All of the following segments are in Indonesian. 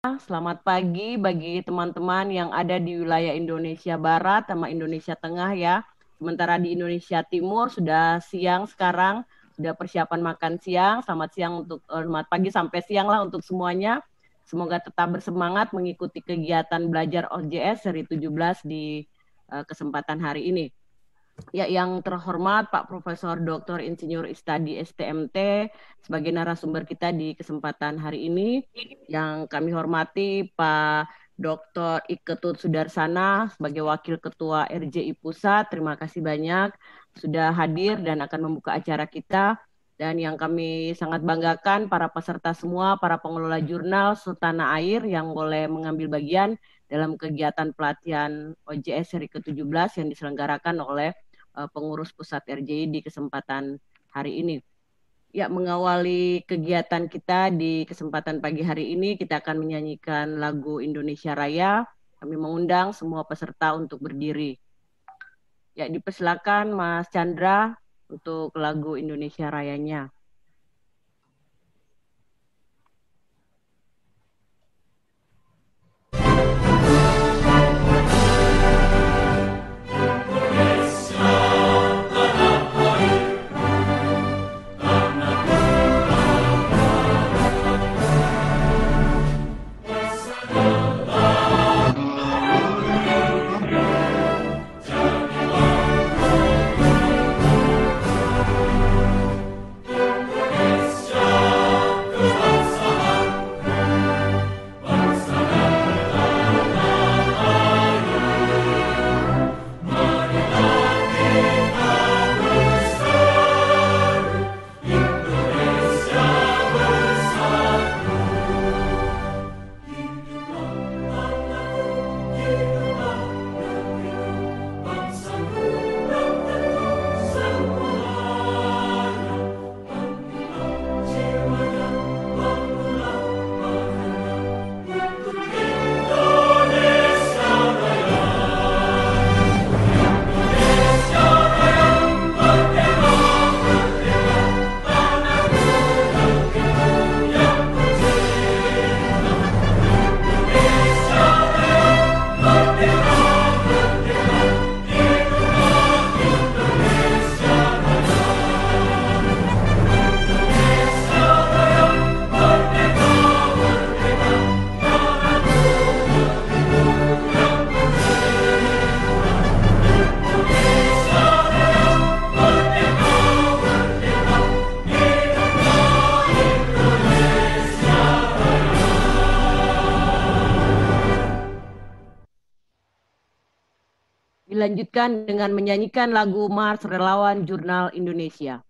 selamat pagi bagi teman-teman yang ada di wilayah Indonesia Barat sama Indonesia Tengah ya. Sementara di Indonesia Timur sudah siang sekarang, sudah persiapan makan siang. Selamat siang untuk eh, selamat pagi sampai siang lah untuk semuanya. Semoga tetap bersemangat mengikuti kegiatan belajar OJS seri 17 di uh, kesempatan hari ini. Ya, yang terhormat Pak Profesor Dr. Insinyur Istadi STMT sebagai narasumber kita di kesempatan hari ini. Yang kami hormati Pak Dr. Iketut Sudarsana sebagai Wakil Ketua RJI Pusat. Terima kasih banyak sudah hadir dan akan membuka acara kita. Dan yang kami sangat banggakan para peserta semua, para pengelola jurnal Sultana Air yang boleh mengambil bagian dalam kegiatan pelatihan OJS seri ke-17 yang diselenggarakan oleh uh, pengurus pusat RJI di kesempatan hari ini. Ya, mengawali kegiatan kita di kesempatan pagi hari ini, kita akan menyanyikan lagu Indonesia Raya. Kami mengundang semua peserta untuk berdiri. Ya, dipersilakan Mas Chandra untuk lagu Indonesia Rayanya. Dilanjutkan dengan menyanyikan lagu Mars Relawan Jurnal Indonesia.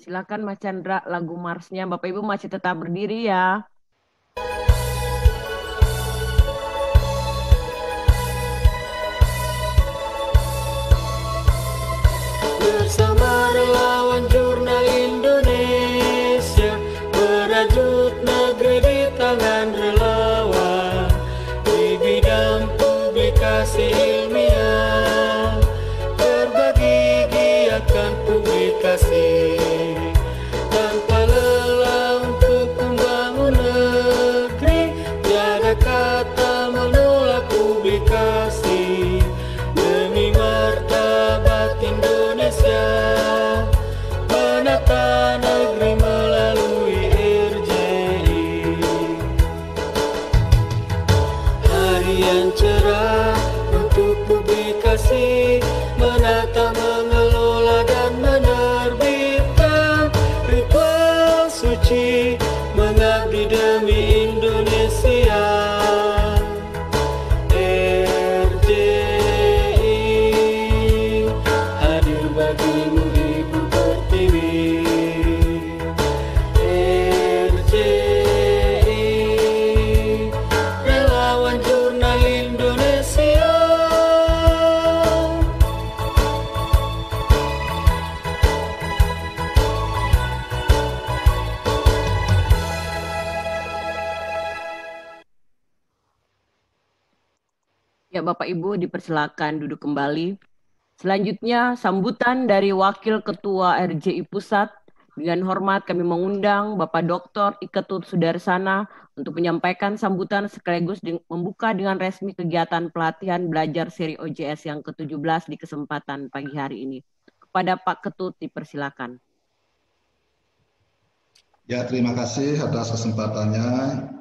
Silakan Mas Chandra lagu Marsnya. Bapak Ibu masih tetap berdiri ya. Bersama relawan jurnal Indonesia Merajut negeri di tangan relawan Ya Bapak Ibu dipersilakan duduk kembali. Selanjutnya sambutan dari Wakil Ketua RJI Pusat Dengan hormat kami mengundang Bapak Dr. Iketut Sudarsana untuk menyampaikan sambutan sekaligus membuka dengan resmi kegiatan pelatihan belajar seri OJS yang ke-17 di kesempatan pagi hari ini. Kepada Pak Ketut dipersilakan. Ya, terima kasih atas kesempatannya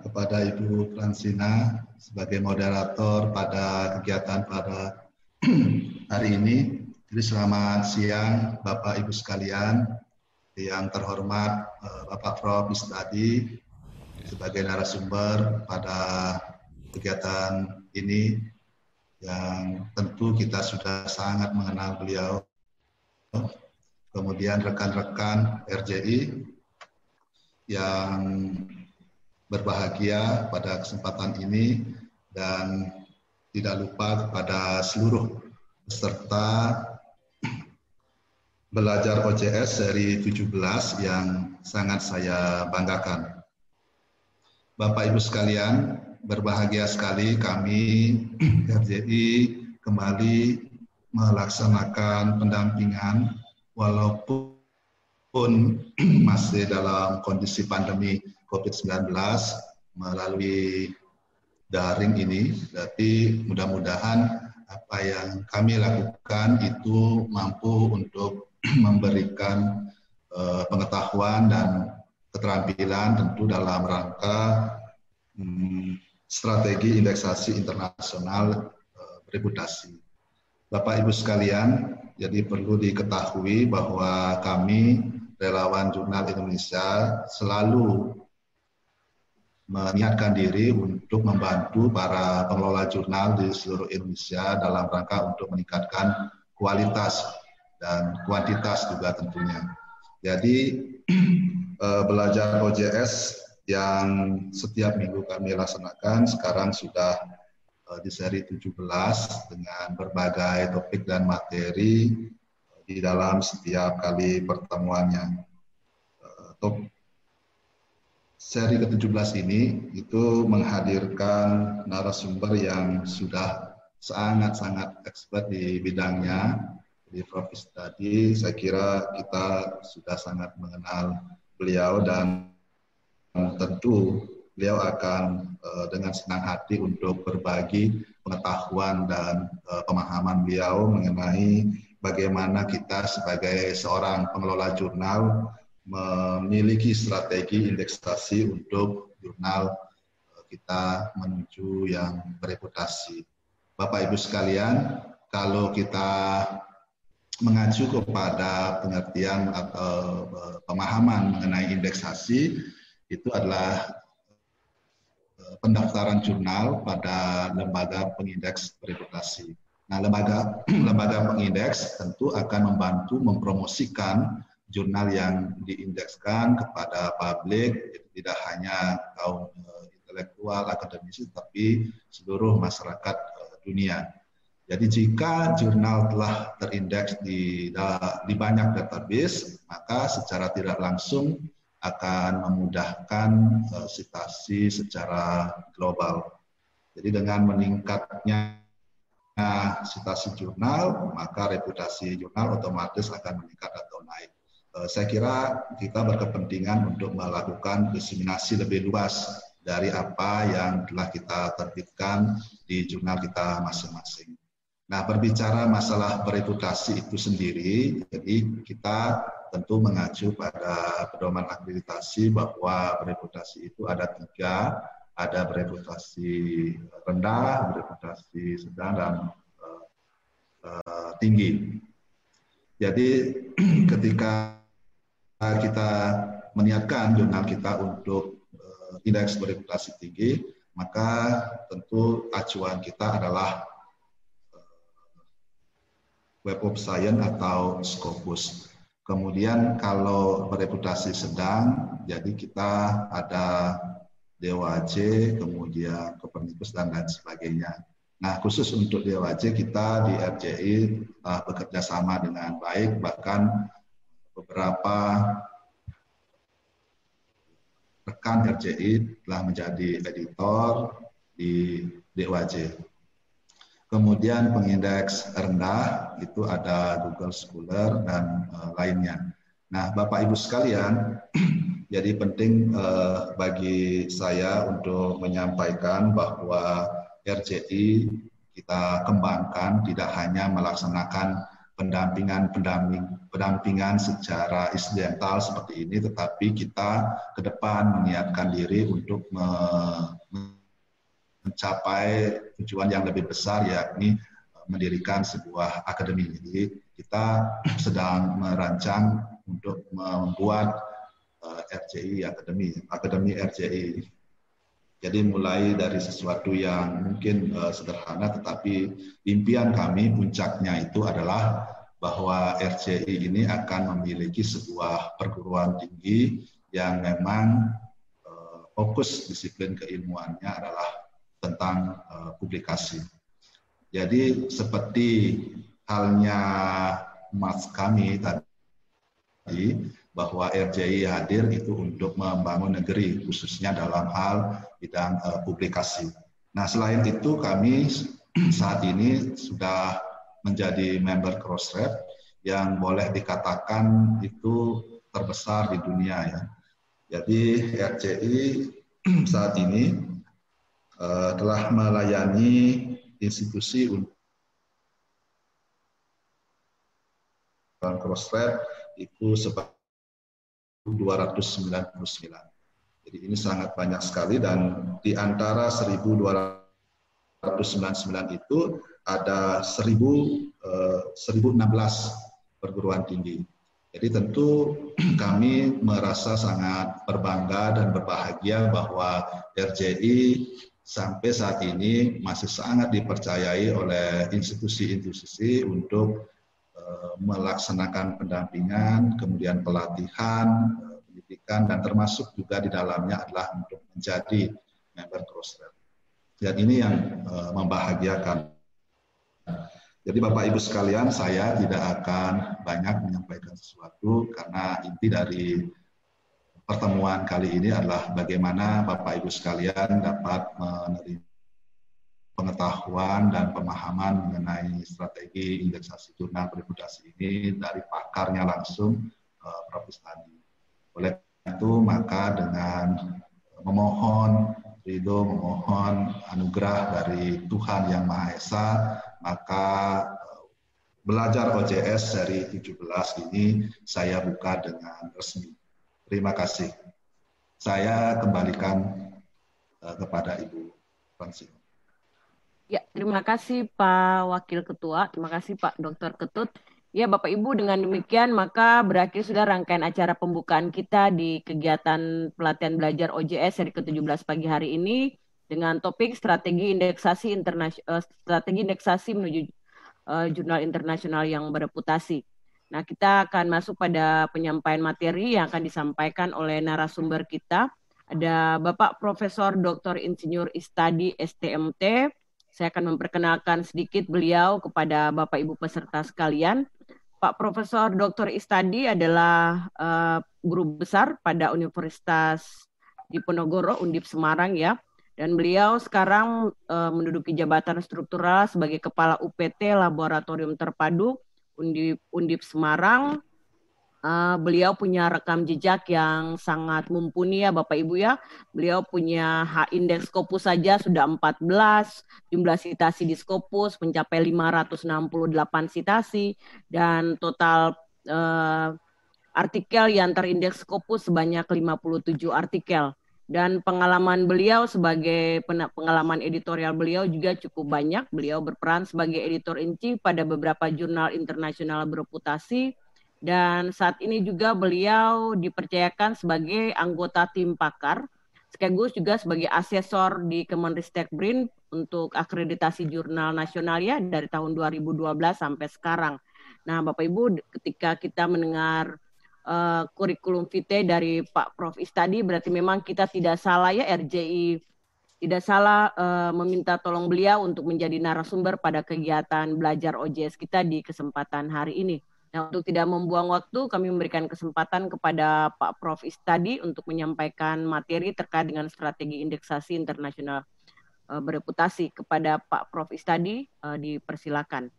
kepada Ibu Fransina sebagai moderator pada kegiatan pada hari ini. Jadi selamat siang Bapak Ibu sekalian, yang terhormat eh, Bapak Prof. Istadi sebagai narasumber pada kegiatan ini yang tentu kita sudah sangat mengenal beliau. Kemudian rekan-rekan RJI yang berbahagia pada kesempatan ini dan tidak lupa kepada seluruh peserta belajar OCS seri 17 yang sangat saya banggakan. Bapak Ibu sekalian, berbahagia sekali kami RJI kembali melaksanakan pendampingan walaupun masih dalam kondisi pandemi COVID-19 melalui daring ini, tapi mudah-mudahan apa yang kami lakukan itu mampu untuk memberikan uh, pengetahuan dan keterampilan tentu dalam rangka um, strategi indeksasi internasional uh, reputasi. Bapak Ibu sekalian, jadi perlu diketahui bahwa kami relawan Jurnal Indonesia selalu meniatkan diri untuk membantu para pengelola jurnal di seluruh Indonesia dalam rangka untuk meningkatkan kualitas dan kuantitas juga tentunya. Jadi eh, belajar OJS yang setiap minggu kami laksanakan sekarang sudah eh, di seri 17 dengan berbagai topik dan materi di dalam setiap kali pertemuannya. Eh, top seri ke-17 ini itu menghadirkan narasumber yang sudah sangat-sangat expert di bidangnya di Prof. tadi, saya kira kita sudah sangat mengenal beliau dan tentu beliau akan uh, dengan senang hati untuk berbagi pengetahuan dan uh, pemahaman beliau mengenai bagaimana kita sebagai seorang pengelola jurnal memiliki strategi indeksasi untuk jurnal uh, kita menuju yang bereputasi. Bapak Ibu sekalian, kalau kita mengacu kepada pengertian atau eh, pemahaman mengenai indeksasi itu adalah eh, pendaftaran jurnal pada lembaga pengindeks reputasi. Nah, lembaga lembaga pengindeks tentu akan membantu mempromosikan jurnal yang diindekskan kepada publik, tidak hanya kaum eh, intelektual, akademisi, tapi seluruh masyarakat dunia. Jadi jika jurnal telah terindeks di, di banyak database, maka secara tidak langsung akan memudahkan uh, secara global. Jadi dengan meningkatnya citasi jurnal, maka reputasi jurnal otomatis akan meningkat atau saya kira kita berkepentingan untuk melakukan diseminasi lebih luas dari apa yang telah kita terbitkan di jurnal kita masing-masing. Nah, berbicara masalah bereputasi itu sendiri, jadi kita tentu mengacu pada pedoman akreditasi bahwa bereputasi itu ada tiga, ada bereputasi rendah, bereputasi sedang, dan uh, uh, tinggi. Jadi ketika kita meniatkan jurnal kita untuk uh, indeks bereputasi tinggi, maka tentu acuan kita adalah Web of Science atau Scopus. Kemudian kalau bereputasi sedang, jadi kita ada DOAJ, kemudian Copernicus dan lain sebagainya. Nah, khusus untuk DOAJ kita di RJI uh, bekerja sama dengan baik, bahkan beberapa rekan RJI telah menjadi editor di DOAJ. Kemudian pengindeks rendah itu ada Google Scholar dan uh, lainnya. Nah, Bapak Ibu sekalian, jadi penting eh, bagi saya untuk menyampaikan bahwa RCI kita kembangkan tidak hanya melaksanakan pendampingan pendamping pendampingan secara insidental seperti ini, tetapi kita ke depan menyiapkan diri untuk mencapai tujuan yang lebih besar yakni mendirikan sebuah akademi. Jadi kita sedang merancang untuk membuat uh, eh, RCI Akademi, Akademi RCI. Jadi mulai dari sesuatu yang mungkin uh, sederhana, tetapi impian kami puncaknya itu adalah bahwa RCI ini akan memiliki sebuah perguruan tinggi yang memang uh, fokus disiplin keilmuannya adalah tentang uh, publikasi. Jadi seperti halnya mas kami tadi bahwa RJI hadir itu untuk membangun negeri khususnya dalam hal bidang uh, publikasi. Nah selain itu kami saat ini sudah menjadi member Crossref yang boleh dikatakan itu terbesar di dunia ya. Jadi RCI saat ini uh, telah melayani institusi untuk crossref itu sebanyak 299. Jadi ini sangat banyak sekali dan di antara 1299 itu ada 1000 eh, 1016 perguruan tinggi. Jadi tentu kami merasa sangat berbangga dan berbahagia bahwa RJI sampai saat ini masih sangat dipercayai oleh institusi-institusi untuk melaksanakan pendampingan, kemudian pelatihan, uh, pendidikan, dan termasuk juga di dalamnya adalah untuk menjadi member Crossrail. Dan ini yang uh, membahagiakan. Jadi Bapak Ibu sekalian, saya tidak akan banyak menyampaikan sesuatu karena inti dari pertemuan kali ini adalah bagaimana Bapak Ibu sekalian dapat menerima pengetahuan dan pemahaman mengenai strategi indeksasi jurnal reputasi ini dari pakarnya langsung uh, Prof. Istadi. Oleh itu maka dengan memohon ridho, memohon anugerah dari Tuhan Yang Maha Esa, maka eh, belajar OJS dari 17 ini saya buka dengan resmi. Terima kasih. Saya kembalikan kepada Ibu Fransino. Ya, terima kasih Pak Wakil Ketua, terima kasih Pak Dr. Ketut. Ya, Bapak Ibu, dengan demikian maka berakhir sudah rangkaian acara pembukaan kita di kegiatan pelatihan belajar OJS hari ke-17 pagi hari ini dengan topik strategi indeksasi internasional eh, strategi indeksasi menuju uh, jurnal internasional yang bereputasi. Nah, kita akan masuk pada penyampaian materi yang akan disampaikan oleh narasumber kita. Ada Bapak Profesor Dr. Insinyur Istadi STMT. Saya akan memperkenalkan sedikit beliau kepada Bapak Ibu peserta sekalian. Pak Profesor Dr. Istadi adalah uh, guru besar pada Universitas Diponegoro, Undip Semarang ya. Dan beliau sekarang uh, menduduki jabatan struktural sebagai Kepala UPT Laboratorium Terpadu Undip Semarang. Uh, beliau punya rekam jejak yang sangat mumpuni ya Bapak Ibu ya. Beliau punya H indeks Scopus saja sudah 14, jumlah sitasi di Scopus mencapai 568 sitasi dan total uh, artikel yang terindeks Scopus sebanyak 57 artikel dan pengalaman beliau sebagai pengalaman editorial beliau juga cukup banyak. Beliau berperan sebagai editor in chief pada beberapa jurnal internasional bereputasi dan saat ini juga beliau dipercayakan sebagai anggota tim pakar sekaligus juga sebagai asesor di Kemenristek BRIN untuk akreditasi jurnal nasional ya dari tahun 2012 sampai sekarang. Nah, Bapak Ibu ketika kita mendengar uh, kurikulum vitae dari Pak Prof Istadi berarti memang kita tidak salah ya RJI tidak salah uh, meminta tolong beliau untuk menjadi narasumber pada kegiatan belajar OJS kita di kesempatan hari ini. Nah, untuk tidak membuang waktu, kami memberikan kesempatan kepada Pak Prof Istadi untuk menyampaikan materi terkait dengan strategi indeksasi internasional uh, bereputasi kepada Pak Prof Istadi uh, dipersilakan.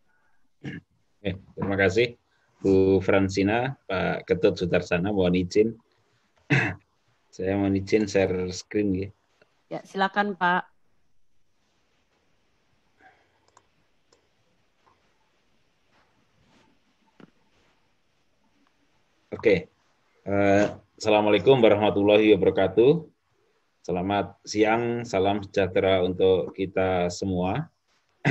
Oke, terima kasih. Bu Fransina, Pak Ketut Sudarsana, mohon izin. Saya mohon izin share screen ya. Ya, silakan Pak. Oke. Uh, Assalamualaikum warahmatullahi wabarakatuh. Selamat siang, salam sejahtera untuk kita semua.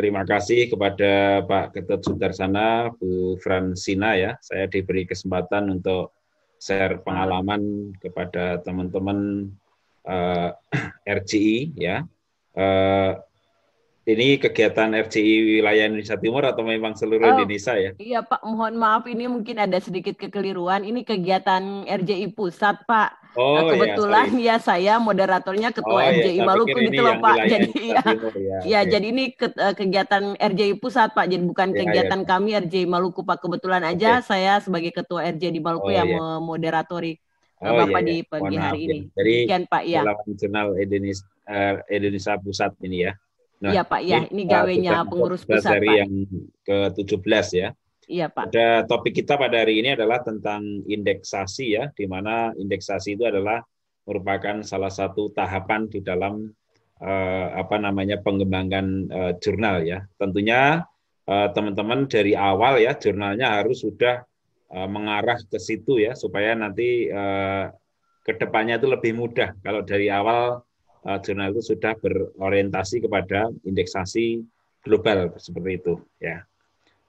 Terima kasih kepada Pak Ketut Sudarsana, Bu Fransina ya. Saya diberi kesempatan untuk share pengalaman kepada teman-teman uh, eh, RCI ya. Uh, ini kegiatan RCI wilayah Indonesia Timur atau memang seluruh oh, Indonesia ya? Iya Pak, mohon maaf ini mungkin ada sedikit kekeliruan. Ini kegiatan RCI pusat Pak. Oh, nah, kebetulan ya, ya saya moderatornya ketua oh, RJI ya, Maluku gitu loh Pak. Jadi ya, Timur, ya, ya okay. jadi ini ke, eh, kegiatan RJI pusat Pak. Jadi bukan ya, kegiatan ya. kami RJI Maluku Pak. Kebetulan aja okay. saya sebagai ketua RJI di Maluku oh, yang ya. memoderatori eh, oh, Bapak iya, di pagi hari ya. ini. Jadi Sekian, Pak ya. Jurnal Indonesia, uh, Indonesia Pusat ini ya. Nah, iya Pak, ya ini gawenya pengurus pusat dari Pak. yang ke-17 ya. Iya Pak. Ada topik kita pada hari ini adalah tentang indeksasi ya, di mana indeksasi itu adalah merupakan salah satu tahapan di dalam uh, apa namanya pengembangan uh, jurnal ya. Tentunya uh, teman-teman dari awal ya jurnalnya harus sudah uh, mengarah ke situ ya supaya nanti uh, ke depannya itu lebih mudah. Kalau dari awal uh, jurnal itu sudah berorientasi kepada indeksasi global seperti itu ya.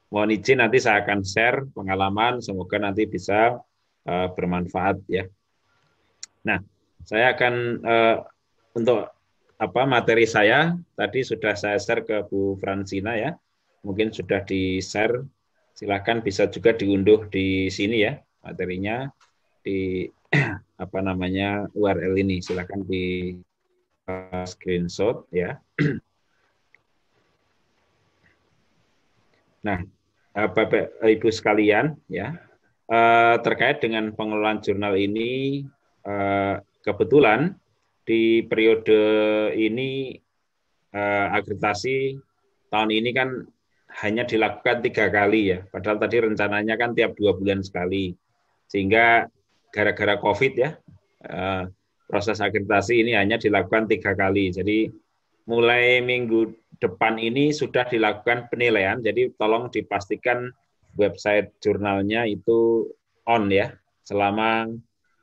Mohon izin nanti saya akan share pengalaman semoga nanti bisa uh, bermanfaat ya. Nah, saya akan uh, untuk apa materi saya tadi sudah saya share ke Bu Fransina ya. Mungkin sudah di-share. Silakan bisa juga diunduh di sini ya materinya di apa namanya URL ini. Silakan di screenshot ya. Nah, Bapak Ibu sekalian ya, eh, terkait dengan pengelolaan jurnal ini eh, kebetulan di periode ini eh, akreditasi tahun ini kan hanya dilakukan tiga kali ya, padahal tadi rencananya kan tiap dua bulan sekali, sehingga gara-gara COVID ya proses akreditasi ini hanya dilakukan tiga kali. Jadi mulai minggu depan ini sudah dilakukan penilaian. Jadi tolong dipastikan website jurnalnya itu on ya selama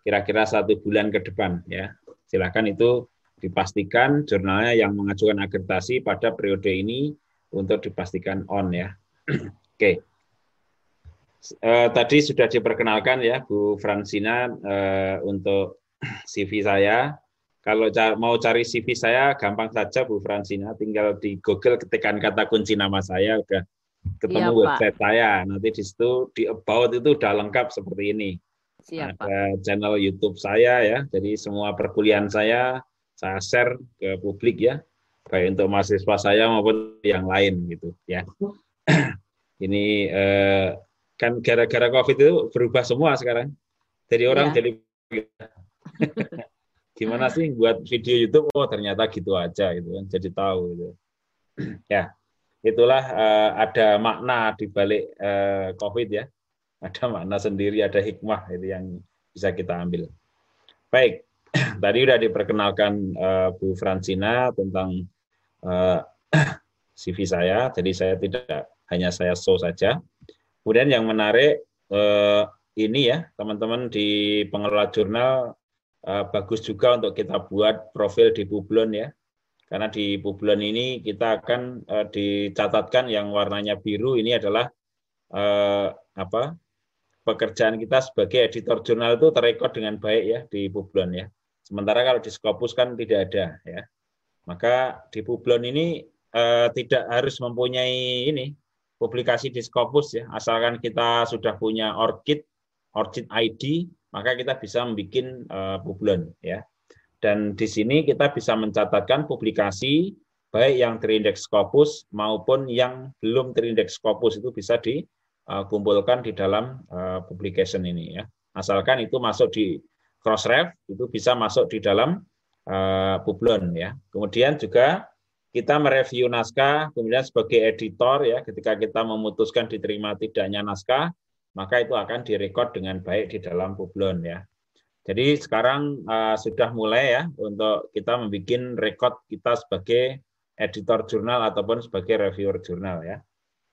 kira-kira satu bulan ke depan ya. Silakan itu dipastikan jurnalnya yang mengajukan akreditasi pada periode ini untuk dipastikan on ya. Oke. Okay. Uh, eh, tadi sudah diperkenalkan ya Bu Fransina uh, untuk CV saya. Kalau mau cari CV saya gampang saja Bu Fransina, tinggal di Google ketikkan kata kunci nama saya udah ketemu ya, website Pak. saya. Nanti di situ di about itu udah lengkap seperti ini. Siap, Ada Pak. channel YouTube saya ya. Jadi semua perkuliahan saya saya share ke publik ya, baik untuk mahasiswa saya maupun yang lain gitu ya. ini eh, kan gara-gara COVID itu berubah semua sekarang. Jadi orang ya. jadi Gimana sih buat video YouTube? Oh ternyata gitu aja gitu kan, jadi tahu gitu. ya, itulah uh, ada makna di balik uh, COVID ya. Ada makna sendiri, ada hikmah itu yang bisa kita ambil. Baik, tadi sudah diperkenalkan uh, Bu Fransina tentang uh, CV saya, jadi saya tidak hanya saya show saja. Kemudian yang menarik uh, ini ya, teman-teman di pengelola jurnal bagus juga untuk kita buat profil di Publon ya. Karena di Publon ini kita akan uh, dicatatkan yang warnanya biru ini adalah uh, apa? pekerjaan kita sebagai editor jurnal itu terekod dengan baik ya di Publon ya. Sementara kalau di Scopus kan tidak ada ya. Maka di Publon ini uh, tidak harus mempunyai ini publikasi di Scopus ya, asalkan kita sudah punya ORCID, ORCID ID, maka kita bisa membuat uh, bublon ya. Dan di sini kita bisa mencatatkan publikasi baik yang terindeks Scopus maupun yang belum terindeks Scopus itu bisa dikumpulkan di dalam uh, publication ini ya. Asalkan itu masuk di Crossref itu bisa masuk di dalam uh, bublon ya. Kemudian juga kita mereview naskah, kemudian sebagai editor ya, ketika kita memutuskan diterima tidaknya naskah, maka itu akan direkod dengan baik di dalam Publon ya. Jadi sekarang uh, sudah mulai ya untuk kita membuat rekod kita sebagai editor jurnal ataupun sebagai reviewer jurnal ya.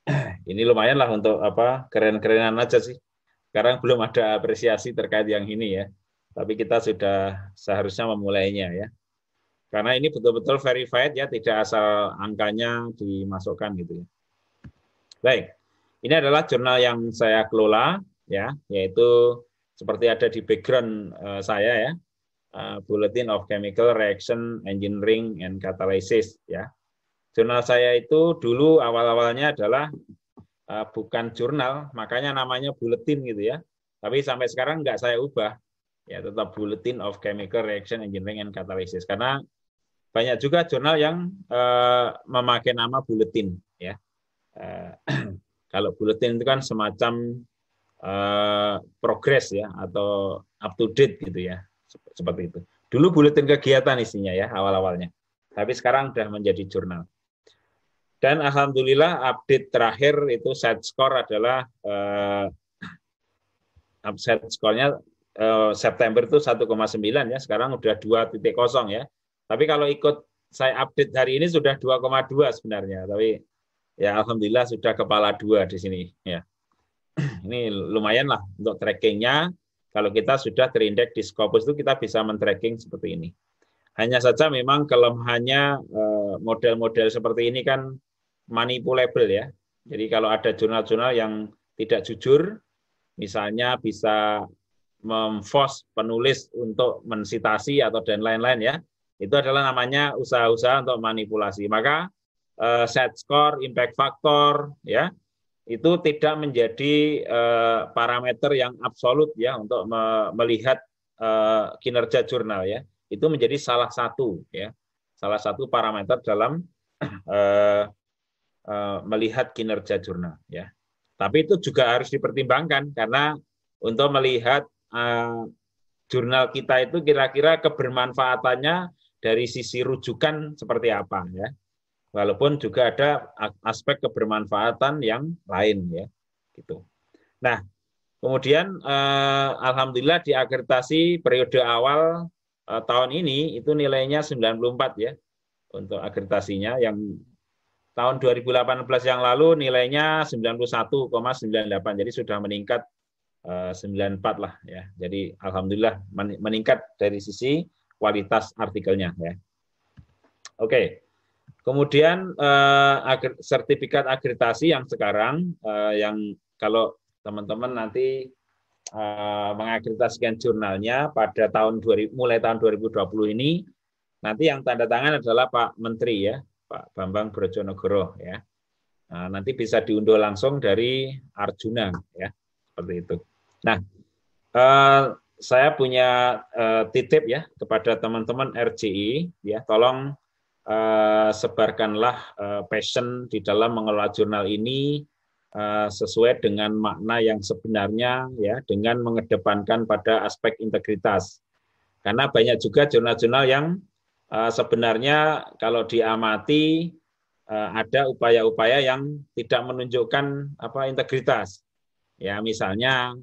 Ini lumayan lah untuk apa keren-kerenan aja sih. Sekarang belum ada apresiasi terkait yang ini ya. Tapi kita sudah seharusnya memulainya ya. Karena ini betul-betul verified ya, tidak asal angkanya dimasukkan gitu ya. Baik, ini adalah jurnal yang saya kelola ya, yaitu seperti ada di background uh, saya ya, uh, Bulletin of Chemical Reaction Engineering and Catalysis ya. Jurnal saya itu dulu awal-awalnya adalah uh, bukan jurnal, makanya namanya bulletin gitu ya. Tapi sampai sekarang nggak saya ubah, ya tetap Bulletin of Chemical Reaction Engineering and Catalysis karena banyak juga jurnal yang uh, memakai nama buletin ya. Uh, kalau buletin itu kan semacam uh, progres ya atau up to date gitu ya seperti itu. Dulu buletin kegiatan isinya ya awal-awalnya, tapi sekarang sudah menjadi jurnal. Dan alhamdulillah update terakhir itu set score adalah uh, set skornya uh, September itu 1,9 ya, sekarang udah 2.0 ya tapi kalau ikut saya update hari ini sudah 2,2 sebenarnya. Tapi ya alhamdulillah sudah kepala dua di sini. Ya, ini lumayan lah untuk trackingnya. Kalau kita sudah terindeks di Scopus itu kita bisa men-tracking seperti ini. Hanya saja memang kelemahannya eh, model-model seperti ini kan manipulable ya. Jadi kalau ada jurnal-jurnal yang tidak jujur, misalnya bisa memforce penulis untuk mensitasi atau dan lain-lain ya, itu adalah namanya usaha-usaha untuk manipulasi. Maka uh, set score, impact factor, ya itu tidak menjadi uh, parameter yang absolut ya untuk me melihat uh, kinerja jurnal ya. Itu menjadi salah satu ya, salah satu parameter dalam uh, uh, melihat kinerja jurnal ya. Tapi itu juga harus dipertimbangkan karena untuk melihat uh, jurnal kita itu kira-kira kebermanfaatannya dari sisi rujukan seperti apa ya. Walaupun juga ada aspek kebermanfaatan yang lain ya. Gitu. Nah, kemudian eh, alhamdulillah di akreditasi periode awal eh, tahun ini itu nilainya 94 ya untuk akreditasinya yang tahun 2018 yang lalu nilainya 91,98 jadi sudah meningkat eh, 94 lah ya. Jadi alhamdulillah meningkat dari sisi kualitas artikelnya ya. Oke. Kemudian eh, sertifikat akreditasi yang sekarang eh, yang kalau teman-teman nanti eh, mengakreditasikan jurnalnya pada tahun 2000 mulai tahun 2020 ini nanti yang tanda tangan adalah Pak Menteri ya, Pak Bambang Brojonegoro ya. Nah, nanti bisa diunduh langsung dari Arjuna ya, seperti itu. Nah, eh, saya punya uh, titip ya kepada teman-teman RCI ya tolong uh, sebarkanlah uh, passion di dalam mengelola jurnal ini uh, sesuai dengan makna yang sebenarnya ya dengan mengedepankan pada aspek integritas. Karena banyak juga jurnal-jurnal yang sebenarnya kalau diamati ada upaya-upaya yang tidak menunjukkan apa integritas. Ya misalnya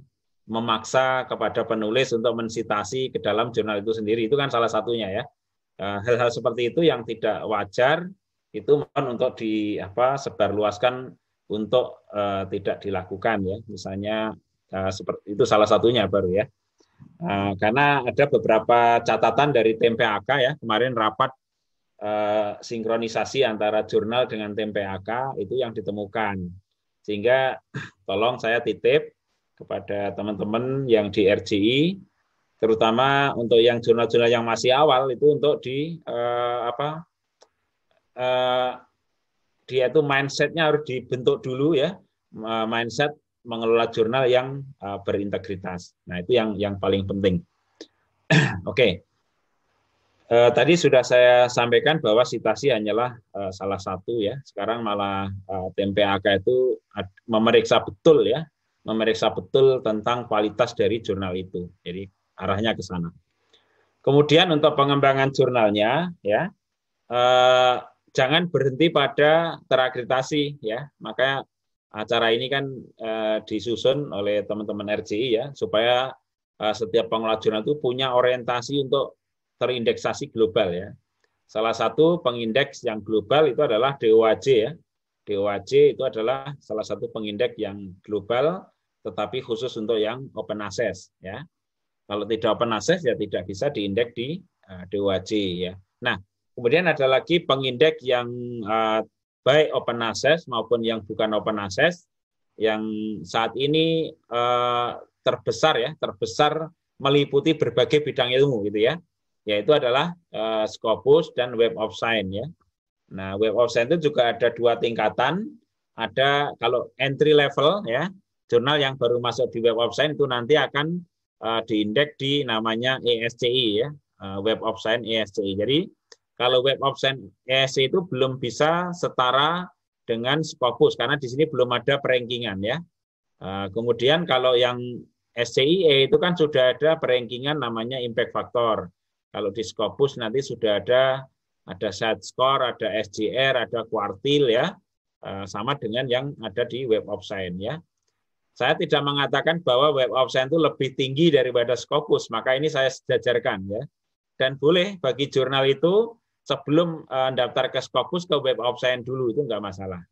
memaksa kepada penulis untuk mensitasi ke dalam jurnal itu sendiri. Itu kan salah satunya ya. eh, hal-hal seperti itu yang tidak wajar itu mohon untuk di apa sebarluaskan untuk uh, tidak dilakukan ya. Misalnya uh, seperti itu salah satunya baru ya. Uh, karena ada beberapa catatan dari TMPAK ya. Kemarin rapat uh, sinkronisasi antara jurnal dengan TMPAK itu yang ditemukan. Sehingga tolong saya titip kepada teman-teman yang di RCI, terutama untuk yang jurnal-jurnal yang masih awal itu untuk di uh, apa uh, dia itu mindsetnya harus dibentuk dulu ya mindset mengelola jurnal yang uh, berintegritas. Nah itu yang yang paling penting. Oke. okay. Uh, tadi sudah saya sampaikan bahwa sitasi hanyalah uh, salah satu ya. Sekarang malah uh, TMPAK itu memeriksa betul ya memeriksa betul tentang kualitas dari jurnal itu. Jadi arahnya ke sana. Kemudian untuk pengembangan jurnalnya, ya eh, jangan berhenti pada terakreditasi ya. Maka acara ini kan uh, disusun oleh teman-teman RCI ya supaya uh, setiap pengelola jurnal itu punya orientasi untuk terindeksasi global ya. Salah satu pengindeks yang global itu adalah DOAJ ya. DOAJ itu adalah salah satu pengindeks yang global tetapi khusus untuk yang open access ya. Kalau tidak open access ya tidak bisa diindeks di uh, eh, DOAJ ya. Nah, kemudian ada lagi pengindeks yang uh, baik open access maupun yang bukan open access yang saat ini uh, terbesar ya, terbesar meliputi berbagai bidang ilmu gitu ya. Yaitu adalah uh, Scopus dan Web of Science ya. Nah, Web of Science itu juga ada dua tingkatan. Ada kalau entry level ya, jurnal yang baru masuk di Web of Science itu nanti akan uh, diindeks di namanya ESCI ya, uh, Web of Science ESCI. Jadi kalau Web of Science ESCI itu belum bisa setara dengan Scopus karena di sini belum ada perankingan ya. Uh, kemudian kalau yang SCIE itu kan sudah ada perankingan namanya impact factor. Kalau di Scopus nanti sudah ada ada set score, ada SGR, ada kuartil ya, sama dengan yang ada di Web of Science ya. Saya tidak mengatakan bahwa Web of Science itu lebih tinggi daripada Scopus, maka ini saya sejajarkan ya. Dan boleh bagi jurnal itu sebelum uh, daftar ke Scopus ke Web of Science dulu itu enggak masalah.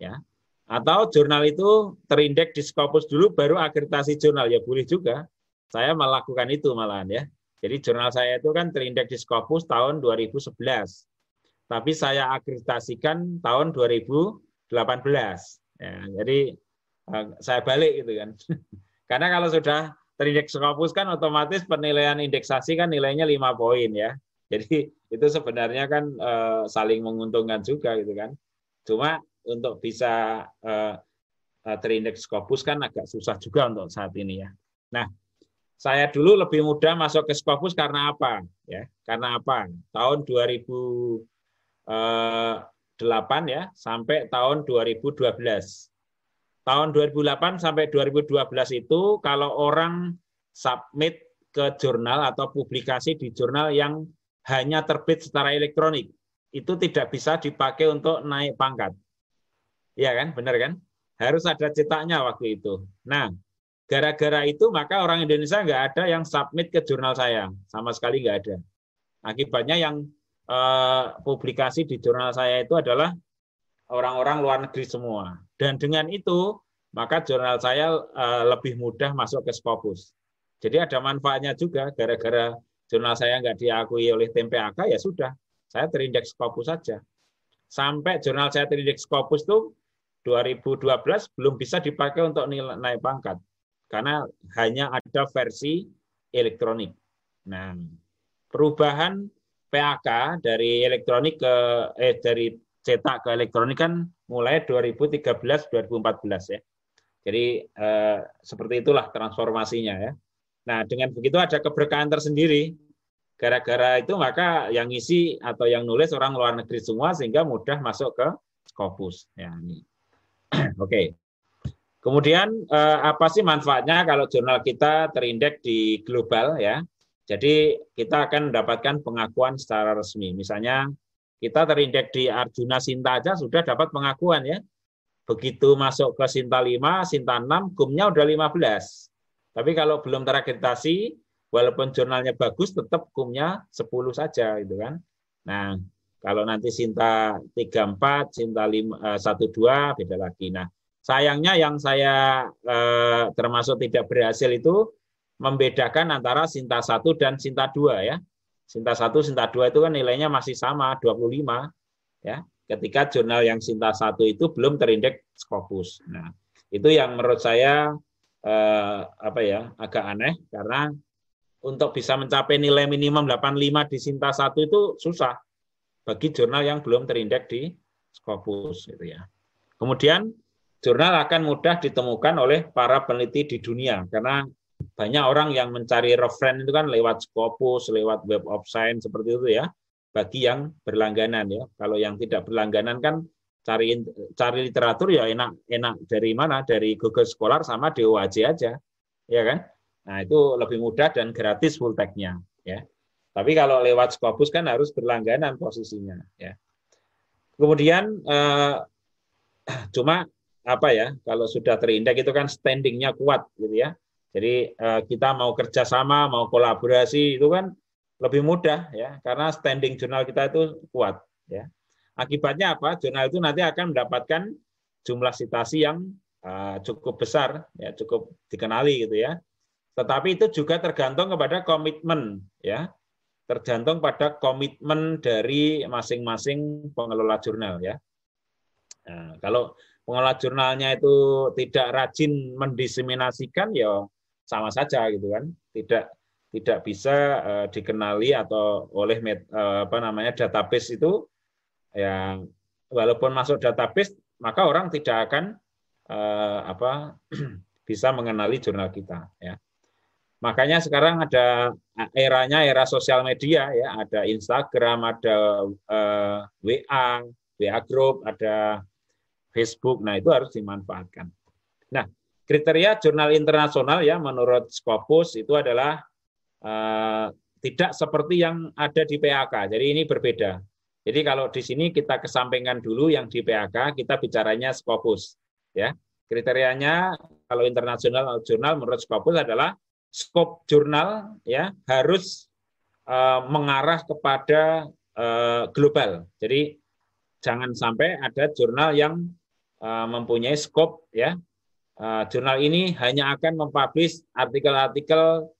Ya. Atau jurnal itu terindeks di Scopus dulu baru akreditasi jurnal ya boleh juga. Saya melakukan itu malahan ya. Jadi jurnal saya itu kan terindeks di Scopus tahun 2011. Tapi saya akreditasikan tahun 2018. Ya, jadi Eh, saya balik gitu kan. Karena kalau sudah terindeks Scopus kan otomatis penilaian indeksasi kan nilainya lima poin ya. Jadi itu sebenarnya kan uh, saling menguntungkan juga gitu kan. Cuma untuk bisa uh, terindeks Scopus kan agak susah juga untuk saat ini ya. Nah, saya dulu lebih mudah masuk ke Scopus karena apa? Ya, karena apa? Tahun 2008 ya sampai tahun 2012 tahun 2008 sampai 2012 itu kalau orang submit ke jurnal atau publikasi di jurnal yang hanya terbit secara elektronik, itu tidak bisa dipakai untuk naik pangkat. Iya kan? Benar kan? Harus ada cetaknya waktu itu. Nah, gara-gara itu maka orang Indonesia nggak ada yang submit ke jurnal saya. Sama sekali nggak ada. Akibatnya yang eh, publikasi di jurnal saya itu adalah orang-orang luar negeri semua. Dan dengan itu, maka jurnal saya uh, lebih mudah masuk ke Scopus. Jadi ada manfaatnya juga, gara-gara jurnal saya nggak diakui oleh tim PAK, ya sudah, saya terindeks Scopus saja. Sampai jurnal saya terindeks Scopus itu 2012 belum bisa dipakai untuk nilai, naik pangkat. Karena hanya ada versi elektronik. Nah, perubahan PAK dari elektronik ke eh dari cetak ke elektronik kan mulai 2013 2014 ya. Jadi eh, seperti itulah transformasinya ya. Nah, dengan begitu ada keberkahan tersendiri. Gara-gara itu maka yang ngisi atau yang nulis orang luar negeri semua sehingga mudah masuk ke Scopus ya ini. Oke. Okay. Kemudian eh, apa sih manfaatnya kalau jurnal kita terindeks di global ya? Jadi kita akan mendapatkan pengakuan secara resmi. Misalnya kita terindeks di Arjuna Sinta aja sudah dapat pengakuan ya. Begitu masuk ke Sinta 5, Sinta 6, gumnya udah 15. Tapi kalau belum terakreditasi, walaupun jurnalnya bagus, tetap gumnya 10 saja gitu kan. Nah, kalau nanti Sinta 34, Sinta 5, 12, beda lagi. Nah, sayangnya yang saya eh, termasuk tidak berhasil itu membedakan antara Sinta 1 dan Sinta 2 ya. Sinta 1, Sinta 2 itu kan nilainya masih sama 25 ya. Ketika jurnal yang Sinta 1 itu belum terindeks Scopus. Nah, itu yang menurut saya eh, apa ya, agak aneh karena untuk bisa mencapai nilai minimum 85 di Sinta 1 itu susah bagi jurnal yang belum terindeks di Scopus gitu ya. Kemudian jurnal akan mudah ditemukan oleh para peneliti di dunia karena banyak orang yang mencari reference itu kan lewat Scopus, lewat Web of Science seperti itu ya. Bagi yang berlangganan ya. Kalau yang tidak berlangganan kan cari cari literatur ya enak enak dari mana? Dari Google Scholar sama DOAJ aja. Ya kan? Nah, itu lebih mudah dan gratis full tag-nya ya. Tapi kalau lewat Scopus kan harus berlangganan posisinya ya. kemudian eh, cuma apa ya kalau sudah terindek itu kan standingnya kuat gitu ya jadi eh, kita mau kerjasama mau kolaborasi itu kan lebih mudah ya. Karena standing jurnal kita itu kuat ya. Akibatnya apa? Jurnal itu nanti akan mendapatkan jumlah citasi yang uh, cukup besar ya cukup dikenali gitu ya. Tetapi itu juga tergantung kepada komitmen ya. Tergantung pada komitmen dari masing-masing pengelola jurnal ya. Nah, kalau pengelola jurnalnya itu tidak rajin mendiseminasikan ya sama saja gitu kan. Tidak tidak bisa uh, dikenali atau oleh met, uh, apa namanya database itu ya walaupun masuk database maka orang tidak akan uh, apa bisa mengenali jurnal kita ya. Makanya sekarang ada eranya era sosial media ya. Ada Instagram ada uh, WA WA group ada Facebook. Nah itu harus dimanfaatkan. Nah kriteria jurnal internasional ya menurut Scopus itu adalah Eh, tidak seperti yang ada di PAK. Jadi ini berbeda. Jadi kalau di sini kita kesampingkan dulu yang di PAK, kita bicaranya Scopus. Ya, kriterianya kalau internasional jurnal menurut Scopus adalah skop jurnal ya harus uh, mengarah kepada uh, global. Jadi jangan sampai ada jurnal yang uh, mempunyai skop ya. Uh, jurnal ini hanya akan mempublish artikel-artikel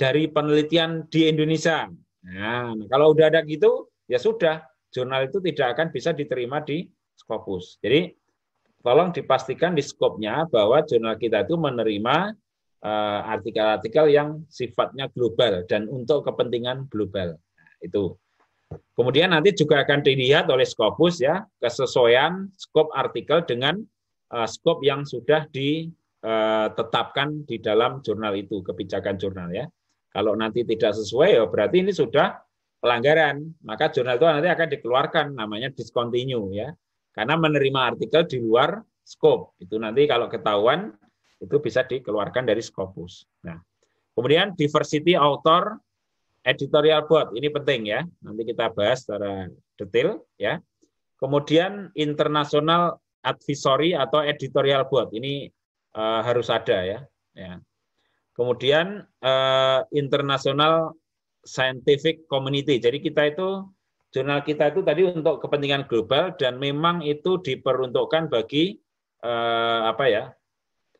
dari penelitian di Indonesia. Nah, kalau udah ada gitu, ya sudah, jurnal itu tidak akan bisa diterima di Scopus. Jadi, tolong dipastikan di skopnya bahwa jurnal kita itu menerima eh, artikel-artikel yang sifatnya global dan untuk kepentingan global. Nah, itu. Kemudian nanti juga akan dilihat oleh Scopus ya kesesuaian skop artikel dengan uh, skop yang sudah ditetapkan eh, di dalam jurnal itu kebijakan jurnal ya. Kalau nanti tidak sesuai, ya berarti ini sudah pelanggaran. Maka jurnal itu nanti akan dikeluarkan, namanya discontinue ya. Karena menerima artikel di luar scope. Itu nanti kalau ketahuan, itu bisa dikeluarkan dari Scopus. Nah, kemudian diversity author editorial board ini penting ya. Nanti kita bahas secara detail ya. Kemudian international advisory atau editorial board ini uh, harus ada ya. ya. Kemudian uh, international scientific community. Jadi kita itu jurnal kita itu tadi untuk kepentingan global dan memang itu diperuntukkan bagi uh, apa ya?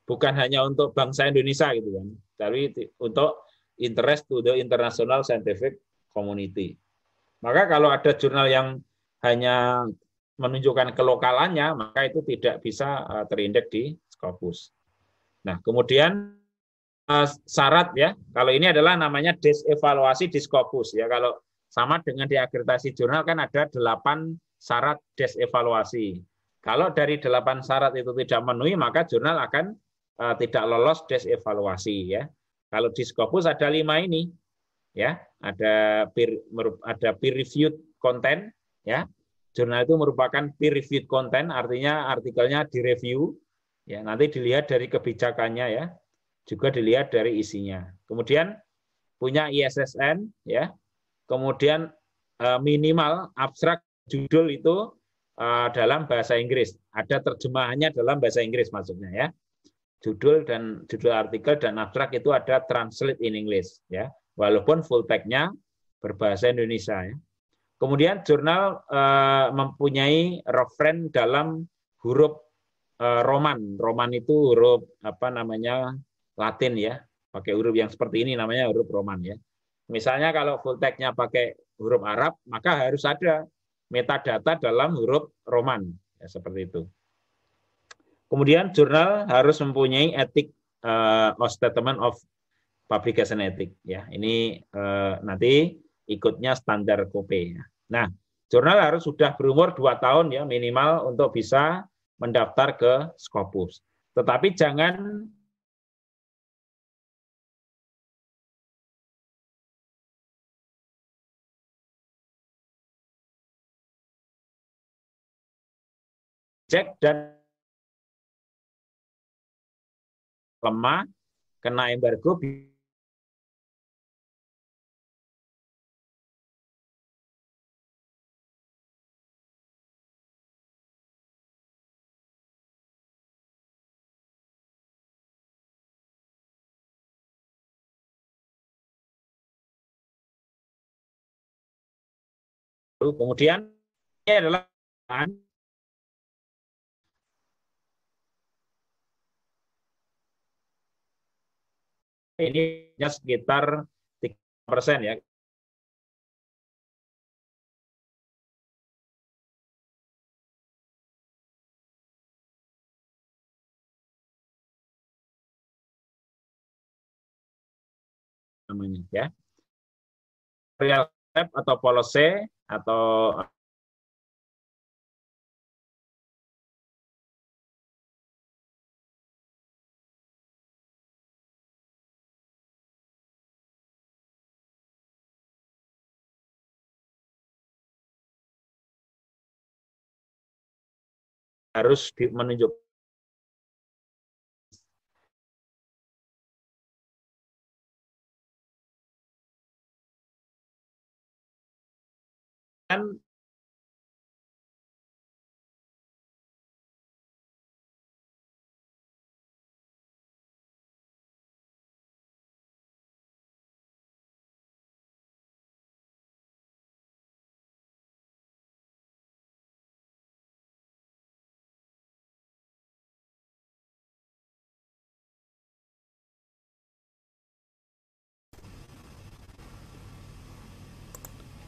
Bukan hanya untuk bangsa Indonesia gitu kan. Tapi untuk interest to the international scientific community. Maka kalau ada jurnal yang hanya menunjukkan kelokalannya, maka itu tidak bisa uh, terindeks di Scopus. Nah, kemudian uh, syarat ya. Kalau ini adalah namanya desevaluasi diskopus ya. Kalau sama dengan di akreditasi jurnal kan ada delapan syarat desevaluasi. Kalau dari delapan syarat itu tidak memenuhi maka jurnal akan uh, tidak lolos desevaluasi ya. Kalau di Scopus ada lima ini ya, ada peer, ada peer reviewed content ya. Jurnal itu merupakan peer reviewed content artinya artikelnya direview ya nanti dilihat dari kebijakannya ya juga dilihat dari isinya. Kemudian punya ISSN ya. Kemudian eh, minimal abstrak judul itu eh, dalam bahasa Inggris. Ada terjemahannya dalam bahasa Inggris maksudnya ya. Judul dan judul artikel dan abstrak itu ada translate in English ya. Walaupun full text-nya berbahasa Indonesia ya. Kemudian jurnal eh, mempunyai referen dalam huruf Roman. Roman itu huruf apa namanya Latin ya, pakai huruf yang seperti ini namanya huruf Roman ya. Misalnya kalau full text-nya pakai huruf Arab, maka harus ada metadata dalam huruf Roman, ya, seperti itu. Kemudian jurnal harus mempunyai etik uh, statement of publication ethic ya. Ini uh, nanti ikutnya standar KOP ya. Nah, jurnal harus sudah berumur dua tahun ya minimal untuk bisa mendaftar ke Scopus. Tetapi jangan cek dan lemah kena embargo Kemudian ini adalah ini sekitar 3 persen ya. Namanya ya. Real atau policy atau harus menunjuk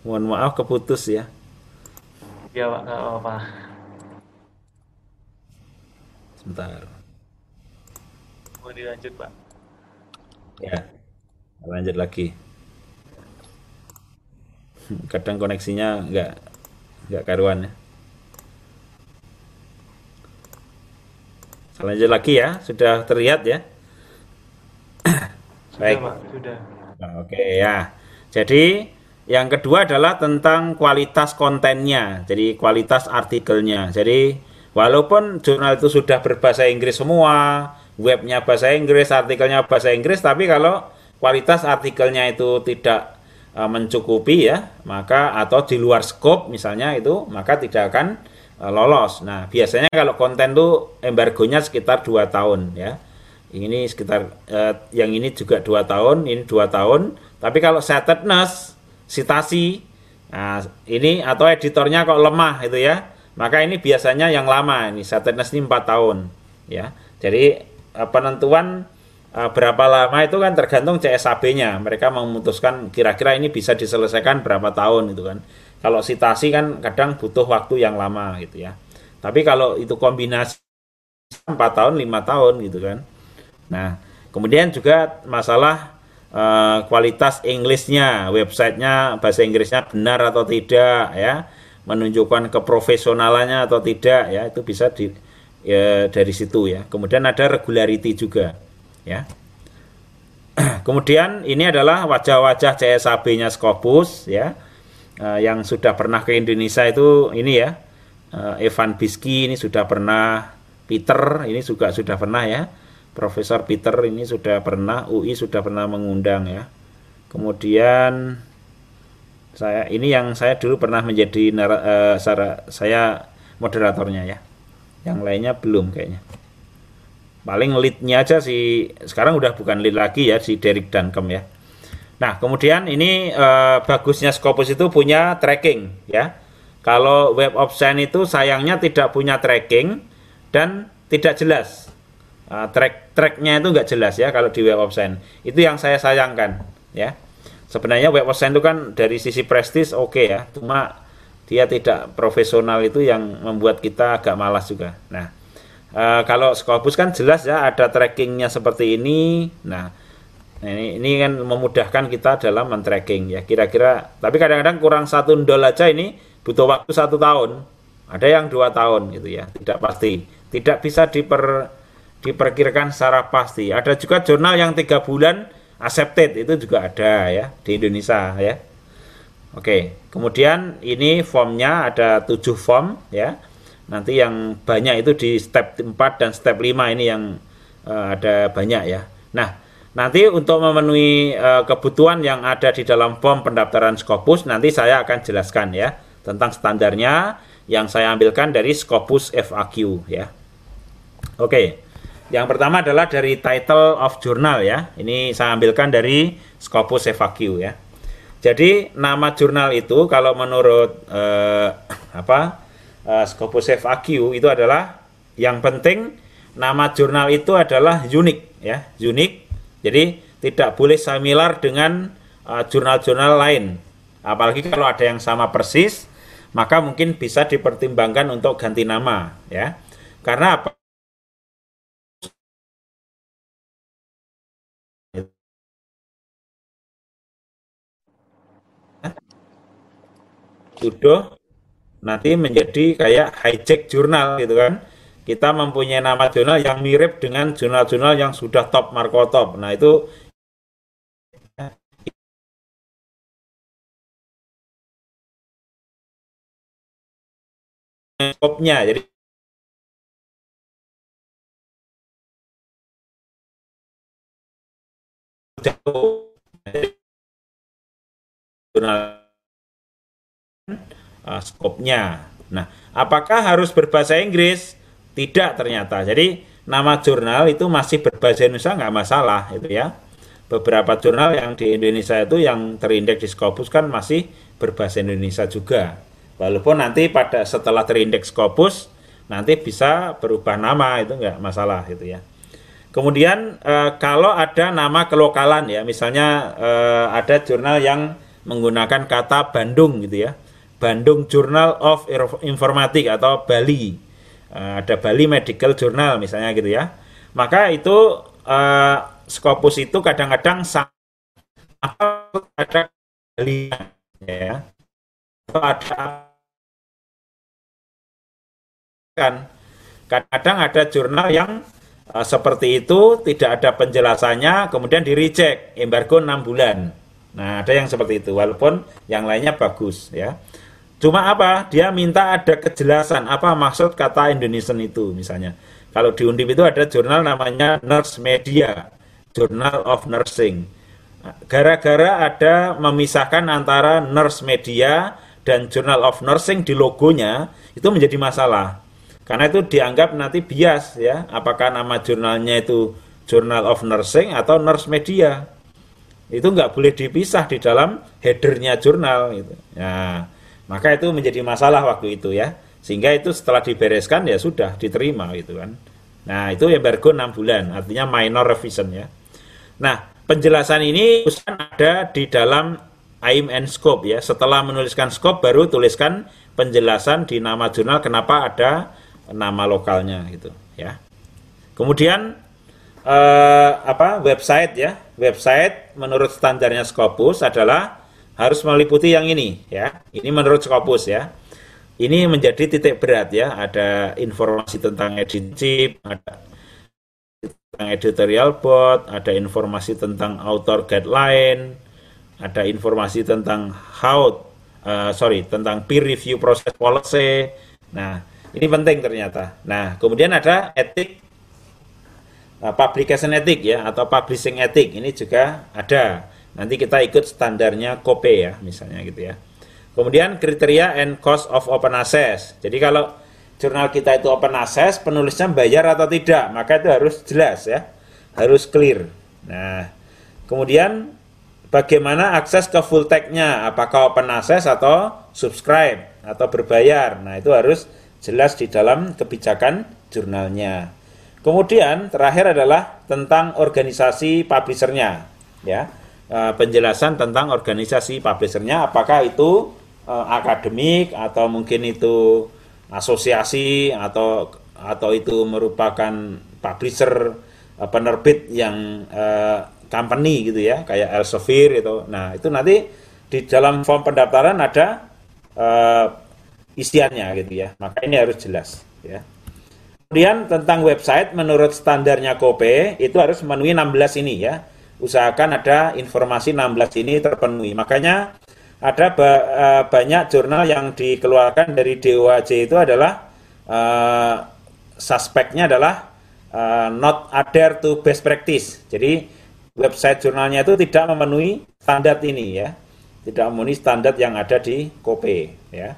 mohon maaf keputus ya. Iya Pak, nggak apa-apa. sebentar. Mau dilanjut Pak. ya. Lanjut lagi. Kadang koneksinya nggak nggak karuan ya. Lanjut lagi ya. Sudah terlihat ya? Sudah baik. Pak, sudah. Nah, Oke ya. Jadi yang kedua adalah tentang kualitas kontennya. Jadi kualitas artikelnya. Jadi walaupun jurnal itu sudah berbahasa Inggris semua, webnya bahasa Inggris, artikelnya bahasa Inggris, tapi kalau kualitas artikelnya itu tidak eh, mencukupi ya, maka atau di luar scope misalnya itu, maka tidak akan eh, lolos. Nah, biasanya kalau konten itu embargonya sekitar 2 tahun ya ini sekitar eh, yang ini juga dua tahun, ini dua tahun. Tapi kalau setedness, citasi, nah, ini atau editornya kok lemah itu ya, maka ini biasanya yang lama ini setedness ini empat tahun, ya. Jadi eh, penentuan eh, berapa lama itu kan tergantung CSAB-nya. Mereka memutuskan kira-kira ini bisa diselesaikan berapa tahun itu kan. Kalau citasi kan kadang butuh waktu yang lama gitu ya. Tapi kalau itu kombinasi empat tahun, lima tahun gitu kan. Nah, kemudian juga masalah eh, kualitas Inggrisnya, websitenya bahasa Inggrisnya benar atau tidak ya, menunjukkan keprofesionalannya atau tidak ya, itu bisa di ya, dari situ ya. Kemudian ada regularity juga ya. Kemudian ini adalah wajah-wajah CSAB-nya Scopus ya, eh, yang sudah pernah ke Indonesia itu ini ya, eh, Evan Biski ini sudah pernah, Peter ini juga sudah pernah ya. Profesor Peter ini sudah pernah UI sudah pernah mengundang ya. Kemudian saya ini yang saya dulu pernah menjadi nara, eh, sara- saya moderatornya ya. Yang lainnya belum kayaknya. Paling leadnya aja sih sekarang udah bukan lead lagi ya si Derek Duncombe ya. Nah, kemudian ini eh, bagusnya Scopus itu punya tracking ya. Kalau web of Science itu sayangnya tidak punya tracking dan tidak jelas. Uh, track tracknya itu nggak jelas ya kalau di Web of Science. Itu yang saya sayangkan ya. Sebenarnya Web of Science itu kan dari sisi prestis oke ya, cuma dia tidak profesional itu yang membuat kita agak malas juga. Nah, uh, kalau Scopus kan jelas ya ada trackingnya seperti ini. Nah, ini ini kan memudahkan kita dalam men-tracking ya kira-kira. Tapi kadang-kadang kurang satu dol aja ini butuh waktu satu tahun. Ada yang dua tahun gitu ya, tidak pasti. Tidak bisa diper diperkirakan secara pasti. Ada juga jurnal yang tiga bulan accepted itu juga ada ya di Indonesia ya. Oke, kemudian ini formnya ada tujuh form ya. Nanti yang banyak itu di step 4 dan step 5 ini yang eh, ada banyak ya. Nah, nanti untuk memenuhi eh, kebutuhan yang ada di dalam form pendaftaran Scopus nanti saya akan jelaskan ya tentang standarnya yang saya ambilkan dari Scopus FAQ ya. Oke. Yang pertama adalah dari title of journal ya. Ini saya ambilkan dari Scopus FAQ ya. Jadi nama jurnal itu kalau menurut eh, apa eh, Scopus FAQ itu adalah yang penting nama jurnal itu adalah unik ya, unik. Jadi tidak boleh similar dengan eh, jurnal-jurnal uh, lain. Apalagi kalau ada yang sama persis, maka mungkin bisa dipertimbangkan untuk ganti nama ya. Karena apa? Tuduh nanti menjadi kayak hijack jurnal gitu kan. Kita mempunyai nama jurnal yang mirip dengan jurnal-jurnal yang sudah top markotop. Nah, itu skopnya. Jadi jurnal uh, skopnya. Nah, apakah harus berbahasa Inggris? Tidak ternyata. Jadi nama jurnal itu masih berbahasa Indonesia nggak masalah itu ya. Beberapa jurnal yang di Indonesia itu yang terindeks di Scopus kan masih berbahasa Indonesia juga. Walaupun nanti pada setelah terindeks Scopus nanti bisa berubah nama itu nggak masalah gitu ya. Kemudian e, kalau ada nama kelokalan ya, misalnya e, ada jurnal yang menggunakan kata Bandung gitu ya. Bandung Journal of Informatik atau Bali. Uh, ada Bali Medical Journal misalnya gitu ya. Maka itu uh, Scopus itu kadang-kadang apa ada Bali ya. Atau ada kan kadang-kadang ada jurnal yang uh, seperti itu tidak ada penjelasannya kemudian di reject embargo 6 bulan nah ada yang seperti itu walaupun yang lainnya bagus ya Cuma apa? Dia minta ada kejelasan apa maksud kata Indonesian itu misalnya. Kalau di Undip itu ada jurnal namanya Nurse Media, Journal of Nursing. Gara-gara ada memisahkan antara Nurse Media dan Journal of Nursing di logonya, itu menjadi masalah. Karena itu dianggap nanti bias ya, apakah nama jurnalnya itu Journal of Nursing atau Nurse Media. Itu nggak boleh dipisah di dalam headernya jurnal gitu. Nah, maka itu menjadi masalah waktu itu ya. Sehingga itu setelah dibereskan ya sudah diterima gitu kan. Nah, itu embargo 6 bulan, artinya minor revision ya. Nah, penjelasan ini ada di dalam aim and scope ya. Setelah menuliskan scope baru tuliskan penjelasan di nama jurnal kenapa ada nama lokalnya gitu ya. Kemudian eh, apa website ya. Website menurut standarnya Scopus adalah harus meliputi yang ini ya. Ini menurut Scopus ya. Ini menjadi titik berat ya. Ada informasi tentang editorship, ada tentang editorial board, ada informasi tentang author guideline, ada informasi tentang how uh, sorry tentang peer review process policy. Nah, ini penting ternyata. Nah, kemudian ada etik uh, publication ethic ya atau publishing ethic ini juga ada. Nanti kita ikut standarnya KOPE ya, misalnya gitu ya. Kemudian kriteria and cost of open access. Jadi kalau jurnal kita itu open access, penulisnya bayar atau tidak, maka itu harus jelas ya, harus clear. Nah, kemudian bagaimana akses ke full text-nya, apakah open access atau subscribe atau berbayar. Nah, itu harus jelas di dalam kebijakan jurnalnya. Kemudian terakhir adalah tentang organisasi publishernya, ya. Eh, penjelasan tentang organisasi publishernya. Apakah itu uh, akademik atau mungkin itu asosiasi atau atau itu merupakan publisher uh, penerbit yang uh, company gitu ya kayak Elsevier itu nah itu nanti di dalam form pendaftaran ada uh, isiannya gitu ya. Maka ini harus jelas ya. Kemudian tentang website menurut standarnya KOPE itu harus memenuhi 16 ini ya usahakan ada informasi 16 ini terpenuhi. Makanya ada ba uh, banyak jurnal yang dikeluarkan dari DOAJ itu adalah uh, suspeknya adalah uh, not adhere to best practice. Jadi website jurnalnya itu tidak memenuhi standar ini ya. Tidak memenuhi standar yang ada di KOPE ya.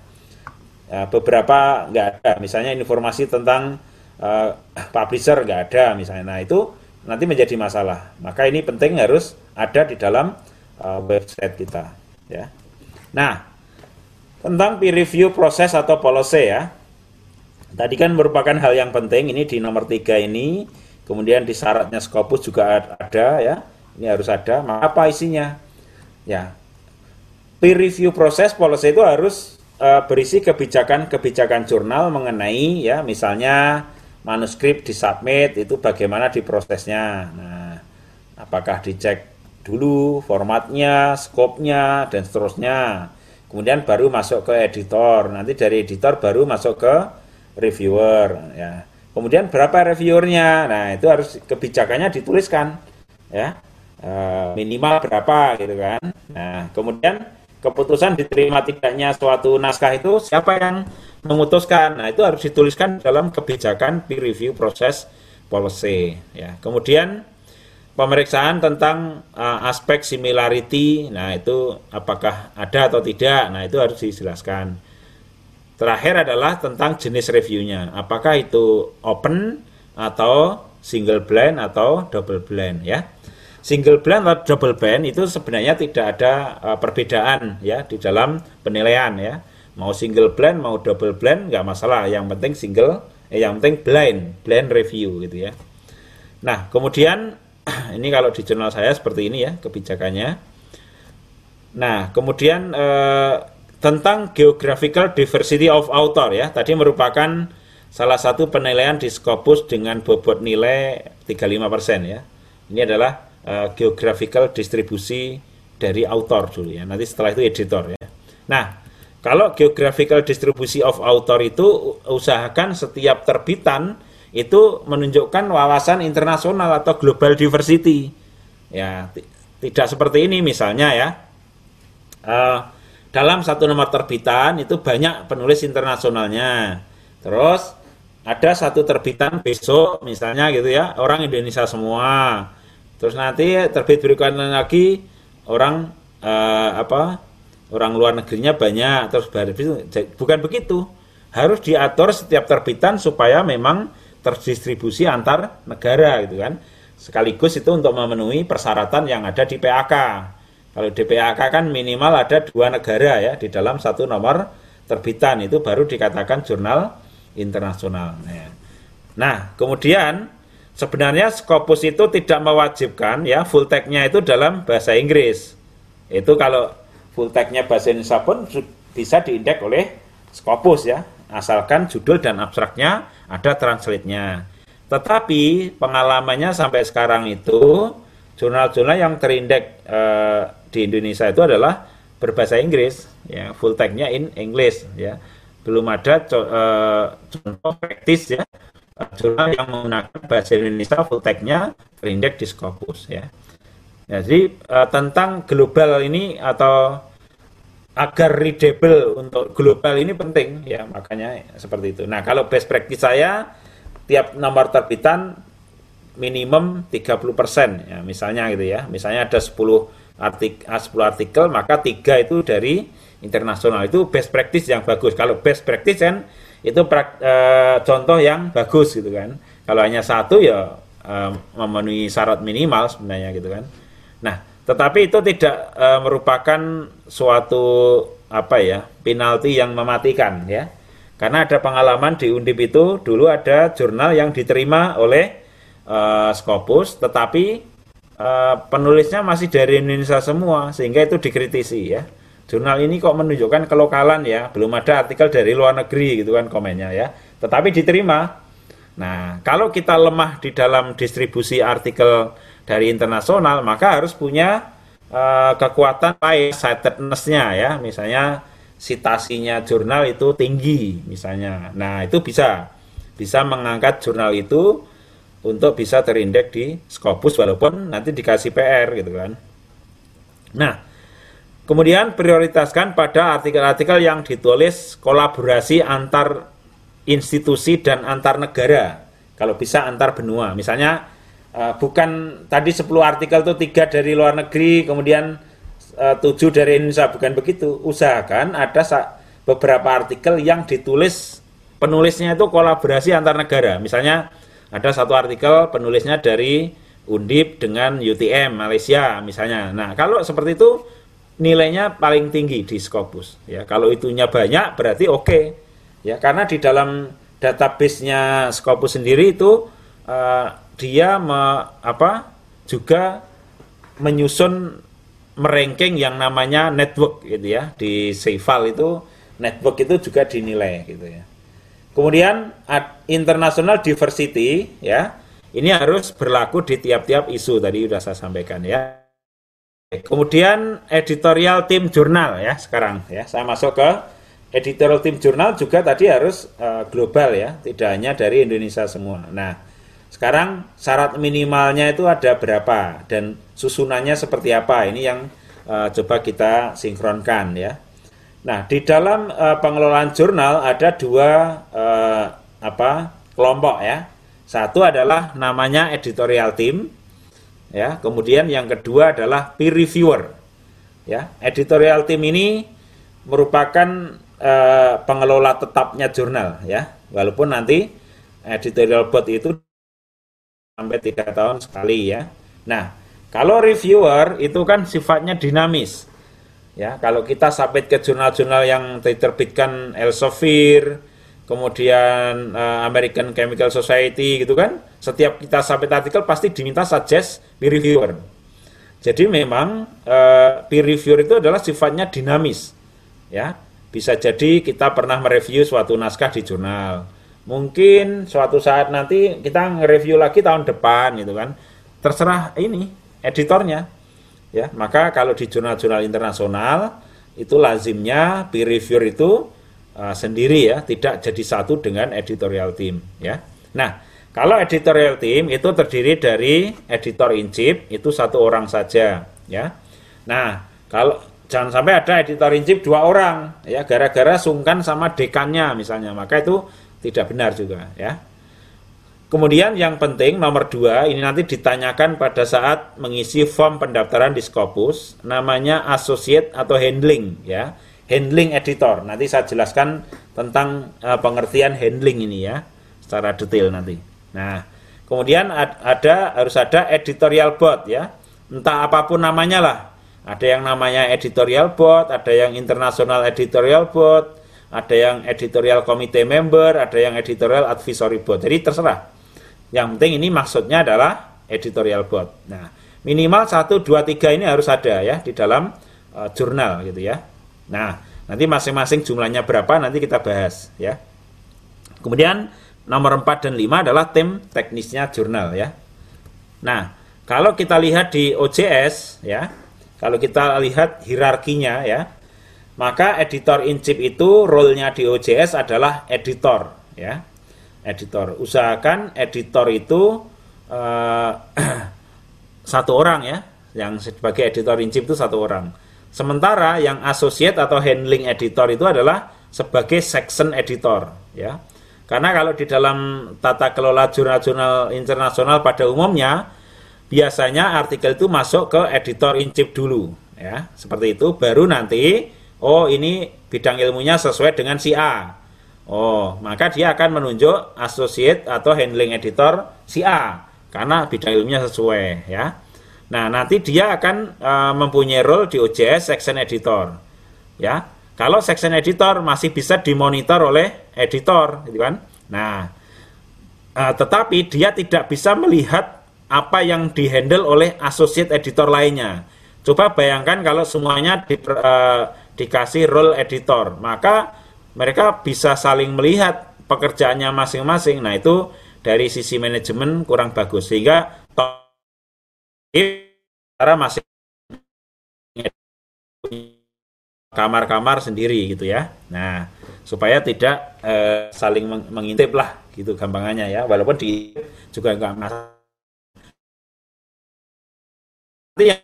Beberapa nggak ada, misalnya informasi tentang uh, publisher nggak ada misalnya. Nah itu nanti menjadi masalah. Maka ini penting harus ada di dalam uh, website kita. ya. Nah, tentang peer review proses atau policy ya. Tadi kan merupakan hal yang penting ini di nomor tiga ini, kemudian di syaratnya Scopus juga ada ya. Ini harus ada. Apa isinya? Ya. Peer review proses policy itu harus uh, berisi kebijakan-kebijakan jurnal mengenai ya misalnya manuskrip disubmit itu bagaimana diprosesnya. Nah, apakah dicek dulu formatnya, skopnya, dan seterusnya. Kemudian baru masuk ke editor. Nanti dari editor baru masuk ke reviewer. Ya. Kemudian berapa reviewernya? Nah itu harus kebijakannya dituliskan, ya e, minimal berapa gitu kan. Nah kemudian keputusan diterima tidaknya suatu naskah itu siapa yang memutuskan? Nah itu harus dituliskan dalam kebijakan peer review proses policy. Ya kemudian pemeriksaan tentang uh, aspek similarity, nah itu apakah ada atau tidak, nah itu harus dijelaskan. Terakhir adalah tentang jenis reviewnya, apakah itu open atau single blind atau double blind ya. Single blind atau double blind itu sebenarnya tidak ada uh, perbedaan ya di dalam penilaian ya. Mau single blind mau double blind nggak masalah, yang penting single, eh, yang penting blind, blind review gitu ya. Nah kemudian ini kalau di jurnal saya seperti ini ya kebijakannya. Nah, kemudian eh, tentang geographical diversity of author ya, tadi merupakan salah satu penilaian di Scopus dengan bobot nilai 35% ya. Ini adalah eh, geographical distribusi dari author dulu ya. Nanti setelah itu editor ya. Nah, kalau geographical distribusi of author itu usahakan setiap terbitan itu menunjukkan wawasan internasional atau global diversity. Ya, tidak seperti ini misalnya ya. Uh, dalam satu nomor terbitan itu banyak penulis internasionalnya. Terus ada satu terbitan besok misalnya gitu ya, orang Indonesia semua. Terus nanti terbit berikutnya lagi orang uh, apa? Orang luar negerinya banyak terus bukan begitu. Harus diatur setiap terbitan supaya memang terdistribusi antar negara gitu kan. Sekaligus itu untuk memenuhi persyaratan yang ada di PAK. Kalau di PAK kan minimal ada dua negara ya di dalam satu nomor terbitan itu baru dikatakan jurnal internasional. Nah kemudian sebenarnya Scopus itu tidak mewajibkan ya full text-nya itu dalam bahasa Inggris. Itu kalau full text-nya bahasa Indonesia pun bisa diindek oleh Scopus ya, asalkan judul dan abstraknya ada translate-nya. Tetapi pengalamannya sampai sekarang itu jurnal-jurnal yang terindeks uh, di Indonesia itu adalah berbahasa Inggris, ya full text-nya in English, ya belum ada co uh, contoh praktis ya jurnal yang menggunakan bahasa Indonesia full text-nya terindeks di Scopus ya. Jadi uh, tentang global ini atau agar readable untuk global ini penting ya makanya seperti itu. Nah kalau best practice saya tiap nomor terbitan minimum 30% ya misalnya gitu ya misalnya ada 10 artik 10 artikel maka tiga itu dari internasional itu best practice yang bagus kalau best practice kan itu pra, e, contoh yang bagus gitu kan kalau hanya satu ya e, memenuhi syarat minimal sebenarnya gitu kan nah tetapi itu tidak e, merupakan suatu apa ya penalti yang mematikan ya. Karena ada pengalaman di Undip itu dulu ada jurnal yang diterima oleh e, Scopus, tetapi e, penulisnya masih dari Indonesia semua sehingga itu dikritisi ya. Jurnal ini kok menunjukkan kelokalan ya, belum ada artikel dari luar negeri gitu kan komennya ya. Tetapi diterima. Nah, kalau kita lemah di dalam distribusi artikel dari internasional, maka harus punya uh, kekuatan lain, sightedness-nya ya, misalnya citasinya jurnal itu tinggi misalnya. Nah, itu bisa bisa mengangkat jurnal itu untuk bisa terindeks di Scopus walaupun nanti dikasih PR gitu kan. Nah, kemudian prioritaskan pada artikel-artikel yang ditulis kolaborasi antar institusi dan antar negara. Kalau bisa antar benua. Misalnya uh, bukan tadi 10 artikel itu tiga dari luar negeri kemudian uh, tujuh dari Indonesia bukan begitu usahakan ada beberapa artikel yang ditulis penulisnya itu kolaborasi antar negara misalnya ada satu artikel penulisnya dari Undip dengan UTM Malaysia misalnya nah kalau seperti itu nilainya paling tinggi di Scopus ya. Kalau itunya banyak berarti oke. Okay. Ya, karena di dalam database-nya Scopus sendiri itu uh, dia me, apa juga menyusun meranking yang namanya network gitu ya di Ceval itu network itu juga dinilai gitu ya. Kemudian international diversity ya ini harus berlaku di tiap-tiap isu tadi sudah saya sampaikan ya. Kemudian editorial tim jurnal ya sekarang ya saya masuk ke editorial tim jurnal juga tadi harus uh, global ya tidak hanya dari Indonesia semua. Nah sekarang syarat minimalnya itu ada berapa dan susunannya seperti apa ini yang uh, coba kita sinkronkan ya. Nah di dalam uh, pengelolaan jurnal ada dua uh, apa kelompok ya satu adalah namanya editorial team, ya. Kemudian yang kedua adalah peer reviewer, ya. Editorial team ini merupakan uh, pengelola tetapnya jurnal, ya. Walaupun nanti editorial board itu sampai tiga tahun sekali, ya. Nah, kalau reviewer itu kan sifatnya dinamis, ya. Kalau kita submit ke jurnal-jurnal yang diterbitkan Elsevier, kemudian uh, American Chemical Society gitu kan. Setiap kita submit artikel pasti diminta suggest peer reviewer. Jadi memang uh, peer reviewer itu adalah sifatnya dinamis. Ya. Bisa jadi kita pernah mereview suatu naskah di jurnal. Mungkin suatu saat nanti kita nge-review lagi tahun depan gitu kan. Terserah ini editornya. Ya, maka kalau di jurnal-jurnal internasional itu lazimnya peer reviewer itu uh, sendiri ya, tidak jadi satu dengan editorial team ya. Nah, kalau editorial team itu terdiri dari editor in chief itu satu orang saja ya. Nah, kalau jangan sampai ada editor in chief dua orang ya gara-gara sungkan sama dekannya misalnya, maka itu tidak benar juga ya. Kemudian yang penting nomor dua ini nanti ditanyakan pada saat mengisi form pendaftaran di Scopus namanya associate atau handling ya handling editor. Nanti saya jelaskan tentang uh, pengertian handling ini ya secara detail nanti. Nah, kemudian ada harus ada editorial board ya. Entah apa pun namanya lah. Ada yang namanya editorial board, ada yang international editorial board, ada yang editorial committee member, ada yang editorial advisory board. Jadi terserah. Yang penting ini maksudnya adalah editorial board. Nah, minimal 1 2 3 ini harus ada ya di dalam uh, jurnal gitu ya. Nah, nanti masing-masing jumlahnya berapa nanti kita bahas ya. Kemudian nomor 4 dan 5 adalah tim teknisnya jurnal ya. Nah, kalau kita lihat di OJS ya, kalau kita lihat hierarkinya ya, maka editor in chief itu role-nya di OJS adalah editor ya. Editor. Usahakan editor itu uh, satu orang ya, yang sebagai editor in chief itu satu orang Sementara yang associate atau handling editor itu adalah sebagai section editor, ya. Karena kalau di dalam tata kelola jurnal-jurnal internasional pada umumnya biasanya artikel itu masuk ke editor in chief dulu, ya. Seperti itu baru nanti oh ini bidang ilmunya sesuai dengan si A. Oh, maka dia akan menunjuk associate atau handling editor si A karena bidang ilmunya sesuai, ya. Nah, nanti dia akan uh, mempunyai role di OJS section editor. Ya. Kalau section editor masih bisa dimonitor oleh editor, gitu kan? Nah, uh, tetapi dia tidak bisa melihat apa yang dihandle oleh associate editor lainnya. Coba bayangkan kalau semuanya di, uh, dikasih role editor, maka mereka bisa saling melihat pekerjaannya masing-masing. Nah, itu dari sisi manajemen kurang bagus sehingga karena masih kamar-kamar sendiri gitu ya. Nah, supaya tidak eh, saling mengintip lah gitu gampangannya ya. Walaupun di juga enggak masalah. yang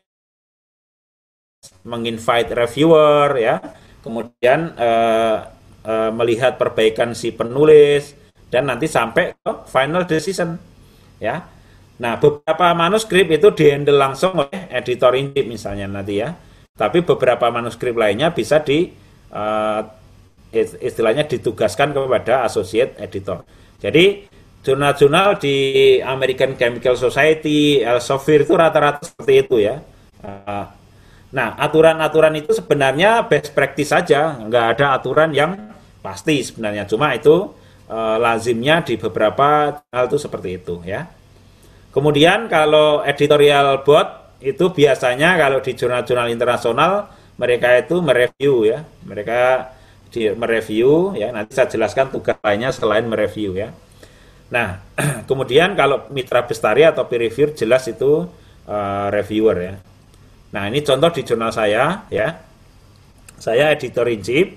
menginvite reviewer ya, kemudian eh, eh, melihat perbaikan si penulis dan nanti sampai ke final decision ya Nah, beberapa manuskrip itu dihandle langsung oleh editor in misalnya nanti ya. Tapi beberapa manuskrip lainnya bisa di uh, istilahnya ditugaskan kepada associate editor. Jadi jurnal-jurnal di American Chemical Society, Elsevier itu rata-rata seperti itu ya. Uh, Nah, aturan-aturan itu sebenarnya best practice saja, nggak ada aturan yang pasti sebenarnya. Cuma itu e, lazimnya di beberapa hal itu seperti itu ya. Kemudian kalau editorial board itu biasanya kalau di jurnal-jurnal internasional mereka itu mereview ya, mereka di mereview ya. Nanti saya jelaskan tugas lainnya selain mereview ya. Nah, kemudian kalau mitra bestari atau peer reviewer jelas itu uh, reviewer ya. Nah, ini contoh di jurnal saya ya. Saya editor in chief.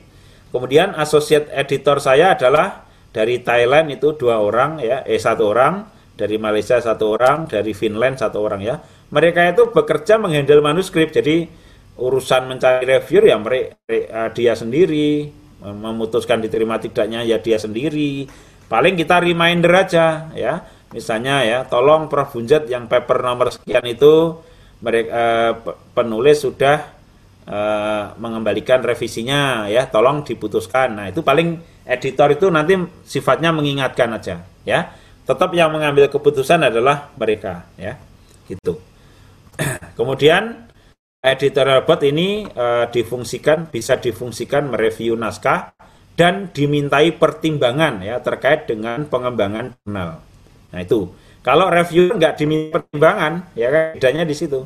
Kemudian associate editor saya adalah dari Thailand itu dua orang ya, eh satu orang, dari Malaysia satu orang, dari Finland satu orang ya. Mereka itu bekerja menghandle manuskrip. Jadi urusan mencari reviewer ya mereka eh, dia sendiri, memutuskan diterima tidaknya ya dia sendiri. Paling kita reminder aja ya. Misalnya ya, tolong Prof. Bunjat yang paper nomor sekian itu mereka eh, penulis sudah eh, mengembalikan revisinya ya. Tolong diputuskan. Nah itu paling editor itu nanti sifatnya mengingatkan aja ya. Tetap yang mengambil keputusan adalah mereka ya. Gitu kemudian editorial board ini uh, difungsikan bisa difungsikan mereview naskah dan dimintai pertimbangan ya terkait dengan pengembangan jurnal. Nah itu kalau review nggak diminta pertimbangan, ya kan bedanya di situ.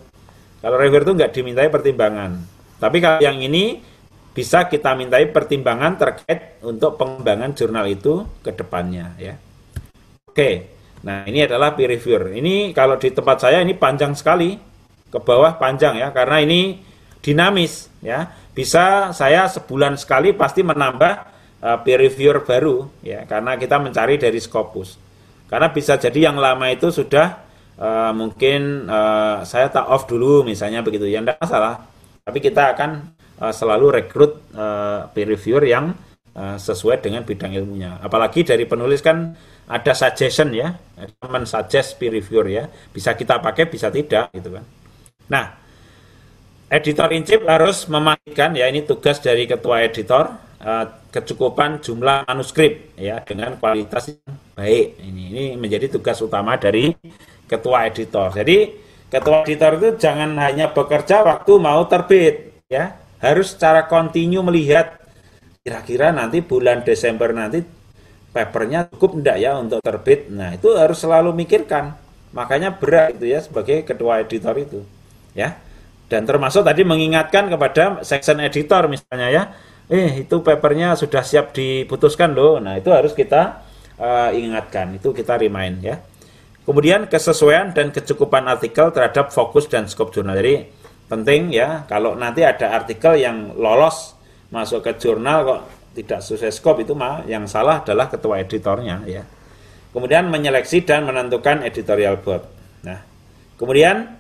Kalau review itu nggak dimintai pertimbangan. Tapi kalau yang ini bisa kita mintai pertimbangan terkait untuk pengembangan jurnal itu ke depannya ya. Oke. Nah, ini adalah peer reviewer. Ini kalau di tempat saya ini panjang sekali. Ke bawah panjang ya karena ini dinamis ya. Bisa saya sebulan sekali pasti menambah uh, peer reviewer baru ya karena kita mencari dari Scopus. Karena bisa jadi yang lama itu sudah uh, mungkin uh, saya tak off dulu misalnya begitu. Ya tidak masalah. Tapi kita akan uh, selalu rekrut uh, peer reviewer yang uh, sesuai dengan bidang ilmunya. Apalagi dari penulis kan ada suggestion ya, teman suggest peer reviewer ya. Bisa kita pakai, bisa tidak gitu kan. Nah, editor in chief harus memastikan ya ini tugas dari ketua editor uh, kecukupan jumlah manuskrip ya dengan kualitas yang baik. Ini ini menjadi tugas utama dari ketua editor. Jadi ketua editor itu jangan hanya bekerja waktu mau terbit ya, harus secara kontinu melihat kira-kira nanti bulan Desember nanti papernya cukup enggak ya untuk terbit. Nah, itu harus selalu mikirkan. Makanya berat itu ya sebagai ketua editor itu. Ya. Dan termasuk tadi mengingatkan kepada section editor misalnya ya, eh itu papernya sudah siap diputuskan loh. Nah itu harus kita uh, ingatkan, itu kita remind ya. Kemudian kesesuaian dan kecukupan artikel terhadap fokus dan skop jurnal. Jadi penting ya kalau nanti ada artikel yang lolos masuk ke jurnal kok tidak sesuai skop itu mah yang salah adalah ketua editornya ya. Kemudian menyeleksi dan menentukan editorial board. Nah, kemudian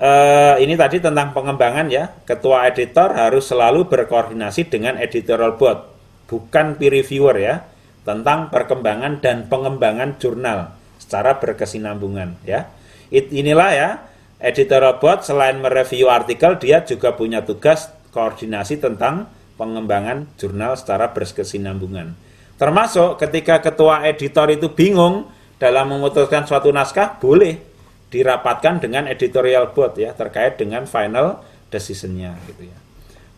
Uh, ini tadi tentang pengembangan ya. Ketua editor harus selalu berkoordinasi dengan editorial board, bukan peer reviewer ya, tentang perkembangan dan pengembangan jurnal secara berkesinambungan ya. It, inilah ya, editorial board selain mereview artikel, dia juga punya tugas koordinasi tentang pengembangan jurnal secara berkesinambungan. Termasuk ketika ketua editor itu bingung dalam memutuskan suatu naskah, boleh dirapatkan dengan editorial board ya terkait dengan final decisionnya gitu ya.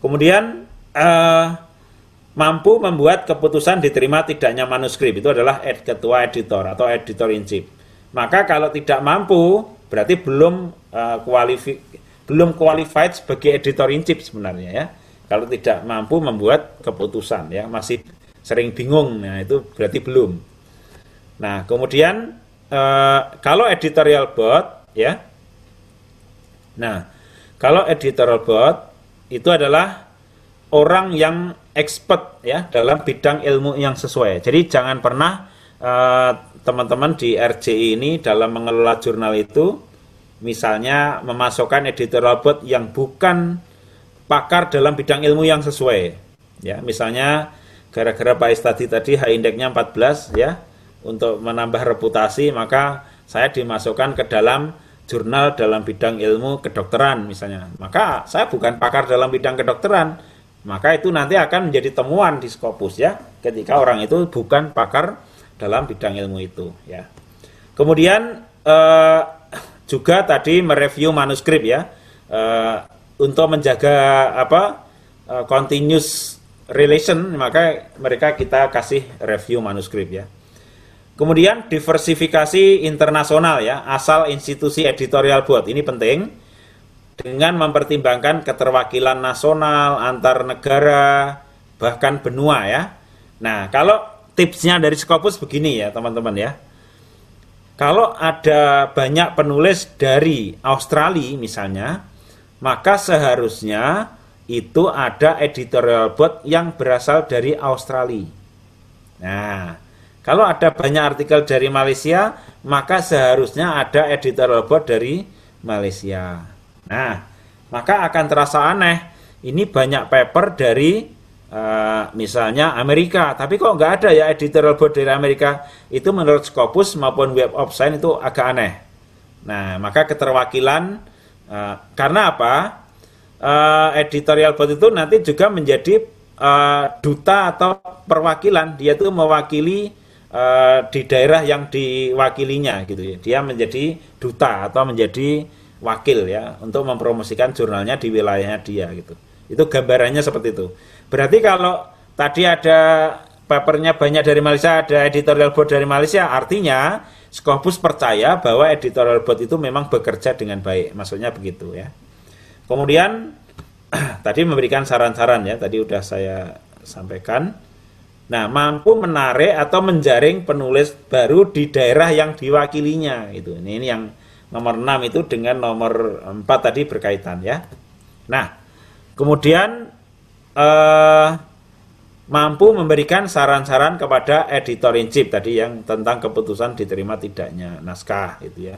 Kemudian uh, mampu membuat keputusan diterima tidaknya manuskrip itu adalah ed, ketua editor atau editor in chief. Maka kalau tidak mampu berarti belum uh, qualifi, belum qualified sebagai editor in chief sebenarnya ya. Kalau tidak mampu membuat keputusan ya masih sering bingung nah itu berarti belum. Nah, kemudian uh, kalau editorial board ya. Nah, kalau editorial board itu adalah orang yang expert ya dalam bidang ilmu yang sesuai. Jadi jangan pernah eh, teman-teman di RJI ini dalam mengelola jurnal itu misalnya memasukkan editorial board yang bukan pakar dalam bidang ilmu yang sesuai. Ya, misalnya gara-gara Pak Istadi tadi H indeksnya 14 ya, untuk menambah reputasi maka saya dimasukkan ke dalam jurnal dalam bidang ilmu kedokteran misalnya. Maka saya bukan pakar dalam bidang kedokteran. Maka itu nanti akan menjadi temuan di Scopus ya ketika orang itu bukan pakar dalam bidang ilmu itu ya. Kemudian eh, juga tadi mereview manuskrip ya. Eh, untuk menjaga apa uh, continuous relation maka mereka kita kasih review manuskrip ya. Kemudian diversifikasi internasional ya, asal institusi editorial buat ini penting dengan mempertimbangkan keterwakilan nasional antar negara bahkan benua ya. Nah, kalau tipsnya dari Scopus begini ya, teman-teman ya. Kalau ada banyak penulis dari Australia misalnya, maka seharusnya itu ada editorial board yang berasal dari Australia. Nah, kalau ada banyak artikel dari Malaysia, maka seharusnya ada editorial board dari Malaysia. Nah, maka akan terasa aneh. Ini banyak paper dari uh, misalnya Amerika, tapi kok nggak ada ya editorial board dari Amerika? Itu menurut Scopus maupun Web of Science itu agak aneh. Nah, maka keterwakilan uh, karena apa? uh, editorial board itu nanti juga menjadi uh, duta atau perwakilan dia itu mewakili uh, di daerah yang diwakilinya gitu ya. Dia menjadi duta atau menjadi wakil ya untuk mempromosikan jurnalnya di wilayahnya dia gitu. Itu gambarannya seperti itu. Berarti kalau tadi ada papernya banyak dari Malaysia ada editorial board dari Malaysia artinya Scopus percaya bahwa editorial board itu memang bekerja dengan baik. Maksudnya begitu ya. Kemudian tadi memberikan saran-saran ya, tadi sudah saya sampaikan. Nah, mampu menarik atau menjaring penulis baru di daerah yang diwakilinya itu. Ini, ini yang nomor 6 itu dengan nomor 4 tadi berkaitan ya. Nah, kemudian eh, mampu memberikan saran-saran kepada editor in chief tadi yang tentang keputusan diterima tidaknya naskah itu ya.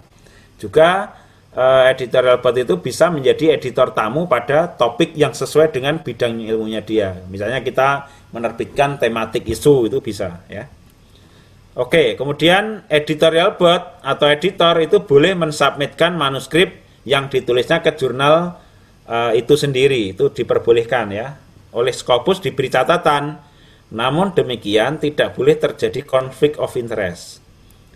Juga uh, editorial board itu bisa menjadi editor tamu pada topik yang sesuai dengan bidang ilmunya dia. Misalnya kita menerbitkan tematik isu itu bisa ya. Oke, kemudian editorial board atau editor itu boleh mensubmitkan manuskrip yang ditulisnya ke jurnal uh, itu sendiri, itu diperbolehkan ya. Oleh Scopus diberi catatan, namun demikian tidak boleh terjadi konflik of interest.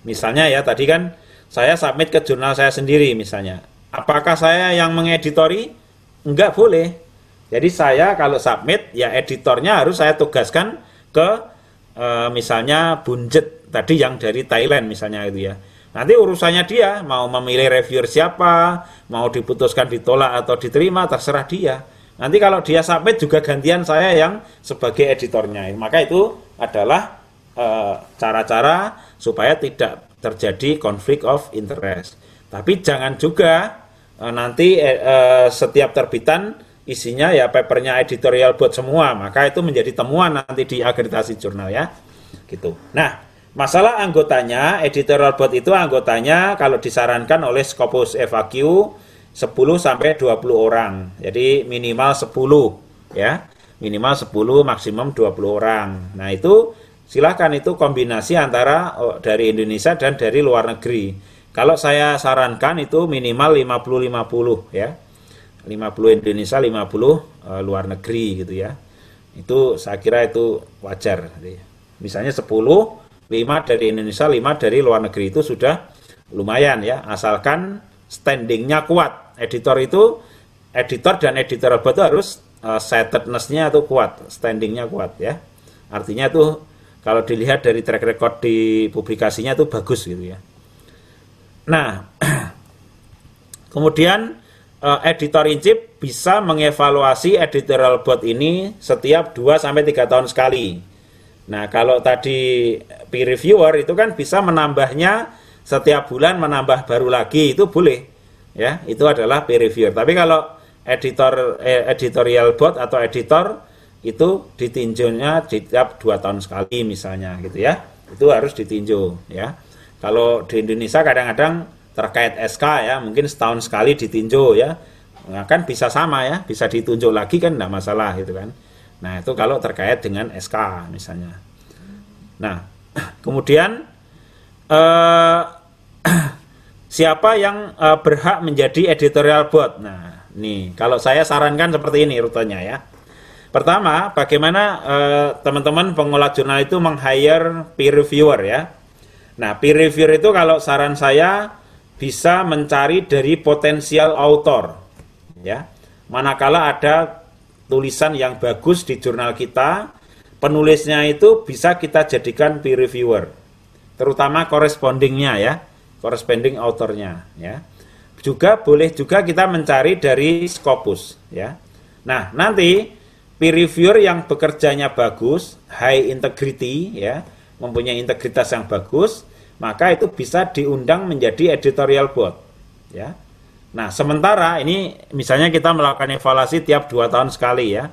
Misalnya ya tadi kan saya submit ke jurnal saya sendiri misalnya. Apakah saya yang mengeditori? Enggak boleh. Jadi saya kalau submit ya editornya harus saya tugaskan ke e, misalnya Bunjet tadi yang dari Thailand misalnya itu ya. Nanti urusannya dia mau memilih reviewer siapa, mau diputuskan ditolak atau diterima terserah dia. Nanti kalau dia submit juga gantian saya yang sebagai editornya. Maka itu adalah eh, cara-cara e, supaya tidak terjadi konflik of interest. Tapi jangan juga e, nanti e, setiap terbitan isinya ya papernya editorial buat semua, maka itu menjadi temuan nanti di akreditasi jurnal ya. Gitu. Nah, masalah anggotanya editorial board itu anggotanya kalau disarankan oleh Scopus FAQ 10 sampai 20 orang. Jadi minimal 10 ya. Minimal 10 maksimum 20 orang. Nah, itu silahkan itu kombinasi antara oh, dari Indonesia dan dari luar negeri. Kalau saya sarankan itu minimal 50-50 ya. 50 Indonesia, 50 uh, eh, luar negeri gitu ya. Itu saya kira itu wajar. Misalnya 10, 5 dari Indonesia, 5 dari luar negeri itu sudah lumayan ya. Asalkan standingnya kuat. Editor itu, editor dan editor itu harus uh, setedness-nya itu kuat, standingnya kuat ya. Artinya itu kalau dilihat dari track record di publikasinya itu bagus gitu ya. Nah, kemudian uh, editor in chief bisa mengevaluasi editorial board ini setiap 2 sampai 3 tahun sekali. Nah, kalau tadi peer reviewer itu kan bisa menambahnya setiap bulan menambah baru lagi itu boleh. Ya, itu adalah peer reviewer. Tapi kalau editor eh, editorial board atau editor itu ditinjaunya setiap dua tahun sekali misalnya gitu ya. Itu harus ditinjau ya. Kalau di Indonesia kadang-kadang terkait SK ya mungkin setahun sekali ditinjau ya. Nah, kan bisa sama ya bisa ditunjuk lagi kan tidak masalah gitu kan. Nah itu kalau terkait dengan SK misalnya. Nah kemudian eh, siapa yang eh, berhak menjadi editorial board? Nah nih kalau saya sarankan seperti ini rutenya ya Pertama, bagaimana eh, teman-teman pengolah jurnal itu meng-hire peer reviewer ya. Nah, peer reviewer itu kalau saran saya bisa mencari dari potensial author ya. manakala ada tulisan yang bagus di jurnal kita, penulisnya itu bisa kita jadikan peer reviewer, terutama correspondingnya ya, corresponding autornya ya. Juga boleh juga kita mencari dari Scopus ya. Nah, nanti peer reviewer yang bekerjanya bagus, high integrity ya, mempunyai integritas yang bagus, maka itu bisa diundang menjadi editorial board ya. Nah, sementara ini misalnya kita melakukan evaluasi tiap dua tahun sekali ya.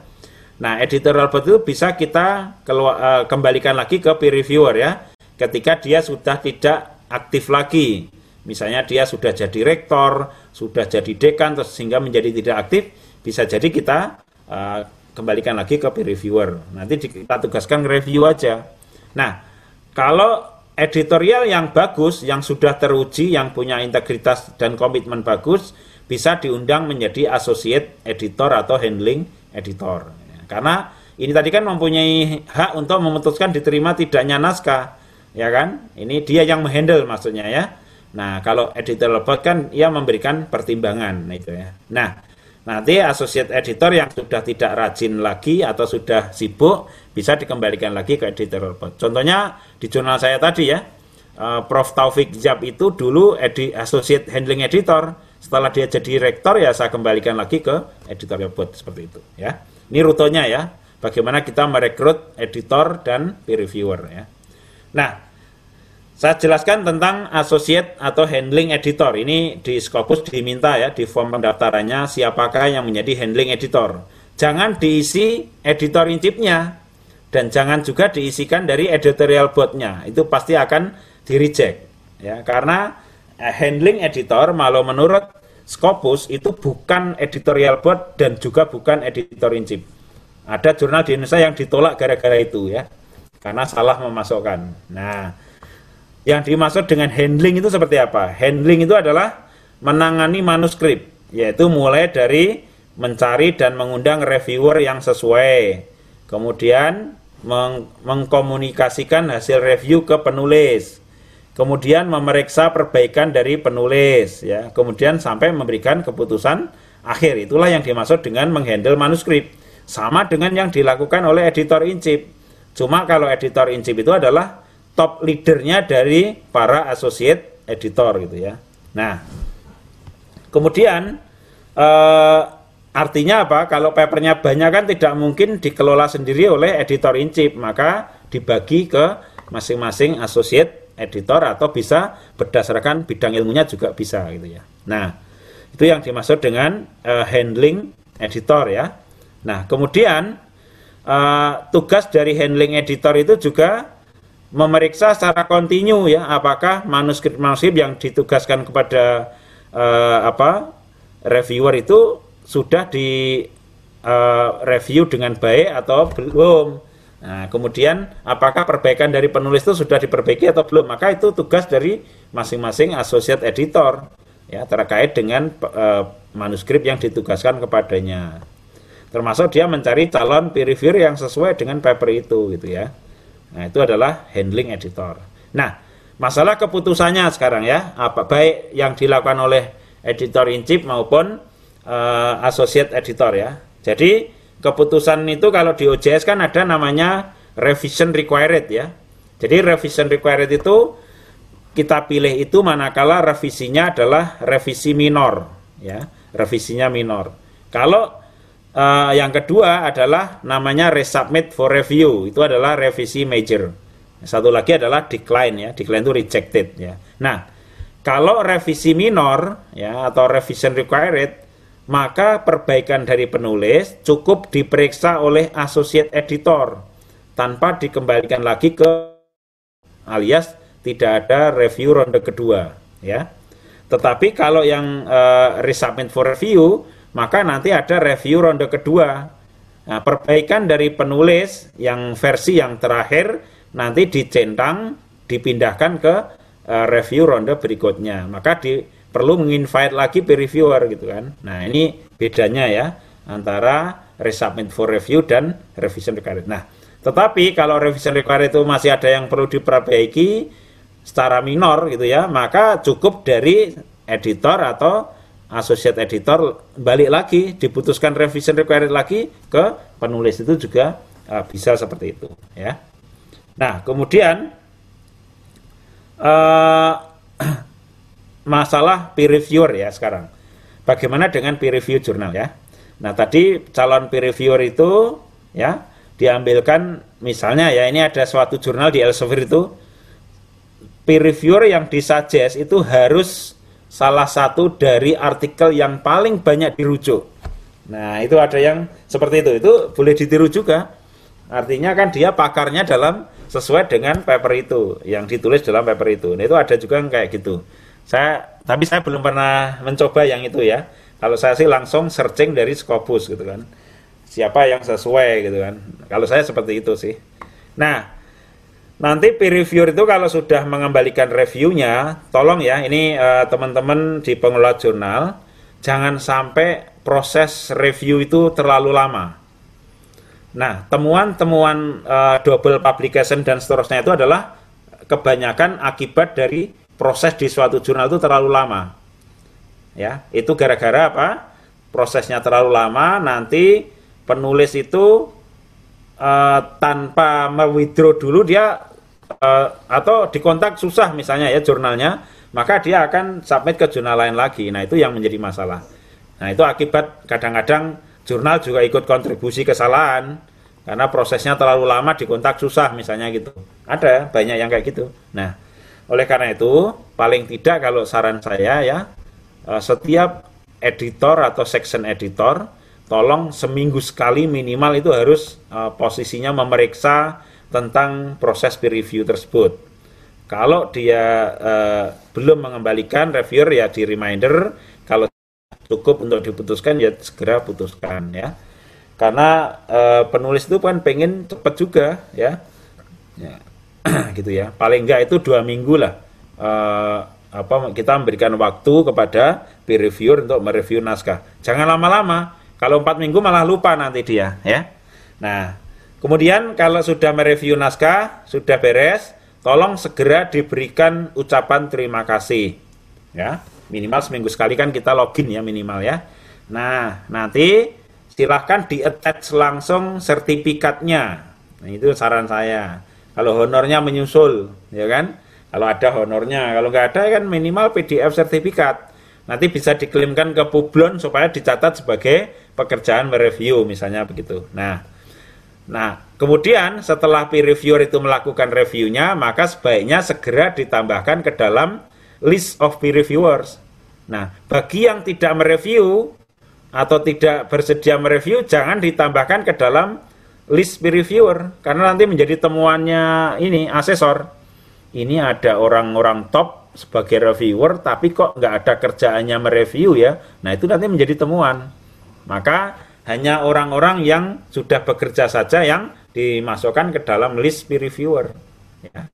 Nah, editorial board itu bisa kita keluar, uh, kembalikan lagi ke peer reviewer ya, ketika dia sudah tidak aktif lagi. Misalnya dia sudah jadi rektor, sudah jadi dekan, sehingga menjadi tidak aktif, bisa jadi kita uh, kembalikan lagi ke peer reviewer. Nanti kita tugaskan review aja. Nah, kalau editorial yang bagus, yang sudah teruji, yang punya integritas dan komitmen bagus, bisa diundang menjadi associate editor atau handling editor. Karena ini tadi kan mempunyai hak untuk memutuskan diterima tidaknya naskah, ya kan? Ini dia yang menghandle maksudnya ya. Nah, kalau editor board kan ia memberikan pertimbangan itu ya. Nah, nanti associate editor yang sudah tidak rajin lagi atau sudah sibuk bisa dikembalikan lagi ke editor report. Contohnya di jurnal saya tadi ya, uh, Prof. Taufik Jab itu dulu edi, associate handling editor. Setelah dia jadi rektor ya saya kembalikan lagi ke editor report seperti itu ya. Ini rutenya ya, bagaimana kita merekrut editor dan peer reviewer ya. Nah, saya jelaskan tentang associate atau handling editor. Ini di Scopus diminta ya di form pendaftarannya siapakah yang menjadi handling editor. Jangan diisi editor in chief-nya, dan jangan juga diisikan dari editorial boardnya. Itu pasti akan di reject ya. Karena eh, handling editor malah menurut Scopus itu bukan editorial board dan juga bukan editor in ada jurnal di Indonesia yang ditolak gara-gara itu ya. Karena salah memasukkan. Nah yang dimaksud dengan handling itu seperti apa handling itu adalah menangani manuskrip yaitu mulai dari mencari dan mengundang reviewer yang sesuai kemudian meng mengkomunikasikan hasil review ke penulis, kemudian memeriksa perbaikan dari penulis, ya, kemudian sampai memberikan keputusan akhir. Itulah yang dimaksud dengan menghandle manuskrip. Sama dengan yang dilakukan oleh editor in chief. Cuma kalau editor in chief itu adalah top leadernya dari para associate editor gitu ya. Nah, kemudian eh, Artinya apa? Kalau papernya banyak kan tidak mungkin dikelola sendiri oleh editor in chief, maka dibagi ke masing-masing associate editor atau bisa berdasarkan bidang ilmunya juga bisa gitu ya. Nah, itu yang dimaksud dengan uh, handling editor ya. Nah, kemudian uh, tugas dari handling editor itu juga memeriksa secara kontinu ya apakah manuskrip-manuskrip yang ditugaskan kepada uh, apa reviewer itu sudah di uh, review dengan baik atau belum. Nah, kemudian apakah perbaikan dari penulis itu sudah diperbaiki atau belum? Maka itu tugas dari masing-masing associate editor ya terkait dengan uh, manuskrip yang ditugaskan kepadanya. Termasuk dia mencari calon peer reviewer yang sesuai dengan paper itu gitu ya. Nah, itu adalah handling editor. Nah, masalah keputusannya sekarang ya, apa baik yang dilakukan oleh editor in chief maupun uh, associate editor ya. Jadi keputusan itu kalau di OJS kan ada namanya revision required ya. Jadi revision required itu kita pilih itu manakala revisinya adalah revisi minor ya, revisinya minor. Kalau uh, yang kedua adalah namanya resubmit for review, itu adalah revisi major. Satu lagi adalah decline ya, decline itu rejected ya. Nah, kalau revisi minor ya atau revision required maka perbaikan dari penulis cukup diperiksa oleh associate editor tanpa dikembalikan lagi ke alias tidak ada review ronde kedua ya. Tetapi kalau yang uh, resubmit for review maka nanti ada review ronde kedua. Nah, perbaikan dari penulis yang versi yang terakhir nanti dicentang dipindahkan ke uh, review ronde berikutnya. Maka di perlu menginvite lagi peer reviewer gitu kan. Nah, ini bedanya ya antara resubmit for review dan revision required. Nah, tetapi kalau revision required itu masih ada yang perlu diperbaiki secara minor gitu ya, maka cukup dari editor atau associate editor balik lagi diputuskan revision required lagi ke penulis itu juga uh, bisa seperti itu ya. Nah kemudian uh, masalah peer reviewer ya sekarang. Bagaimana dengan peer review jurnal ya? Nah tadi calon peer reviewer itu ya diambilkan misalnya ya ini ada suatu jurnal di Elsevier itu peer reviewer yang disuggest itu harus salah satu dari artikel yang paling banyak dirujuk. Nah, itu ada yang seperti itu. Itu boleh ditiru juga. Artinya kan dia pakarnya dalam sesuai dengan paper itu yang ditulis dalam paper itu. Nah, itu ada juga yang kayak gitu. Saya tapi saya belum pernah mencoba yang itu ya. Kalau saya sih langsung searching dari Scopus gitu kan. Siapa yang sesuai gitu kan. Kalau saya seperti itu sih. Nah, Nanti peer reviewer itu kalau sudah mengembalikan reviewnya, tolong ya, ini uh, teman-teman di pengelola jurnal, jangan sampai proses review itu terlalu lama. Nah, temuan-temuan uh, double publication dan seterusnya itu adalah kebanyakan akibat dari proses di suatu jurnal itu terlalu lama. Ya, itu gara-gara apa? Prosesnya terlalu lama, nanti penulis itu uh, tanpa mewithdraw dulu dia uh, atau dikontak susah misalnya ya jurnalnya, maka dia akan submit ke jurnal lain lagi. Nah, itu yang menjadi masalah. Nah, itu akibat kadang-kadang jurnal juga ikut kontribusi kesalahan karena prosesnya terlalu lama dikontak susah misalnya gitu. Ada banyak yang kayak gitu. Nah, oleh karena itu paling tidak kalau saran saya ya uh, setiap editor atau section editor tolong seminggu sekali minimal itu harus uh, posisinya memeriksa tentang proses peer review tersebut. Kalau dia uh, belum mengembalikan reviewer ya di reminder, kalau cukup untuk diputuskan ya segera putuskan ya. Karena uh, penulis itu kan pengen cepat juga ya, ya gitu ya. Paling enggak itu dua minggu lah. Uh, apa kita memberikan waktu kepada peer reviewer untuk mereview naskah. Jangan lama-lama kalau empat minggu malah lupa nanti dia, ya. Nah, kemudian kalau sudah mereview naskah, sudah beres, tolong segera diberikan ucapan terima kasih, ya. Minimal seminggu sekali kan kita login ya minimal ya. Nah, nanti silahkan di attach langsung sertifikatnya. Nah, itu saran saya. Kalau honornya menyusul, ya kan? Kalau ada honornya, kalau nggak ada kan minimal PDF sertifikat. Nanti bisa diklaimkan ke Publon supaya dicatat sebagai pekerjaan mereview misalnya begitu. Nah, nah kemudian setelah peer reviewer itu melakukan reviewnya, maka sebaiknya segera ditambahkan ke dalam list of peer reviewers. Nah, bagi yang tidak mereview atau tidak bersedia mereview, jangan ditambahkan ke dalam list peer reviewer karena nanti menjadi temuannya ini asesor. Ini ada orang-orang top sebagai reviewer tapi kok nggak ada kerjaannya mereview ya. Nah, itu nanti menjadi temuan. Maka hanya orang-orang yang sudah bekerja saja yang dimasukkan ke dalam list peer reviewer. Ya.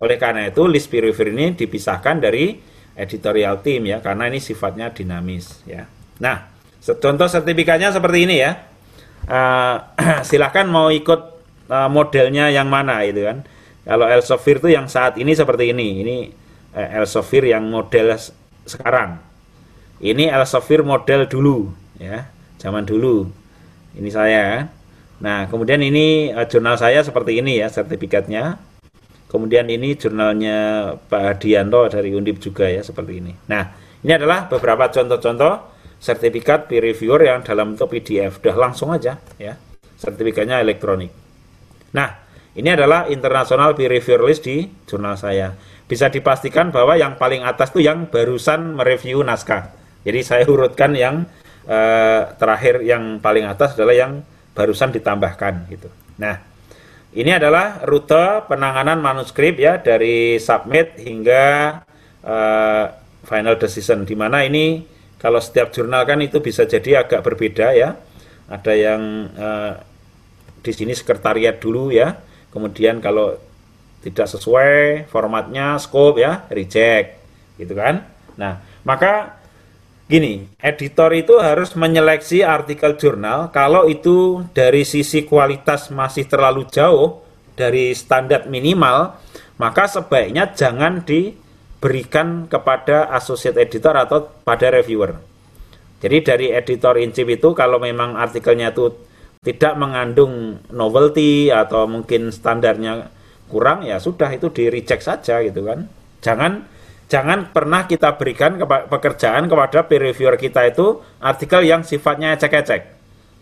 Oleh karena itu list peer reviewer ini dipisahkan dari editorial team ya karena ini sifatnya dinamis ya. Nah, contoh sertifikatnya seperti ini ya. Uh, silahkan mau ikut uh, modelnya yang mana itu kan. Kalau Elsevier itu yang saat ini seperti ini. Ini uh, Elsevier yang model sekarang. Ini Elsevier model dulu ya zaman dulu. Ini saya. Nah, kemudian ini uh, jurnal saya seperti ini ya sertifikatnya. Kemudian ini jurnalnya Pak Hadianto dari Undip juga ya seperti ini. Nah, ini adalah beberapa contoh-contoh sertifikat peer reviewer yang dalam bentuk PDF. Udah langsung aja ya. Sertifikatnya elektronik. Nah, ini adalah internasional peer reviewer list di jurnal saya. Bisa dipastikan bahwa yang paling atas itu yang barusan mereview naskah. Jadi saya urutkan yang eh, terakhir yang paling atas adalah yang barusan ditambahkan gitu. Nah, ini adalah rute penanganan manuskrip ya dari submit hingga eh, final decision di mana ini kalau setiap jurnal kan itu bisa jadi agak berbeda ya. Ada yang eh, di sini sekretariat dulu ya. Kemudian kalau tidak sesuai formatnya, scope ya, reject gitu kan. Nah, maka Gini, editor itu harus menyeleksi artikel jurnal kalau itu dari sisi kualitas masih terlalu jauh dari standar minimal, maka sebaiknya jangan diberikan kepada associate editor atau pada reviewer. Jadi dari editor in chief itu kalau memang artikelnya itu tidak mengandung novelty atau mungkin standarnya kurang ya sudah itu di reject saja gitu kan. Jangan jangan pernah kita berikan pekerjaan kepada peer reviewer kita itu artikel yang sifatnya ecek-ecek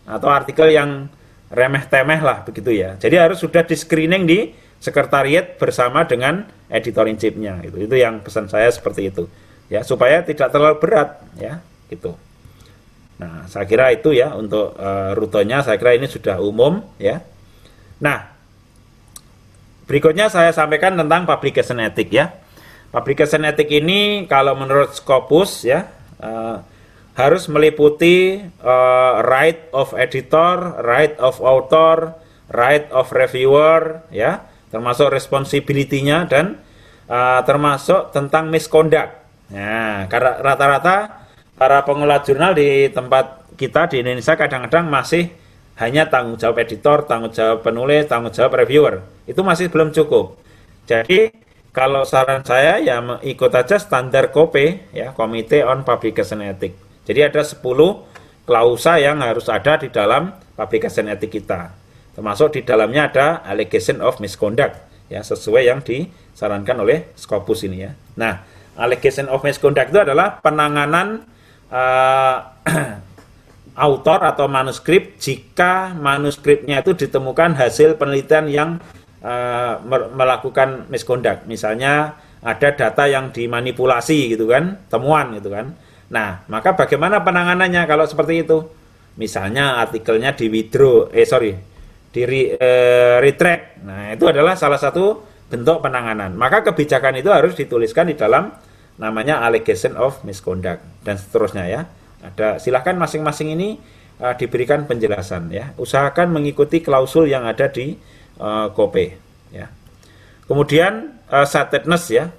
atau artikel yang remeh-temeh lah begitu ya. Jadi harus sudah di screening di sekretariat bersama dengan editor in chief-nya itu. Itu yang pesan saya seperti itu. Ya, supaya tidak terlalu berat ya, gitu. Nah, saya kira itu ya untuk uh, rutenya saya kira ini sudah umum ya. Nah, berikutnya saya sampaikan tentang publication ethic ya. Publication ethic ini kalau menurut Scopus ya uh, harus meliputi uh, right of editor, right of author, right of reviewer ya, termasuk responsibility-nya dan uh, termasuk tentang misconduct. Nah, karena rata-rata para pengelola jurnal di tempat kita di Indonesia kadang-kadang masih hanya tanggung jawab editor, tanggung jawab penulis, tanggung jawab reviewer. Itu masih belum cukup. Jadi kalau saran saya ya ikut aja standar KOP ya, Komite on Publication Ethic. Jadi ada 10 klausa yang harus ada di dalam publication ethic kita. Termasuk di dalamnya ada allegation of misconduct ya sesuai yang disarankan oleh Scopus ini ya. Nah, allegation of misconduct itu adalah penanganan uh, autor atau manuskrip jika manuskripnya itu ditemukan hasil penelitian yang uh, melakukan misconduct. Misalnya ada data yang dimanipulasi gitu kan, temuan gitu kan. Nah, maka bagaimana penanganannya kalau seperti itu? Misalnya artikelnya di withdraw, eh sorry, di re, eh, retract. Nah, itu adalah salah satu bentuk penanganan. Maka kebijakan itu harus dituliskan di dalam namanya allegation of misconduct dan seterusnya ya. Ada silahkan masing-masing ini uh, diberikan penjelasan ya. Usahakan mengikuti klausul yang ada di uh, ya. Kemudian uh, ya.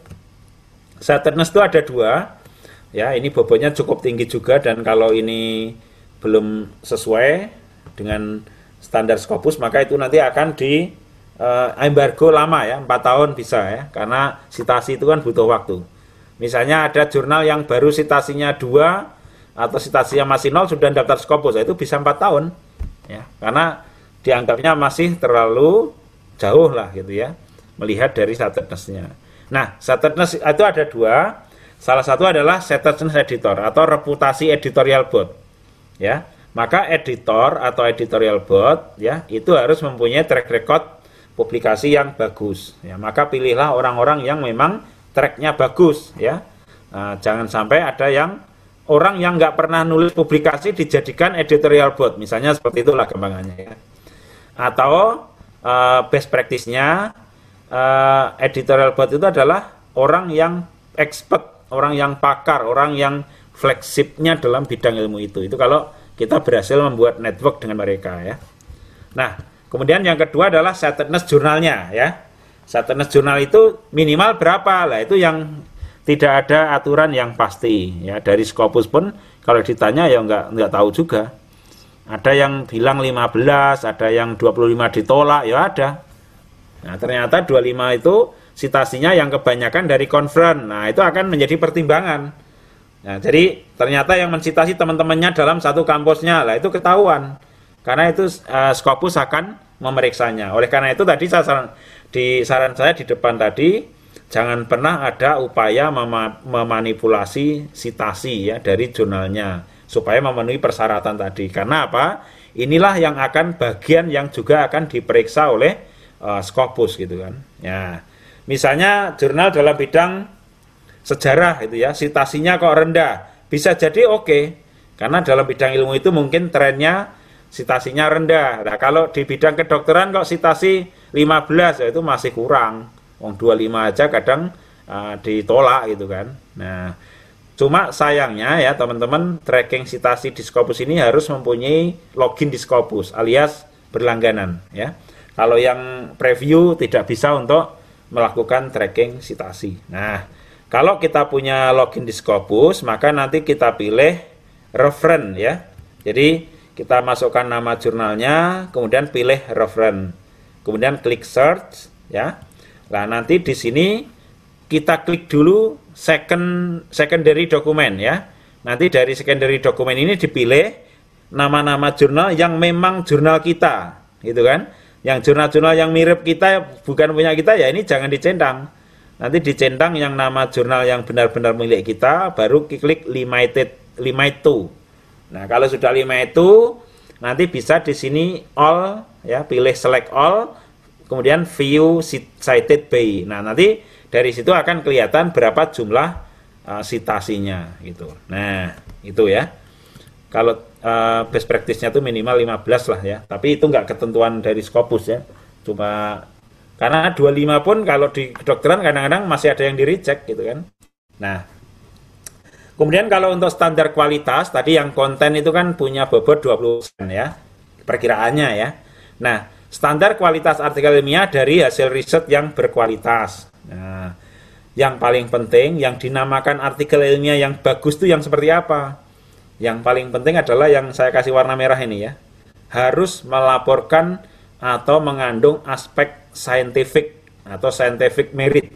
Satedness itu ada dua ya. Ini bobotnya cukup tinggi juga dan kalau ini belum sesuai dengan standar Scopus maka itu nanti akan di uh, embargo lama ya, empat tahun bisa ya, karena sitasi itu kan butuh waktu. Misalnya ada jurnal yang baru citasinya dua atau citasinya masih nol sudah daftar Scopus, itu bisa empat tahun, ya, karena dianggapnya masih terlalu jauh lah gitu ya, melihat dari statelessnya. Nah, stateless itu ada dua, salah satu adalah stateless editor atau reputasi editorial board, ya. Maka editor atau editorial board ya itu harus mempunyai track record publikasi yang bagus. Ya, maka pilihlah orang-orang yang memang tracknya bagus ya nah, jangan sampai ada yang orang yang nggak pernah nulis publikasi dijadikan editorial board misalnya seperti itulah kembangannya ya atau uh, best practice-nya uh, editorial board itu adalah orang yang expert orang yang pakar orang yang fleksibnya dalam bidang ilmu itu. Itu kalau kita berhasil membuat network dengan mereka ya. Nah kemudian yang kedua adalah setedness jurnalnya ya. Satellite jurnal itu minimal berapa? Lah itu yang tidak ada aturan yang pasti ya. Dari Scopus pun kalau ditanya ya nggak nggak tahu juga ada yang bilang 15 ada yang 25 ditolak ya ada. Nah ternyata 25 itu citasinya yang kebanyakan dari konferen nah itu akan menjadi pertimbangan. Nah jadi ternyata yang mencitasi teman-temannya dalam satu kampusnya lah itu ketahuan. Karena itu uh, Scopus akan memeriksanya. Oleh karena itu tadi saya di saran saya di depan tadi jangan pernah ada upaya mem memanipulasi sitasi ya dari jurnalnya supaya memenuhi persyaratan tadi. Karena apa? Inilah yang akan bagian yang juga akan diperiksa oleh uh, Scopus gitu kan. Ya. Misalnya jurnal dalam bidang sejarah itu ya, sitasinya kok rendah. Bisa jadi oke. Okay. Karena dalam bidang ilmu itu mungkin trennya sitasinya rendah. Nah, kalau di bidang kedokteran kok sitasi 15 ya itu masih kurang. Wong 25 aja kadang uh, ditolak gitu kan. Nah, cuma sayangnya ya teman-teman tracking citasi di Scopus ini harus mempunyai login di Scopus alias berlangganan ya. Kalau yang preview tidak bisa untuk melakukan tracking citasi. Nah, kalau kita punya login di Scopus, maka nanti kita pilih referen ya. Jadi kita masukkan nama jurnalnya, kemudian pilih referen kemudian klik search ya. Nah, nanti di sini kita klik dulu second secondary dokumen ya. nanti dari secondary dokumen ini dipilih nama-nama jurnal yang memang jurnal kita, gitu kan? Yang jurnal-jurnal yang mirip kita bukan punya kita ya ini jangan dicentang. Nanti dicentang yang nama jurnal yang benar-benar milik kita, baru klik limited lima itu. Nah kalau sudah lima itu, nanti bisa di sini all ya pilih select all, kemudian view cited by. Nah nanti dari situ akan kelihatan berapa jumlah uh, sitasinya gitu. Nah, itu ya. Kalau uh, best practice-nya itu minimal 15 lah ya. Tapi itu nggak ketentuan dari Scopus ya. Cuma karena 25 pun kalau di kedokteran kadang-kadang masih ada yang di reject gitu kan. Nah, kemudian kalau untuk standar kualitas tadi yang konten itu kan punya bobot 20% ya. Perkiraannya ya. Nah, standar kualitas artikel ilmiah dari hasil riset yang berkualitas. Nah, yang paling penting, yang dinamakan artikel ilmiah yang bagus itu yang seperti apa? Yang paling penting adalah yang saya kasih warna merah ini ya. Harus melaporkan atau mengandung aspek scientific atau scientific merit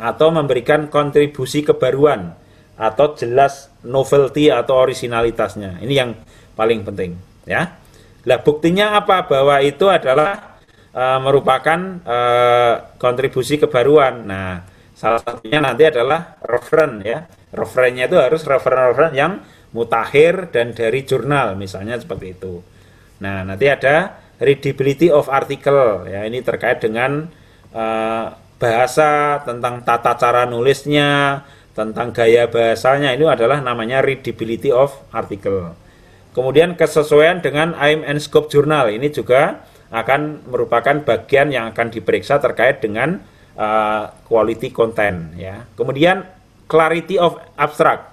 atau memberikan kontribusi kebaruan atau jelas novelty atau originalitasnya. Ini yang paling penting ya. Lah buktinya apa bahwa itu adalah uh, merupakan uh, kontribusi kebaruan. Nah, Salah satunya nanti adalah referen ya. Referennya itu harus referen-referen yang mutakhir dan dari jurnal misalnya seperti itu. Nah, nanti ada readability of article ya. Ini terkait dengan uh, bahasa, tentang tata cara nulisnya, tentang gaya bahasanya ini adalah namanya readability of article. Kemudian kesesuaian dengan aim and scope jurnal ini juga akan merupakan bagian yang akan diperiksa terkait dengan uh, quality content ya. Kemudian clarity of abstract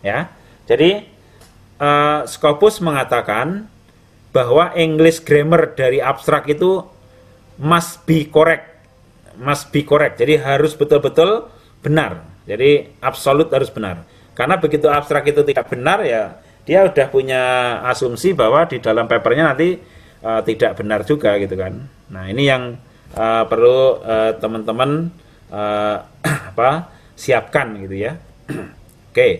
ya. Jadi uh, Scopus mengatakan bahwa English grammar dari abstrak itu must be correct. Must be correct. Jadi harus betul-betul benar. Jadi absolut harus benar. Karena begitu abstrak itu tidak benar ya dia udah punya asumsi bahwa di dalam papernya nanti uh, tidak benar juga gitu kan. Nah, ini yang uh, perlu uh, teman-teman uh, apa siapkan gitu ya. Oke. Okay.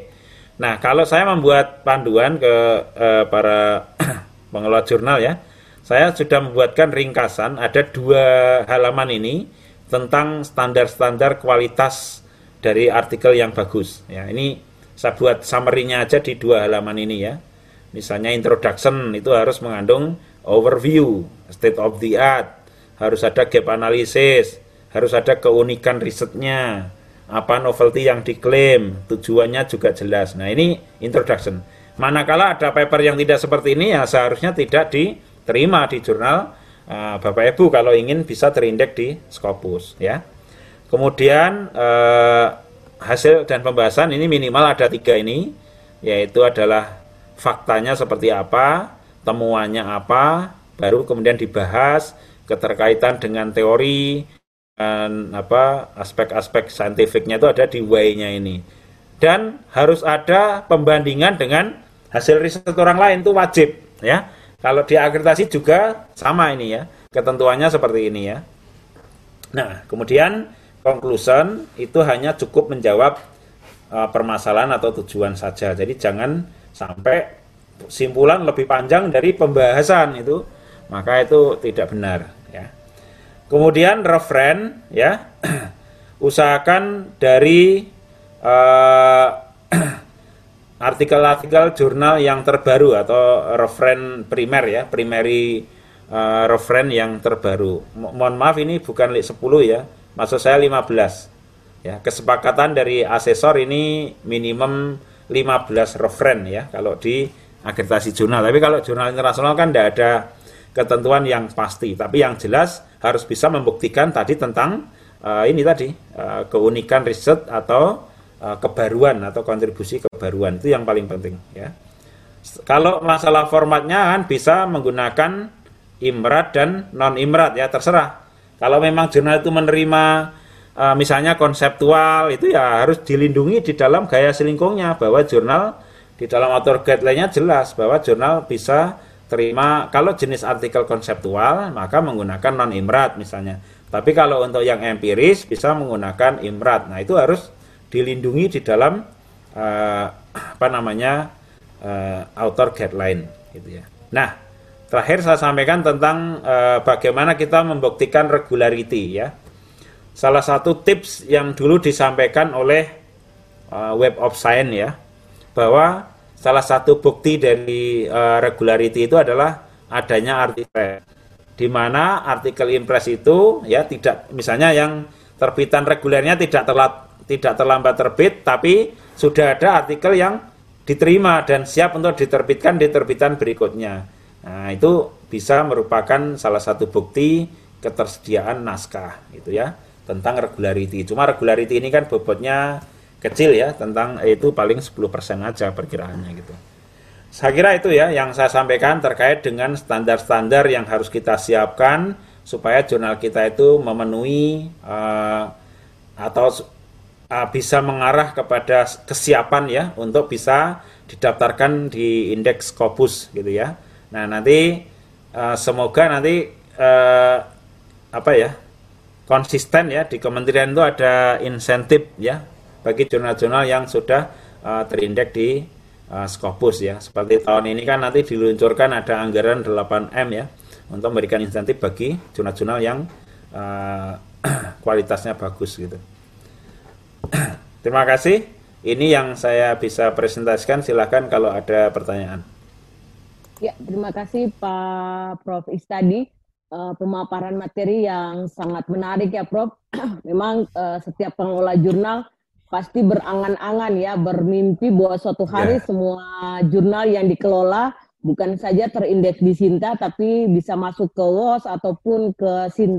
Nah, kalau saya membuat panduan ke uh, para pengelola jurnal ya, saya sudah membuatkan ringkasan ada dua halaman ini tentang standar-standar kualitas dari artikel yang bagus. Ya, ini saya buat summary-nya aja di dua halaman ini ya. Misalnya introduction itu harus mengandung overview, state of the art, harus ada gap analisis, harus ada keunikan risetnya, apa novelty yang diklaim, tujuannya juga jelas. Nah ini introduction. Manakala ada paper yang tidak seperti ini ya seharusnya tidak diterima di jurnal uh, Bapak Ibu kalau ingin bisa terindeks di Scopus ya. Kemudian uh, hasil dan pembahasan ini minimal ada tiga ini yaitu adalah faktanya seperti apa, temuannya apa, baru kemudian dibahas keterkaitan dengan teori dan apa aspek-aspek saintifiknya itu ada di why-nya ini. Dan harus ada pembandingan dengan hasil riset orang lain itu wajib ya. Kalau di akreditasi juga sama ini ya. Ketentuannya seperti ini ya. Nah, kemudian conclusion itu hanya cukup menjawab uh, permasalahan atau tujuan saja. Jadi jangan sampai simpulan lebih panjang dari pembahasan itu, maka itu tidak benar. Kemudian referen ya usahakan dari uh, artikel-artikel jurnal yang terbaru atau referen primer ya, primary uh, referen yang terbaru. Mo mohon maaf ini bukan 10 ya, maksud saya 15. Ya, kesepakatan dari asesor ini minimum 15 referen ya kalau di akreditasi jurnal. Tapi kalau jurnal internasional kan tidak ada ketentuan yang pasti, tapi yang jelas harus bisa membuktikan tadi tentang uh, ini tadi uh, keunikan riset atau uh, kebaruan atau kontribusi kebaruan itu yang paling penting ya. Kalau masalah formatnya kan bisa menggunakan imrat dan non imrat ya terserah. Kalau memang jurnal itu menerima misalnya konseptual itu ya harus dilindungi di dalam gaya selingkungnya bahwa jurnal di dalam author guideline-nya jelas bahwa jurnal bisa terima kalau jenis artikel konseptual maka menggunakan non imrat misalnya. Tapi kalau untuk yang empiris bisa menggunakan imrat. Nah, itu harus dilindungi di dalam uh, apa namanya uh, author guideline gitu ya. Nah, terakhir saya sampaikan tentang uh, bagaimana kita membuktikan regularity ya. Salah satu tips yang dulu disampaikan oleh uh, Web of Science ya, bahwa salah satu bukti dari uh, regularity itu adalah adanya artikel di mana artikel impres itu ya tidak misalnya yang terbitan regulernya tidak terlat, tidak terlambat terbit tapi sudah ada artikel yang diterima dan siap untuk diterbitkan di terbitan berikutnya. Nah, itu bisa merupakan salah satu bukti ketersediaan naskah gitu ya tentang regularity. Cuma regularity ini kan bobotnya kecil ya tentang itu paling 10% aja perkiraannya gitu. Saya kira itu ya yang saya sampaikan terkait dengan standar-standar yang harus kita siapkan supaya jurnal kita itu memenuhi uh, atau uh, bisa mengarah kepada kesiapan ya untuk bisa didaftarkan di indeks Scopus gitu ya. Nah nanti uh, semoga nanti uh, apa ya konsisten ya di kementerian itu ada insentif ya bagi jurnal-jurnal yang sudah uh, terindeks di uh, Scopus ya. Seperti tahun ini kan nanti diluncurkan ada anggaran 8M ya untuk memberikan insentif bagi jurnal-jurnal yang uh, kualitasnya bagus gitu. Terima kasih. Ini yang saya bisa presentasikan. Silakan kalau ada pertanyaan. Ya, terima kasih Pak Prof. Istadi. Uh, pemaparan materi yang sangat menarik ya Prof. Memang uh, setiap pengelola jurnal pasti berangan-angan ya, bermimpi bahwa suatu hari yeah. semua jurnal yang dikelola bukan saja terindeks di Sinta tapi bisa masuk ke WOS ataupun ke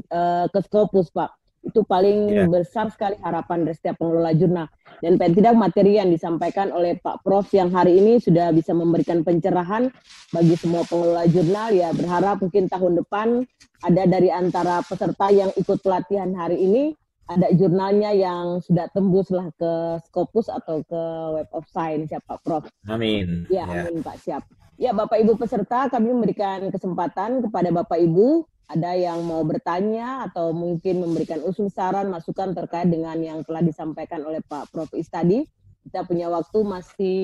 uh, ke Scopus, Pak. Itu paling yeah. besar sekali harapan dari setiap pengelola jurnal. Dan paling tidak materi yang disampaikan oleh Pak Prof yang hari ini sudah bisa memberikan pencerahan bagi semua pengelola jurnal ya berharap mungkin tahun depan ada dari antara peserta yang ikut pelatihan hari ini ada jurnalnya yang sudah tembus lah ke Scopus atau ke Web of Science ya Pak Prof. Amin. Ya, ya. amin Pak siap. Ya Bapak Ibu peserta kami memberikan kesempatan kepada Bapak Ibu ada yang mau bertanya atau mungkin memberikan usul saran masukan terkait dengan yang telah disampaikan oleh Pak Prof Is tadi. Kita punya waktu masih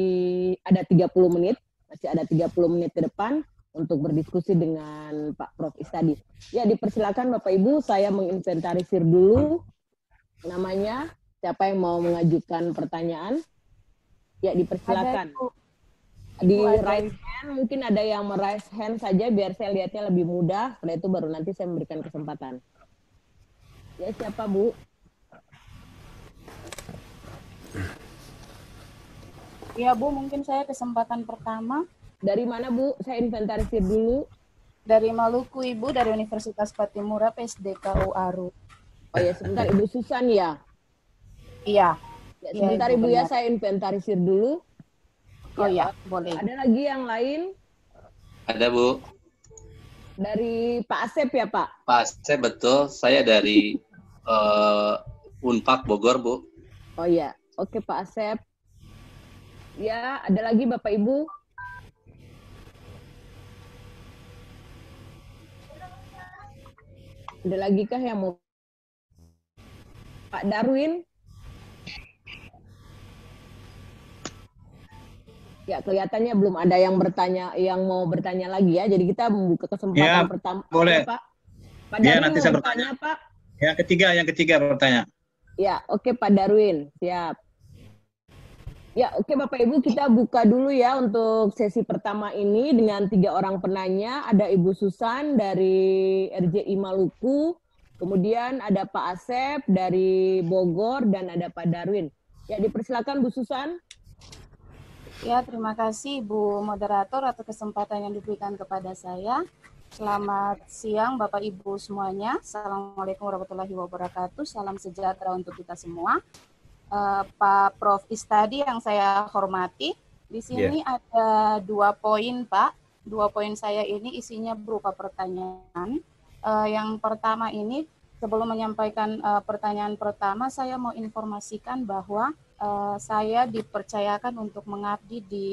ada 30 menit, masih ada 30 menit ke depan untuk berdiskusi dengan Pak Prof Is tadi. Ya dipersilakan Bapak Ibu saya menginventarisir dulu namanya. Siapa yang mau mengajukan pertanyaan? Ya, dipersilakan. Di raise hand, mungkin ada yang meraise hand saja biar saya lihatnya lebih mudah. Setelah itu baru nanti saya memberikan kesempatan. Ya, siapa Bu? Ya Bu, mungkin saya kesempatan pertama. Dari mana Bu? Saya inventarisir dulu. Dari Maluku Ibu, dari Universitas Patimura, PSDKU Aru. Oh ya, sebentar Ibu Susan ya. Iya. Ya, sebentar ya, Ibu, ya, saya inventarisir dulu. Oh ya, ya, boleh. Ada lagi yang lain? Ada Bu. Dari Pak Asep ya Pak? Pak Asep betul. Saya dari uh, Unpak Bogor Bu. Oh ya, oke Pak Asep. Ya, ada lagi Bapak Ibu? Ada lagi kah yang mau Pak Darwin. Ya, kelihatannya belum ada yang bertanya, yang mau bertanya lagi ya. Jadi kita membuka kesempatan ya, pertama. Boleh. Pak. Pak ya, nanti saya bertanya, Pak. Ya, ketiga, yang ketiga bertanya. Ya, oke Pak Darwin, siap. Ya, oke Bapak Ibu, kita buka dulu ya untuk sesi pertama ini dengan tiga orang penanya. Ada Ibu Susan dari RJI Maluku, Kemudian ada Pak Asep dari Bogor dan ada Pak Darwin. Ya, dipersilakan Bu Susan. Ya, terima kasih Bu Moderator atas kesempatan yang diberikan kepada saya. Selamat siang Bapak Ibu semuanya. Assalamualaikum warahmatullahi wabarakatuh. Salam sejahtera untuk kita semua. Uh, Pak Prof Istadi yang saya hormati, di sini yeah. ada dua poin Pak. Dua poin saya ini isinya berupa pertanyaan uh, yang pertama ini sebelum menyampaikan uh, pertanyaan pertama, saya mau informasikan bahwa uh, saya dipercayakan untuk mengabdi di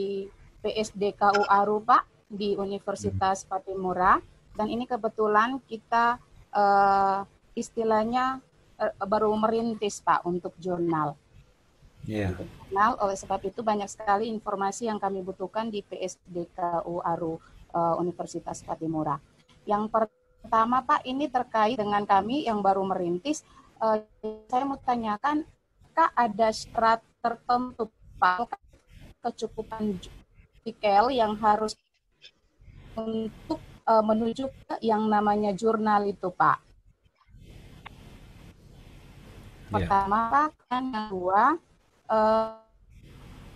PSDKU Aruba di Universitas Patimura dan ini kebetulan kita uh, istilahnya uh, baru merintis Pak untuk jurnal. Yeah. Nah, oleh sebab itu banyak sekali informasi yang kami butuhkan di PSDKU Aru uh, Universitas Patimura. Yang pertama Pak, ini terkait dengan kami yang baru merintis. Uh, saya mau tanyakan, Kak ada syarat tertentu Pak kecukupan tikel yang harus untuk uh, menuju ke yang namanya jurnal itu Pak? Ya. Pertama Pak, kan yang kedua uh,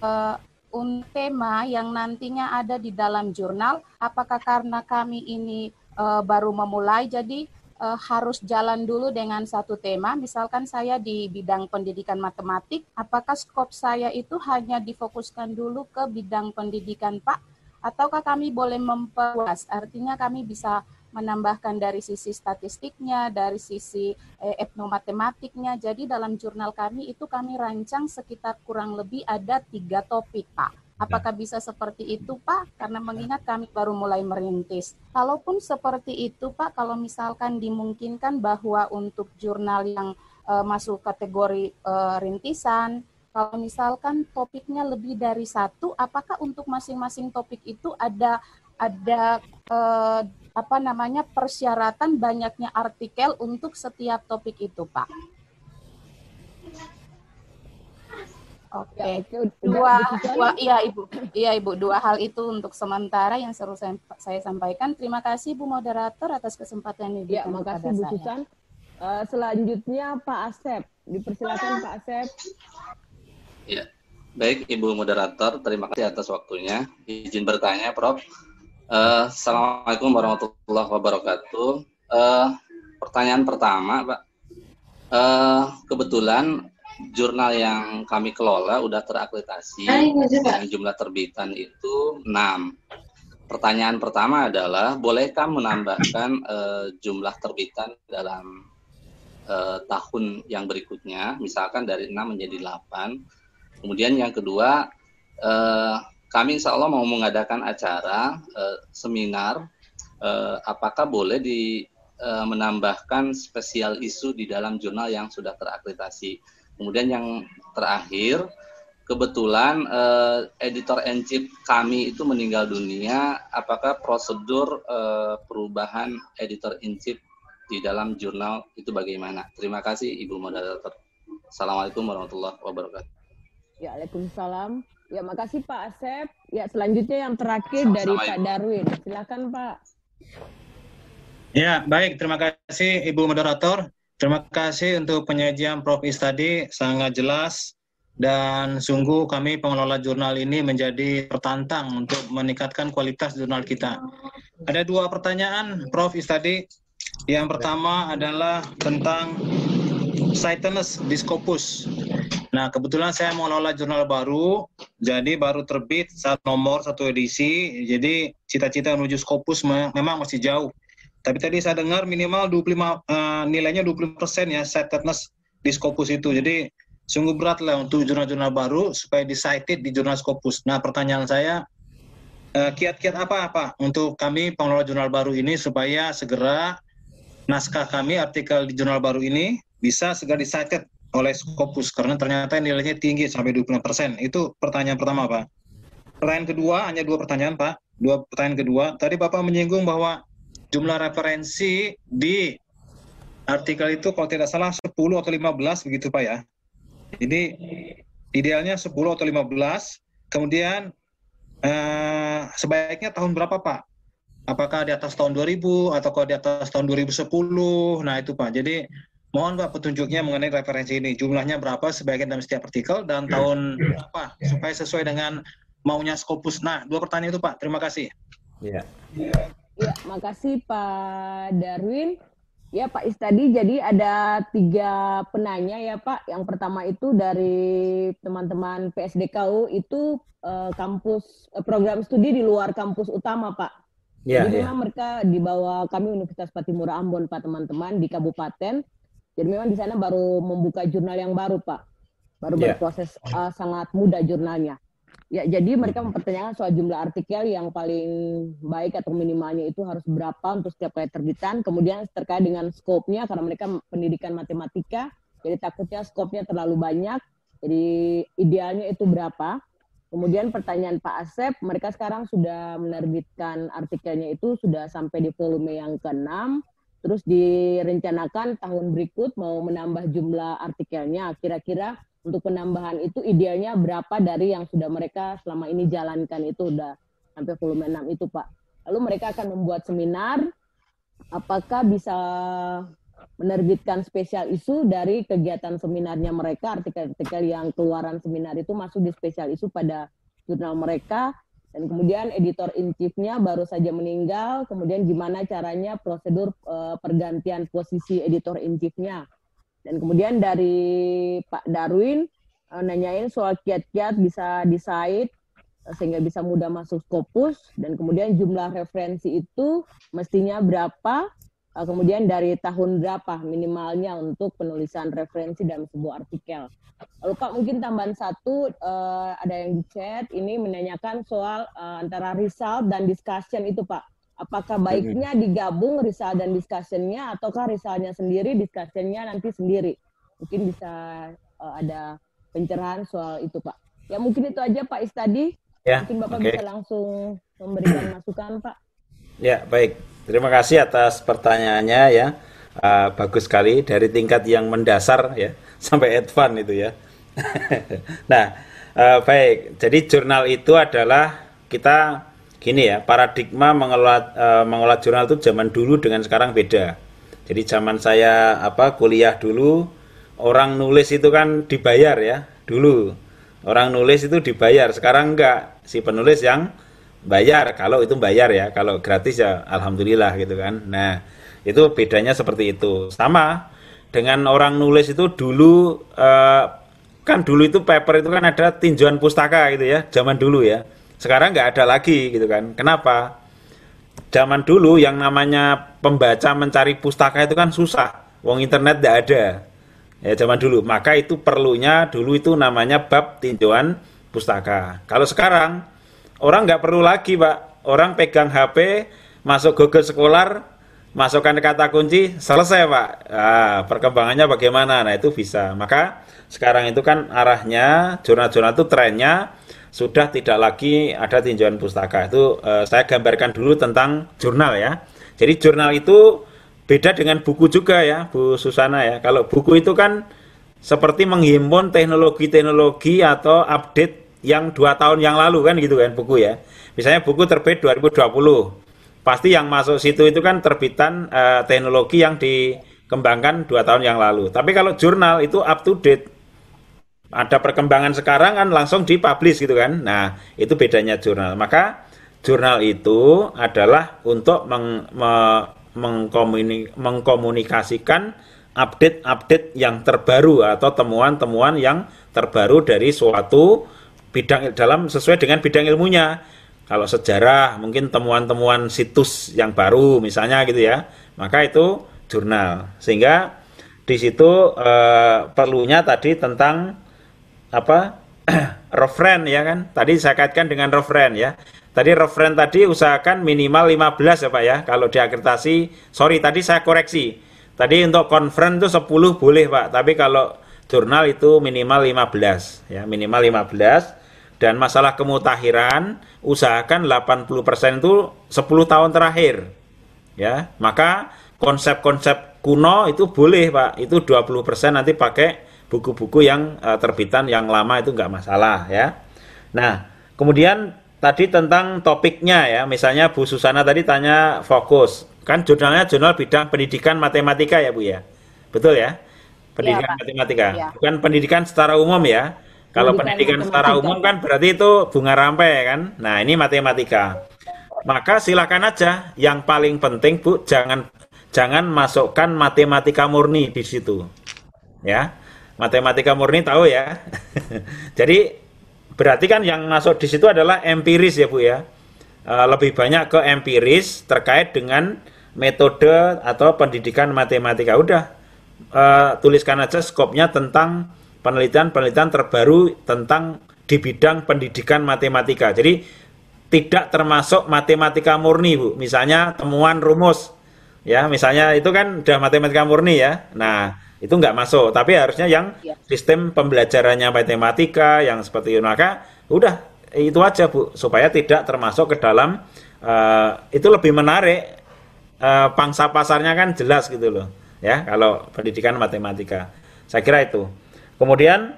uh, un tema yang nantinya ada di dalam jurnal, apakah karena kami ini uh, baru memulai, jadi uh, harus jalan dulu dengan satu tema. Misalkan saya di bidang pendidikan matematik, apakah skop saya itu hanya difokuskan dulu ke bidang pendidikan Pak, ataukah kami boleh memperluas? Artinya kami bisa menambahkan dari sisi statistiknya, dari sisi eh, etnomatematiknya. Jadi dalam jurnal kami itu kami rancang sekitar kurang lebih ada tiga topik, Pak. Apakah bisa seperti itu, Pak? Karena mengingat kami baru mulai merintis. Kalaupun seperti itu, Pak, kalau misalkan dimungkinkan bahwa untuk jurnal yang uh, masuk kategori uh, rintisan, kalau misalkan topiknya lebih dari satu, apakah untuk masing-masing topik itu ada ada uh, apa namanya persyaratan banyaknya artikel untuk setiap topik itu, Pak. Oke, okay. ya, dua, dua, iya ibu, iya ibu, dua hal itu untuk sementara yang seru saya, saya sampaikan. Terima kasih Bu Moderator atas kesempatan ini. Ya, makasih Bu Susan. Uh, selanjutnya Pak Asep, dipersilakan Pak Asep. Ya, baik Ibu Moderator, terima kasih atas waktunya. Izin bertanya, Prof. Uh, Assalamualaikum warahmatullahi wabarakatuh. Uh, pertanyaan pertama, Pak. Uh, kebetulan jurnal yang kami kelola udah terakreditasi dengan jumlah terbitan itu 6. Pertanyaan pertama adalah, bolehkah menambahkan uh, jumlah terbitan dalam uh, tahun yang berikutnya, misalkan dari 6 menjadi 8. Kemudian yang kedua, uh, kami insya Allah mau mengadakan acara uh, seminar, uh, apakah boleh di uh, menambahkan spesial isu di dalam jurnal yang sudah terakreditasi Kemudian yang terakhir, kebetulan eh, editor in chief kami itu meninggal dunia. Apakah prosedur eh, perubahan editor in chief di dalam jurnal itu bagaimana? Terima kasih Ibu Moderator. Assalamualaikum warahmatullahi wabarakatuh. Ya, Waalaikumsalam. Ya, makasih Pak Asep. Ya, selanjutnya yang terakhir dari Pak Darwin. Silakan Pak. Ya, baik. Terima kasih Ibu Moderator. Terima kasih untuk penyajian Prof. Is tadi, sangat jelas dan sungguh kami pengelola jurnal ini menjadi tertantang untuk meningkatkan kualitas jurnal kita. Ada dua pertanyaan Prof. Is tadi. Yang pertama adalah tentang Citenus Discopus. Nah, kebetulan saya mengelola jurnal baru, jadi baru terbit satu nomor, satu edisi. Jadi cita-cita menuju Scopus memang masih jauh. Tapi tadi saya dengar minimal 25 uh, eh, nilainya 20% ya sightedness di Scopus itu. Jadi sungguh berat lah untuk jurnal-jurnal baru supaya di cited di jurnal Scopus. Nah, pertanyaan saya uh, kiat-kiat apa Pak untuk kami pengelola jurnal baru ini supaya segera naskah kami artikel di jurnal baru ini bisa segera di cited oleh Scopus karena ternyata nilainya tinggi sampai 20%. Itu pertanyaan pertama, Pak. Pertanyaan kedua, hanya dua pertanyaan, Pak. Dua pertanyaan kedua. Tadi Bapak menyinggung bahwa jumlah referensi di artikel itu kalau tidak salah 10 atau 15 begitu Pak ya. Jadi idealnya 10 atau 15, kemudian eh, sebaiknya tahun berapa Pak? Apakah di atas tahun 2000 atau kalau di atas tahun 2010? Nah itu Pak. Jadi mohon Pak petunjuknya mengenai referensi ini. Jumlahnya berapa sebagian dalam setiap artikel dan tahun apa supaya sesuai dengan maunya Scopus. Nah, dua pertanyaan itu Pak. Terima kasih. Iya. Ya, makasih Pak Darwin. Ya Pak Istadi, jadi ada tiga penanya ya Pak. Yang pertama itu dari teman-teman PSDKU itu uh, kampus uh, program studi di luar kampus utama Pak. Ya, jadi ya. memang mereka di bawah kami Universitas Patimura Ambon Pak teman-teman di kabupaten. Jadi memang di sana baru membuka jurnal yang baru Pak. Baru ya. berproses uh, sangat mudah jurnalnya. Ya, jadi mereka mempertanyakan soal jumlah artikel yang paling baik atau minimalnya itu harus berapa untuk setiap kali terbitan. Kemudian terkait dengan skopnya, karena mereka pendidikan matematika, jadi takutnya skopnya terlalu banyak. Jadi idealnya itu berapa? Kemudian pertanyaan Pak Asep, mereka sekarang sudah menerbitkan artikelnya itu sudah sampai di volume yang ke-6, terus direncanakan tahun berikut mau menambah jumlah artikelnya. Kira-kira untuk penambahan itu idealnya berapa dari yang sudah mereka selama ini jalankan itu udah sampai volume 6 itu Pak. Lalu mereka akan membuat seminar, apakah bisa menerbitkan spesial isu dari kegiatan seminarnya mereka, artikel-artikel yang keluaran seminar itu masuk di spesial isu pada jurnal mereka, dan kemudian editor in chief-nya baru saja meninggal, kemudian gimana caranya prosedur uh, pergantian posisi editor in chief-nya. Dan kemudian dari Pak Darwin uh, nanyain soal kiat-kiat bisa decide uh, sehingga bisa mudah masuk Scopus dan kemudian jumlah referensi itu mestinya berapa Eh, kemudian dari tahun berapa minimalnya untuk penulisan referensi dalam sebuah artikel. Lalu Pak mungkin tambahan satu ada yang di chat ini menanyakan soal antara result dan discussion itu Pak. Apakah baiknya digabung result dan discussionnya ataukah resultnya sendiri, discussionnya nanti sendiri? Mungkin bisa uh, ada pencerahan soal itu Pak. Ya mungkin itu aja Pak Istadi. Ya, mungkin Bapak okay. bisa langsung memberikan masukan Pak. Ya baik. Terima kasih atas pertanyaannya ya. Uh, bagus sekali dari tingkat yang mendasar ya sampai advance itu ya. nah, uh, baik. Jadi jurnal itu adalah kita gini ya, paradigma mengelola uh, mengelola jurnal itu zaman dulu dengan sekarang beda. Jadi zaman saya apa kuliah dulu orang nulis itu kan dibayar ya dulu. Orang nulis itu dibayar, sekarang enggak. Si penulis yang bayar kalau itu bayar ya kalau gratis ya alhamdulillah gitu kan nah itu bedanya seperti itu sama dengan orang nulis itu dulu uh, kan dulu itu paper itu kan ada tinjauan pustaka gitu ya zaman dulu ya sekarang nggak ada lagi gitu kan kenapa zaman dulu yang namanya pembaca mencari pustaka itu kan susah wong internet tidak ada ya zaman dulu maka itu perlunya dulu itu namanya bab tinjauan pustaka kalau sekarang Orang nggak perlu lagi, Pak. Orang pegang HP, masuk Google Scholar, masukkan kata kunci, selesai, Pak. Nah, perkembangannya bagaimana? Nah, itu bisa. Maka sekarang itu kan arahnya, jurnal-jurnal itu trennya sudah tidak lagi ada tinjauan pustaka. Itu eh, saya gambarkan dulu tentang jurnal ya. Jadi jurnal itu beda dengan buku juga ya, Bu Susana ya. Kalau buku itu kan seperti menghimpun teknologi-teknologi atau update yang dua tahun yang lalu kan gitu kan buku ya. Misalnya buku terbit 2020, pasti yang masuk situ itu kan terbitan uh, teknologi yang dikembangkan dua tahun yang lalu. Tapi kalau jurnal itu up to date, ada perkembangan sekarang kan langsung dipublish gitu kan. Nah itu bedanya jurnal. Maka jurnal itu adalah untuk meng, me, mengkomunik, mengkomunikasikan update-update yang terbaru atau temuan-temuan yang terbaru dari suatu bidang dalam sesuai dengan bidang ilmunya. Kalau sejarah mungkin temuan-temuan situs yang baru misalnya gitu ya, maka itu jurnal. Sehingga di situ eh, perlunya tadi tentang apa referen ya kan. Tadi saya kaitkan dengan referen ya. Tadi referen tadi usahakan minimal 15 ya Pak ya. Kalau diakreditasi, sorry tadi saya koreksi. Tadi untuk konferen itu 10 boleh Pak, tapi kalau jurnal itu minimal 15 ya, minimal 15 dan masalah kemutahiran usahakan 80% itu 10 tahun terakhir ya maka konsep-konsep kuno itu boleh Pak itu 20% nanti pakai buku-buku yang uh, terbitan yang lama itu nggak masalah ya nah kemudian tadi tentang topiknya ya misalnya Bu Susana tadi tanya fokus kan jurnalnya jurnal bidang pendidikan matematika ya Bu ya betul ya pendidikan ya, matematika ya. bukan pendidikan secara umum ya kalau pendidikan, secara umum kan berarti itu bunga rampai kan. Nah, ini matematika. Maka silakan aja yang paling penting Bu jangan jangan masukkan matematika murni di situ. Ya. Matematika murni tahu ya. Jadi berarti kan yang masuk di situ adalah empiris ya Bu ya. E, lebih banyak ke empiris terkait dengan metode atau pendidikan matematika. Udah e, tuliskan aja skopnya tentang penelitian-penelitian terbaru tentang di bidang pendidikan matematika. Jadi tidak termasuk matematika murni, Bu. Misalnya temuan rumus. Ya, misalnya itu kan udah matematika murni ya. Nah, itu nggak masuk. Tapi harusnya yang Ya. sistem pembelajarannya matematika yang seperti itu. Maka udah itu aja bu. Supaya tidak termasuk ke dalam eh, itu lebih menarik. Eh, pangsa pasarnya kan jelas gitu loh ya kalau pendidikan matematika. Saya kira itu. Kemudian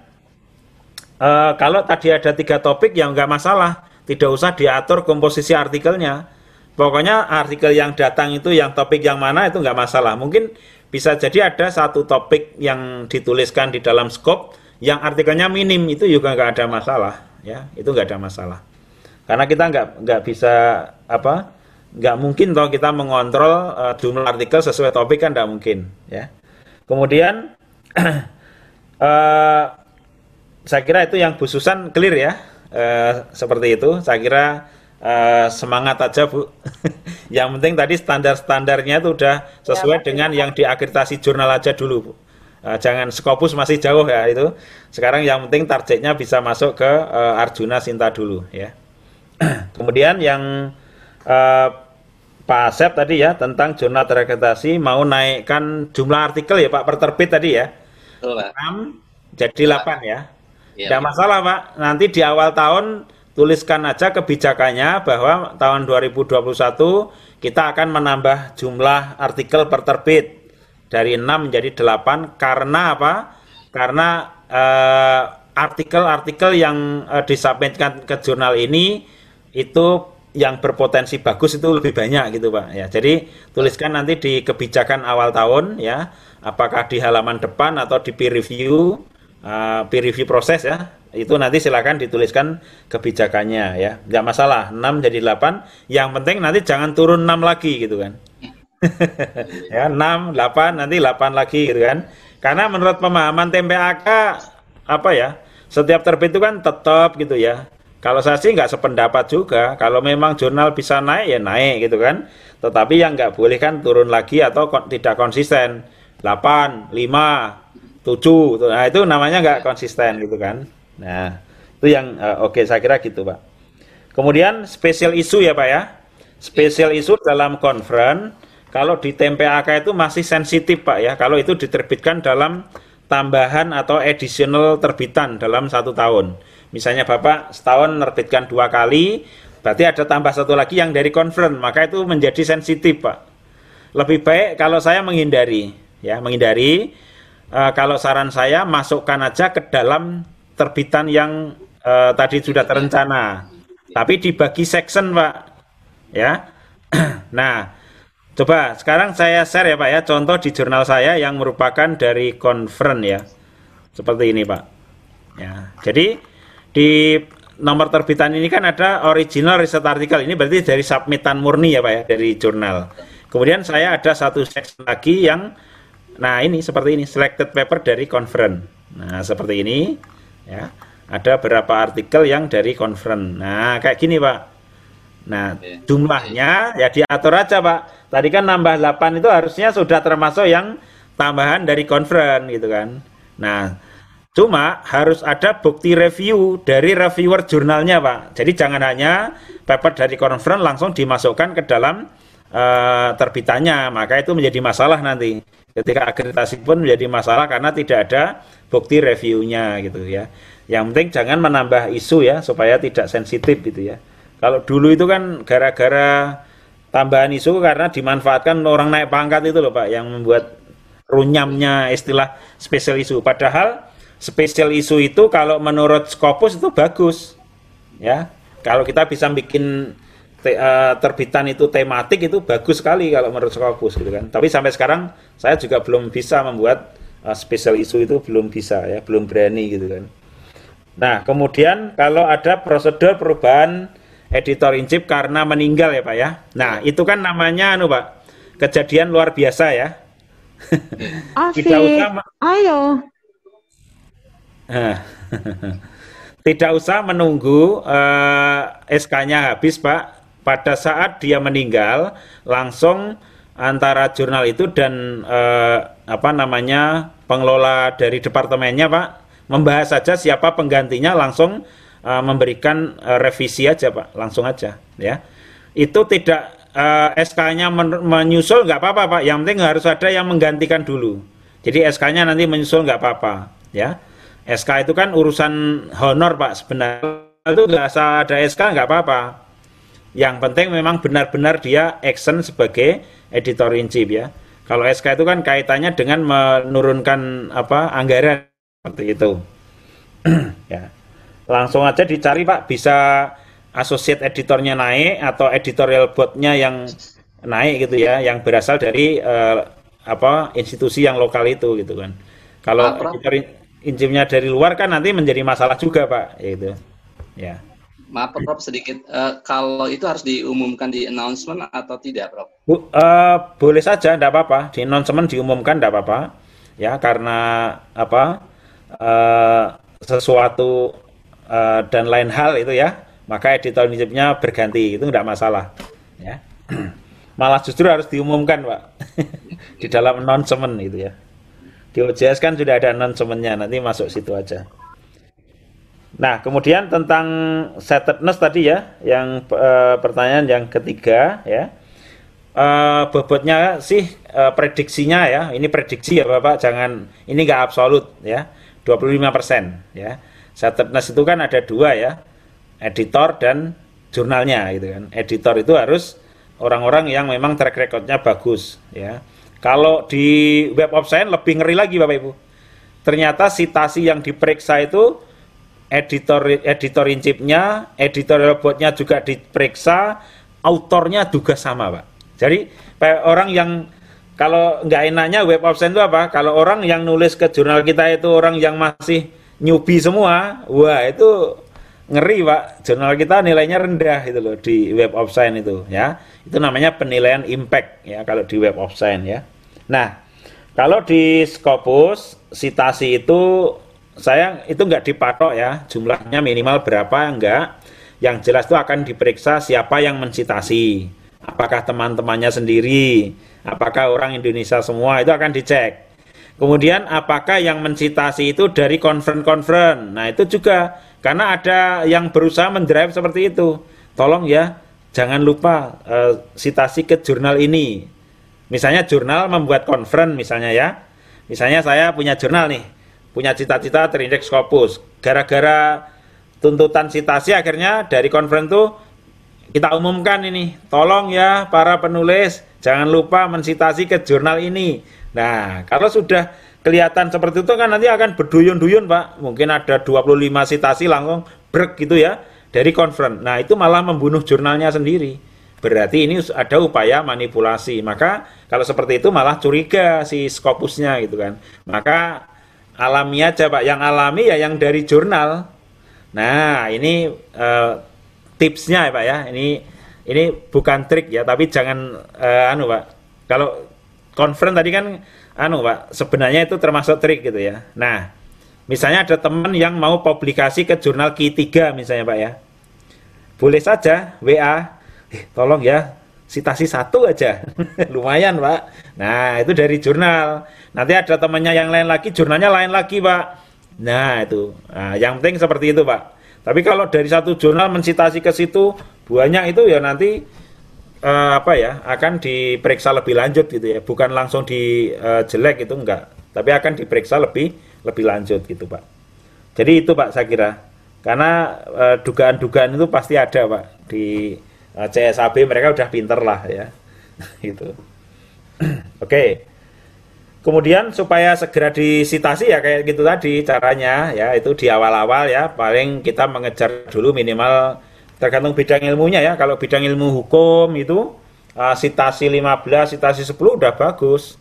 eh, kalau tadi ada tiga topik yang nggak masalah tidak usah diatur komposisi artikelnya. Pokoknya artikel yang datang itu yang topik yang mana itu nggak masalah. Mungkin bisa jadi ada satu topik yang dituliskan di dalam scope yang artikelnya minim itu juga nggak ada masalah ya. Itu nggak ada masalah. Karena kita nggak nggak bisa apa nggak mungkin toh kita mengontrol uh, jumlah artikel sesuai topik kan nggak mungkin ya. Kemudian uh, saya kira itu yang Bu Susan clear ya uh, seperti itu. Saya kira uh, semangat aja Bu. Yang penting tadi standar-standarnya itu udah sesuai Ya, dengan yang diakreditasi jurnal aja dulu Bu. Uh, jangan Scopus masih jauh ya itu. Sekarang yang penting targetnya bisa masuk ke uh, Arjuna Sinta dulu ya. Kemudian yang eh, Pak Asep tadi ya tentang jurnal terakreditasi mau naikkan jumlah artikel ya Pak per terbit tadi ya. Betul, Pak. 6 jadi 8 ya. Iya, tidak Pak. masalah Pak. Nanti di awal tahun tuliskan aja kebijakannya bahwa tahun 2021 kita akan menambah jumlah artikel per terbit dari 6 menjadi 8 karena apa karena eh, artikel-artikel yang eh, disubmitkan ke jurnal ini itu yang berpotensi bagus itu lebih banyak gitu Pak ya. Jadi tuliskan nanti di kebijakan awal tahun ya, apakah di halaman depan atau di peer review uh, peer review proses ya. Itu nanti silakan dituliskan kebijakannya ya. Nggak masalah, 6 jadi 8. Yang penting nanti jangan turun 6 lagi gitu kan. ya 6, 8, nanti 8 lagi gitu kan. Karena menurut pemahaman TMPAK apa ya, setiap terbit itu kan tetap gitu ya. Kalau saya sih nggak sependapat juga. Kalau memang jurnal bisa naik ya naik gitu kan. Tetapi yang nggak boleh kan turun lagi atau kon- tidak konsisten. 8, 5, 7. Nah itu namanya nggak konsisten gitu kan. Nah itu yang eh, oke saya kira gitu Pak. Kemudian spesial isu ya Pak ya. Spesial isu dalam conference kalau di TMPAK itu masih sensitif Pak ya. Kalau itu diterbitkan dalam tambahan atau additional terbitan dalam satu tahun. Misalnya Bapak setahun menerbitkan dua kali, berarti ada tambah satu lagi yang dari conference, maka itu menjadi sensitif Pak. Lebih baik kalau saya menghindari, ya menghindari. Eh, kalau saran saya masukkan aja ke dalam terbitan yang eh, tadi sudah terencana, tapi dibagi section Pak, ya. nah, coba sekarang saya share ya Pak ya contoh di jurnal saya yang merupakan dari conference ya, seperti ini Pak. Ya, jadi di nomor terbitan ini kan ada original riset artikel ini berarti dari submitan murni ya Pak ya dari jurnal. Kemudian saya ada satu section lagi yang nah ini seperti ini selected paper dari conference. Nah, seperti ini ya. Ada beberapa artikel yang dari conference. Nah, kayak gini Pak. Nah, jumlahnya ya diatur aja Pak. Tadi kan nambah 8 itu harusnya sudah termasuk yang tambahan dari conference gitu kan. Nah, cuma harus ada bukti review dari reviewer jurnalnya Pak. Jadi jangan hanya paper dari conference langsung dimasukkan ke dalam eh, terbitannya, maka itu menjadi masalah nanti. Ketika akreditasi pun menjadi masalah karena tidak ada bukti reviewnya gitu ya. Yang penting jangan menambah isu ya supaya tidak sensitif gitu ya. Kalau dulu itu kan gara-gara tambahan isu karena dimanfaatkan orang naik pangkat itu loh Pak yang membuat runyamnya istilah spesial isu. Padahal spesial isu itu kalau menurut Scopus itu bagus. Ya. Kalau kita bisa bikin te- eh, terbitan itu tematik itu bagus sekali kalau menurut Scopus gitu kan. Tapi sampai sekarang saya juga belum bisa membuat eh, spesial isu itu belum bisa ya, belum berani gitu kan. Nah, kemudian kalau ada prosedur perubahan editor in chief karena meninggal ya Pak ya. Nah, itu kan namanya anu Pak, kejadian luar biasa ya. Tidak usah Ayo. Nah, tidak usah menunggu eh, SK-nya habis Pak. Pada saat dia meninggal, langsung antara jurnal itu dan eh, apa namanya pengelola dari departemennya Pak membahas saja siapa penggantinya langsung eh, memberikan eh, revisi aja Pak, langsung aja ya. Itu tidak eh, SK-nya men- menyusul nggak apa-apa Pak. Yang penting harus ada yang menggantikan dulu. Jadi SK-nya nanti menyusul nggak apa-apa, ya. SK itu kan urusan honor Pak sebenarnya itu nggak usah ada SK nggak apa-apa. Yang penting memang benar-benar dia action sebagai editor in chief ya. Kalau SK itu kan kaitannya dengan menurunkan apa anggaran seperti itu. ya. Langsung aja dicari Pak, bisa associate editornya naik atau editorial boardnya yang naik gitu ya, yang berasal dari uh, apa institusi yang lokal itu gitu kan. Kalau ah, editor injimnya dari luar kan nanti menjadi masalah juga pak, gitu. Ya. Maaf Prof sedikit, uh, kalau itu harus diumumkan di announcement atau tidak Prof? Bu, uh, boleh saja, tidak apa-apa. Di announcement diumumkan tidak apa-apa, ya karena apa uh, sesuatu uh, dan lain hal itu ya, maka editor injimnya berganti itu tidak masalah, ya. malah justru harus diumumkan pak. Di dalam announcement itu ya. Di OJS kan sudah ada announcementnya nanti masuk situ aja nah kemudian tentang setedness tadi ya yang e, pertanyaan yang ketiga ya e, bobotnya sih e, prediksinya ya ini prediksi ya bapak jangan ini nggak absolut ya 25% ya setedness itu kan ada dua ya editor dan jurnalnya gitu kan editor itu harus orang-orang yang memang track recordnya bagus ya. Kalau di web of science lebih ngeri lagi Bapak Ibu. Ternyata citasi yang diperiksa itu editor editor in chief-nya, editorial board-nya juga diperiksa, autornya juga sama, Pak. Jadi orang yang kalau nggak enaknya web of science itu apa? Kalau orang yang nulis ke jurnal kita itu orang yang masih newbie semua, wah itu ngeri pak jurnal kita nilainya rendah itu loh di web of science itu ya itu namanya penilaian impact ya kalau di web of science ya nah kalau di Scopus citasi itu saya itu nggak dipatok ya. Jumlahnya minimal berapa? Enggak yang jelas itu akan diperiksa siapa yang mencitasi apakah teman-temannya sendiri? Apakah orang Indonesia semua? Itu akan dicek. Kemudian apakah yang mencitasi itu dari konferen-konferen? Nah itu juga. Karena ada yang berusaha mendrive seperti itu. Tolong ya, jangan lupa uh, citasi ke jurnal ini. Misalnya jurnal membuat conference misalnya ya. Misalnya saya punya jurnal nih, punya cita-cita terindeks Scopus. Gara-gara tuntutan citasi akhirnya dari conference itu kita umumkan ini. Tolong ya para penulis, jangan lupa mensitasi ke jurnal ini. Nah, kalau sudah kelihatan seperti itu kan nanti akan berduyun-duyun Pak. Mungkin ada 25 sitasi langsung brek gitu ya dari konferen. Nah itu malah membunuh jurnalnya sendiri. Berarti ini ada upaya manipulasi. Maka kalau seperti itu malah curiga si skopusnya gitu kan. Maka alami aja Pak. Yang alami ya yang dari jurnal. Nah ini uh, tipsnya ya Pak ya. Ini ini bukan trik ya, tapi jangan uh, anu Pak. Kalau konferen tadi kan anu Pak, sebenarnya itu termasuk trik gitu ya. Nah, misalnya ada teman yang mau publikasi ke jurnal Q3 misalnya Pak ya. Boleh saja WA, eh, tolong ya citasi satu aja. Lumayan Pak. Nah, itu dari jurnal. Nanti ada temannya yang lain lagi, jurnalnya lain lagi Pak. Nah, itu. Nah, yang penting seperti itu Pak. Tapi kalau dari satu jurnal mensitasi ke situ banyak itu ya nanti uh, apa ya akan diperiksa lebih lanjut gitu ya bukan langsung di uh, jelek itu enggak tapi akan diperiksa lebih lebih lanjut gitu pak jadi itu pak saya kira karena uh, dugaan-dugaan itu pasti ada pak di uh, CSAB mereka udah pinter lah ya itu oke kemudian supaya segera disitasi ya kayak gitu tadi caranya ya itu di awal-awal ya paling kita mengejar dulu minimal tergantung bidang ilmunya ya. Kalau bidang ilmu hukum itu uh, sitasi 15, sitasi 10 udah bagus.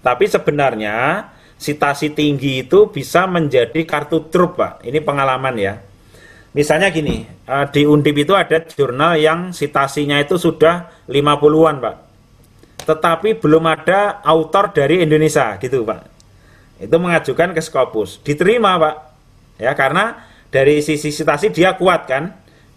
Tapi sebenarnya sitasi tinggi itu bisa menjadi kartu truf, Pak. Ini pengalaman ya. Misalnya gini, uh, di Undip itu ada jurnal yang sitasinya itu sudah 50-an, Pak. Tetapi belum ada autor dari Indonesia gitu, Pak. Itu mengajukan ke Scopus. Diterima, Pak. Ya, karena dari sisi sitasi dia kuat kan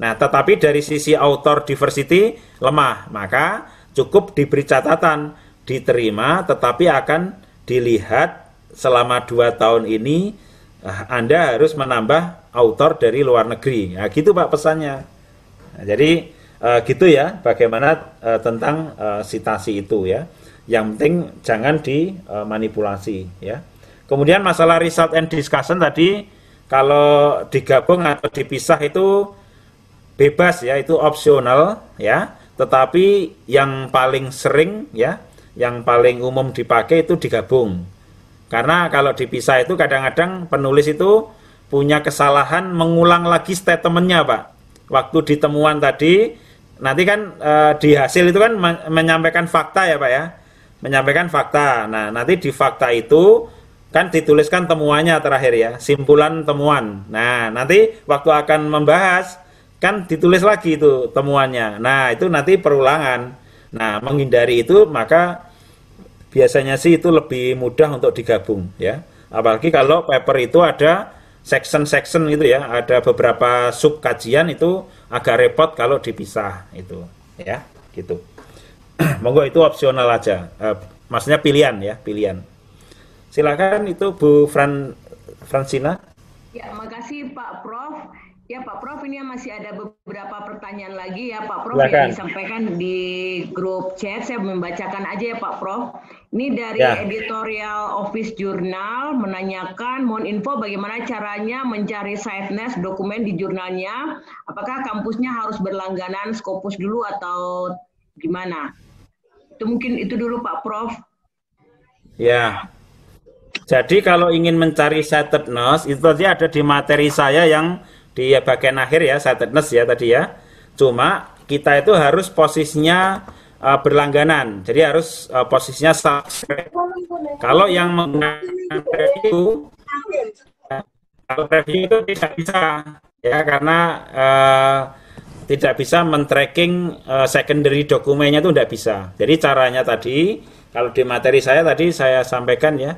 Nah, tetapi dari sisi author diversity lemah, maka cukup diberi catatan diterima tetapi akan dilihat selama dua tahun ini eh, Anda harus menambah author dari luar negeri. Nah, gitu Pak pesannya. Nah, jadi uh, gitu ya bagaimana uh, tentang uh, sitasi itu ya. Yang penting jangan dimanipulasi ya. Kemudian masalah result and discussion tadi kalau digabung atau dipisah itu bebas ya, itu opsional ya. Tetapi yang paling sering ya, yang paling umum dipakai itu digabung. Karena kalau dipisah itu kadang-kadang penulis itu punya kesalahan mengulang lagi statementnya Pak. Waktu ditemuan tadi, nanti kan e, di hasil itu kan menyampaikan fakta ya Pak ya. Menyampaikan fakta. Nah nanti di fakta itu kan dituliskan temuannya terakhir ya, simpulan temuan. Nah nanti waktu akan membahas kan ditulis lagi itu temuannya. Nah itu nanti perulangan. Nah menghindari itu maka biasanya sih itu lebih mudah untuk digabung ya. Apalagi kalau paper itu ada section-section gitu ya, ada beberapa sub kajian itu agak repot kalau dipisah itu ya, gitu. Monggo itu opsional aja. Uh, maksudnya pilihan ya, pilihan. Silakan itu Bu Fran Francina. Ya, makasih Pak Prof. Ya Pak Prof, ini masih ada beberapa pertanyaan lagi ya Pak Prof Silakan. yang disampaikan di grup chat. Saya membacakan aja ya Pak Prof. Ini dari ya. editorial Office Jurnal menanyakan mohon info bagaimana caranya mencari sightness dokumen di jurnalnya. Apakah kampusnya harus berlangganan Scopus dulu atau gimana? Itu mungkin itu dulu Pak Prof. Ya. Jadi kalau ingin mencari sightedness itu tadi ada di materi saya yang di bagian akhir ya sightedness ya tadi ya. Cuma kita itu harus posisinya uh, berlangganan. Jadi harus uh, posisinya subscribe. Kalau yang menggunakan review, kalau review itu tidak bisa ya karena uh, tidak bisa men-tracking uh, secondary dokumennya itu tidak bisa. Jadi caranya tadi kalau di materi saya tadi saya sampaikan ya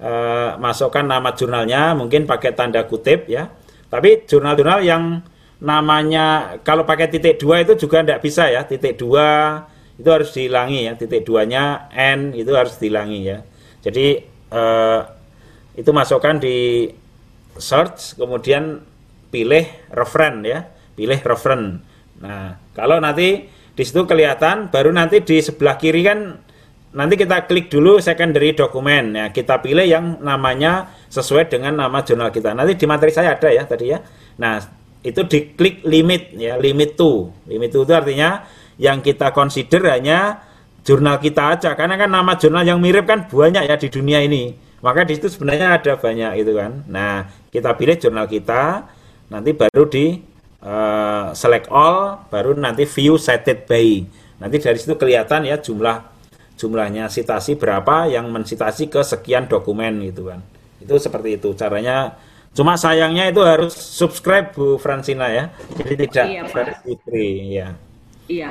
uh, masukkan nama jurnalnya mungkin pakai tanda kutip ya tapi jurnal-jurnal yang namanya kalau pakai titik dua itu juga tidak bisa ya. Titik dua itu harus dihilangi ya. Titik duanya n itu harus dihilangi ya. Jadi eh, itu masukkan di search kemudian pilih referen ya. Pilih referen. Nah kalau nanti di situ kelihatan baru nanti di sebelah kiri kan nanti kita klik dulu secondary dokumen ya kita pilih yang namanya sesuai dengan nama jurnal kita. Nanti di materi saya ada ya tadi ya. Nah itu diklik limit ya limit to limit to itu artinya yang kita consider hanya jurnal kita aja. Karena kan nama jurnal yang mirip kan banyak ya di dunia ini. Maka di situ sebenarnya ada banyak itu kan. Nah kita pilih jurnal kita. Nanti baru di uh, select all baru nanti view cited by. Nanti dari situ kelihatan ya jumlah jumlahnya sitasi berapa yang mensitasi ke sekian dokumen gitu kan. Itu seperti itu. Caranya cuma sayangnya itu harus subscribe Bu Francina ya. Jadi tidak iya, versi free ya. Iya.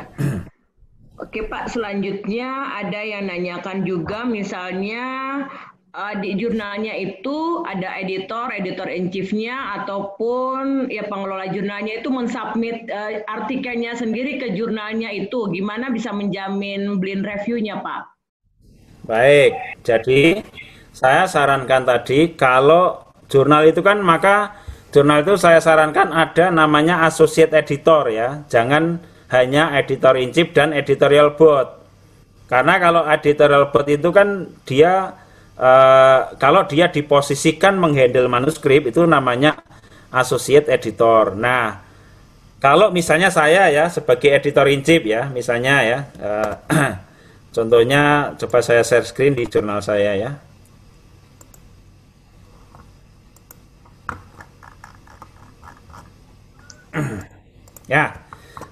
Oke Pak, selanjutnya ada yang nanyakan juga misalnya uh, di jurnalnya itu ada editor, editor in chiefnya ataupun ya pengelola jurnalnya itu mensubmit uh, artikelnya sendiri ke jurnalnya itu, gimana bisa menjamin blind reviewnya Pak? Baik, jadi saya sarankan tadi kalau jurnal itu kan maka jurnal itu saya sarankan ada namanya associate editor ya, jangan hanya editor in chief dan editorial board. Karena kalau editorial board itu kan dia uh, kalau dia diposisikan menghandle manuskrip itu namanya associate editor. Nah, kalau misalnya saya ya sebagai editor in chief ya, misalnya ya, uh, contohnya coba saya share screen di jurnal saya ya. ya,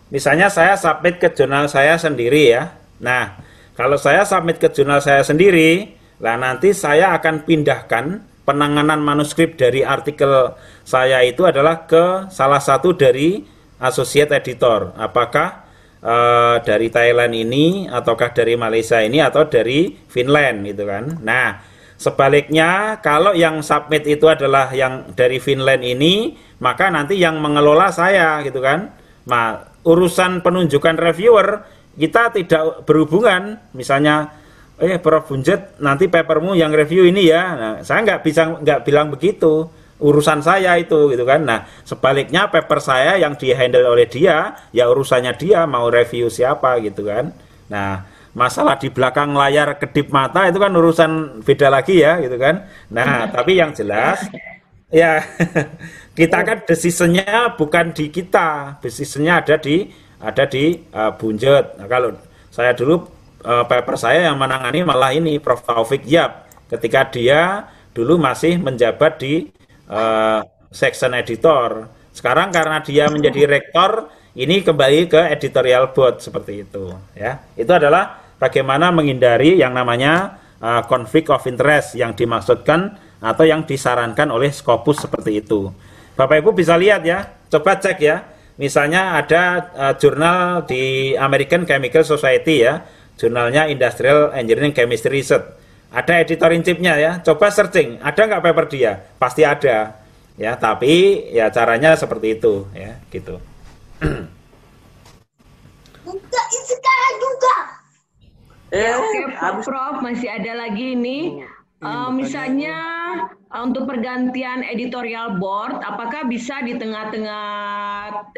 misalnya saya submit ke jurnal saya sendiri ya. Nah, kalau saya submit ke jurnal saya sendiri, Nah, nanti saya akan pindahkan penanganan manuskrip dari artikel saya itu adalah ke salah satu dari associate editor. Apakah uh, dari Thailand ini ataukah dari Malaysia ini atau dari Finland gitu kan. Nah, sebaliknya kalau yang submit itu adalah yang dari Finland ini, maka nanti yang mengelola saya gitu kan. Nah, urusan penunjukan reviewer kita tidak berhubungan misalnya eh Prof. Bunjet nanti papermu yang review ini ya. Nah, saya nggak bisa nggak bilang begitu. Urusan saya itu gitu kan. Nah sebaliknya paper saya yang di handle oleh dia ya urusannya dia mau review siapa gitu kan. Nah masalah di belakang layar kedip mata itu kan urusan beda lagi ya gitu kan. Nah, tapi yang jelas ya kita kan decisionnya bukan di kita, decisionnya ada di ada di uh, Bunjet. Nah, kalau saya dulu uh, paper saya yang menangani malah ini Prof Taufik Yap ketika dia dulu masih menjabat di uh, section editor. Sekarang karena dia menjadi rektor, ini kembali ke editorial board seperti itu ya. Itu adalah bagaimana menghindari yang namanya uh, conflict of interest yang dimaksudkan atau yang disarankan oleh Scopus seperti itu. Bapak Ibu bisa lihat ya, coba cek ya. Misalnya ada uh, jurnal di American Chemical Society ya, jurnalnya Industrial Engineering Chemistry Research. Ada editor in chiefnya ya, coba searching, ada nggak paper dia? Pasti ada. Ya, tapi ya caranya seperti itu ya, gitu. Enggak, sekarang juga. Eh, Prof, masih ada lagi ini. Uh, misalnya uh, untuk pergantian editorial board, apakah bisa di tengah-tengah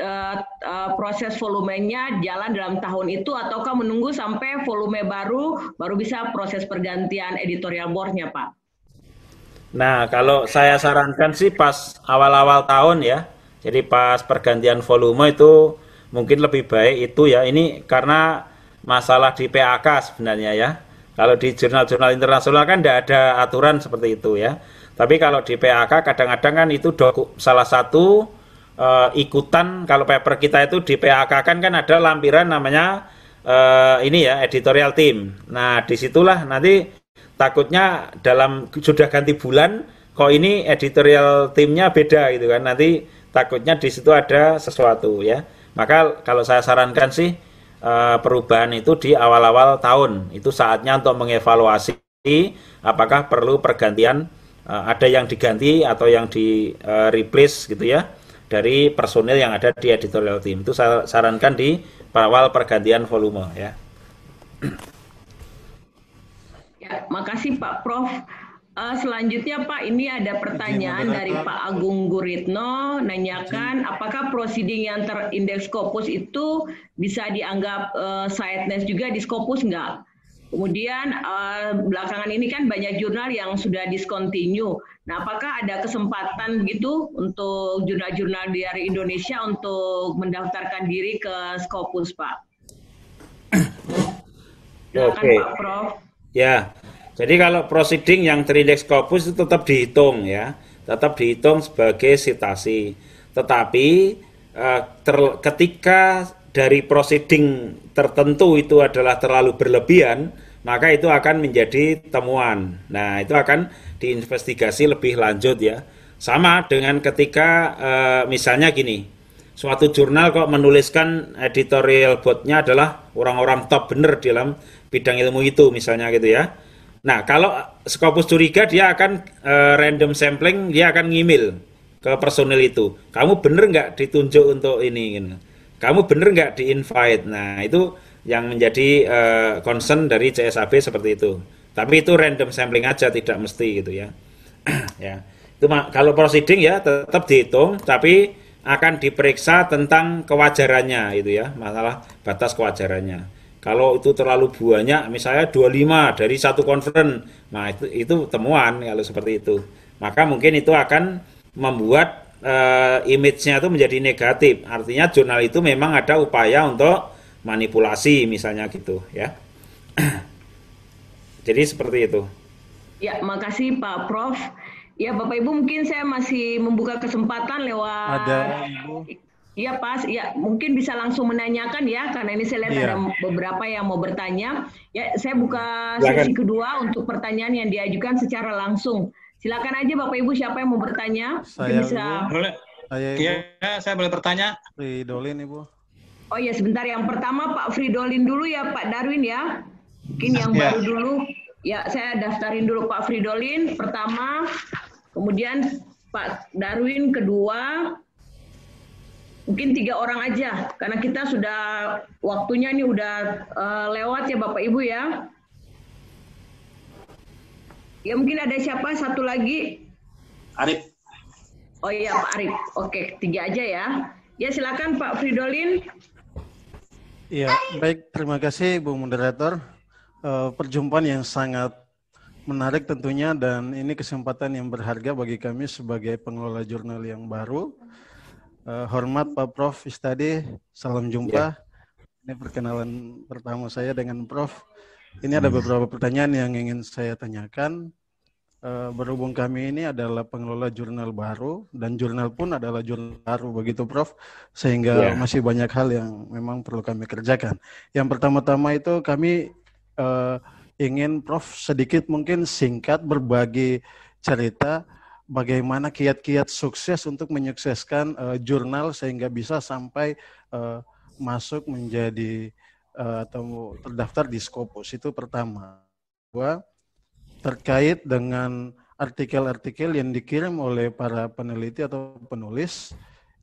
uh, uh, proses volumenya jalan dalam tahun itu, ataukah menunggu sampai volume baru baru bisa proses pergantian editorial boardnya, Pak? Nah, kalau saya sarankan sih pas awal-awal tahun ya, jadi pas pergantian volume itu mungkin lebih baik itu ya. Ini karena masalah di PAK sebenarnya ya. Kalau di jurnal-jurnal internasional kan tidak ada aturan seperti itu ya. Tapi kalau di PAK kadang-kadang kan itu doku, salah satu uh, ikutan kalau paper kita itu di PAK kan kan ada lampiran namanya uh, ini ya editorial team. Nah di situlah nanti takutnya dalam sudah ganti bulan kok ini editorial timnya beda gitu kan nanti takutnya di situ ada sesuatu ya. Maka kalau saya sarankan sih Eh, perubahan itu di awal-awal tahun. Itu saatnya untuk mengevaluasi apakah perlu pergantian uh, ada yang diganti atau yang di uh, replace gitu ya dari personil yang ada di editorial team. Itu saya sarankan di awal pergantian volume ya. Ya, makasih Pak Prof. Uh, selanjutnya Pak, ini ada pertanyaan dari Pak Agung Guritno nanyakan apakah proceeding yang terindeks Scopus itu bisa dianggap uh, sideness juga di Scopus enggak? Kemudian uh, belakangan ini kan banyak jurnal yang sudah discontinue. Nah, apakah ada kesempatan gitu untuk jurnal-jurnal dari Indonesia untuk mendaftarkan diri ke Scopus, Pak? Silakan Oke. Pak Prof. Ya, jadi kalau proceeding yang terindeks Scopus itu tetap dihitung ya, tetap dihitung sebagai citasi. Tetapi uh, ter, ketika dari proceeding tertentu itu adalah terlalu berlebihan, maka itu akan menjadi temuan. Nah, itu akan diinvestigasi lebih lanjut ya. Sama dengan ketika uh, misalnya gini, suatu jurnal kok menuliskan editorial boardnya adalah orang-orang top bener dalam bidang ilmu itu misalnya gitu ya Nah, kalau Scopus curiga dia akan uh, random sampling, dia akan ngimil ke personil itu. Kamu bener nggak ditunjuk untuk ini? Gitu. Kamu bener nggak di-invite? Nah, itu yang menjadi uh, concern dari CSAB seperti itu. Tapi itu random sampling aja, tidak mesti gitu ya. ya. Itu kalau proceeding ya tetap dihitung, tapi akan diperiksa tentang kewajarannya itu ya, masalah batas kewajarannya. Kalau itu terlalu banyak, misalnya 25 dari satu conference, nah itu, itu temuan kalau seperti itu. Maka mungkin itu akan membuat uh, image-nya itu menjadi negatif. Artinya jurnal itu memang ada upaya untuk manipulasi misalnya gitu ya. Jadi seperti itu. Ya, makasih Pak Prof. Ya, Bapak Ibu mungkin saya masih membuka kesempatan lewat Ada, Ibu. Iya pas, ya mungkin bisa langsung menanyakan ya karena ini saya lihat iya. ada beberapa yang mau bertanya. Ya saya buka sesi kedua untuk pertanyaan yang diajukan secara langsung. Silakan aja Bapak Ibu siapa yang mau bertanya? Saya bisa. Boleh. Saya Ibu. Ya, saya boleh bertanya. Fridolin Ibu. Oh ya sebentar yang pertama Pak Fridolin dulu ya Pak Darwin ya. Mungkin yang ya. baru dulu. Ya saya daftarin dulu Pak Fridolin pertama, kemudian Pak Darwin kedua, mungkin tiga orang aja karena kita sudah waktunya ini udah uh, lewat ya Bapak Ibu ya. Ya mungkin ada siapa satu lagi? Arif. Oh iya Pak Arif. Oke tiga aja ya. Ya silakan Pak Fridolin. Iya baik terima kasih Bu Moderator. uh, perjumpaan yang sangat menarik tentunya dan ini kesempatan yang berharga bagi kami sebagai pengelola jurnal yang baru. Uh, hormat Pak Prof Istadi, salam jumpa. Yeah. Ini perkenalan pertama saya dengan Prof. Ini ada hmm. beberapa pertanyaan yang ingin saya tanyakan. Uh, berhubung kami ini adalah pengelola jurnal baru dan jurnal pun adalah jurnal baru begitu Prof. Sehingga yeah. masih banyak hal yang memang perlu kami kerjakan. Yang pertama-tama itu kami uh, ingin Prof sedikit mungkin singkat berbagi cerita bagaimana kiat-kiat sukses untuk menyukseskan uh, jurnal sehingga bisa sampai uh, masuk menjadi uh, atau terdaftar di Scopus itu pertama. Dua, terkait dengan artikel-artikel yang dikirim oleh para peneliti atau penulis,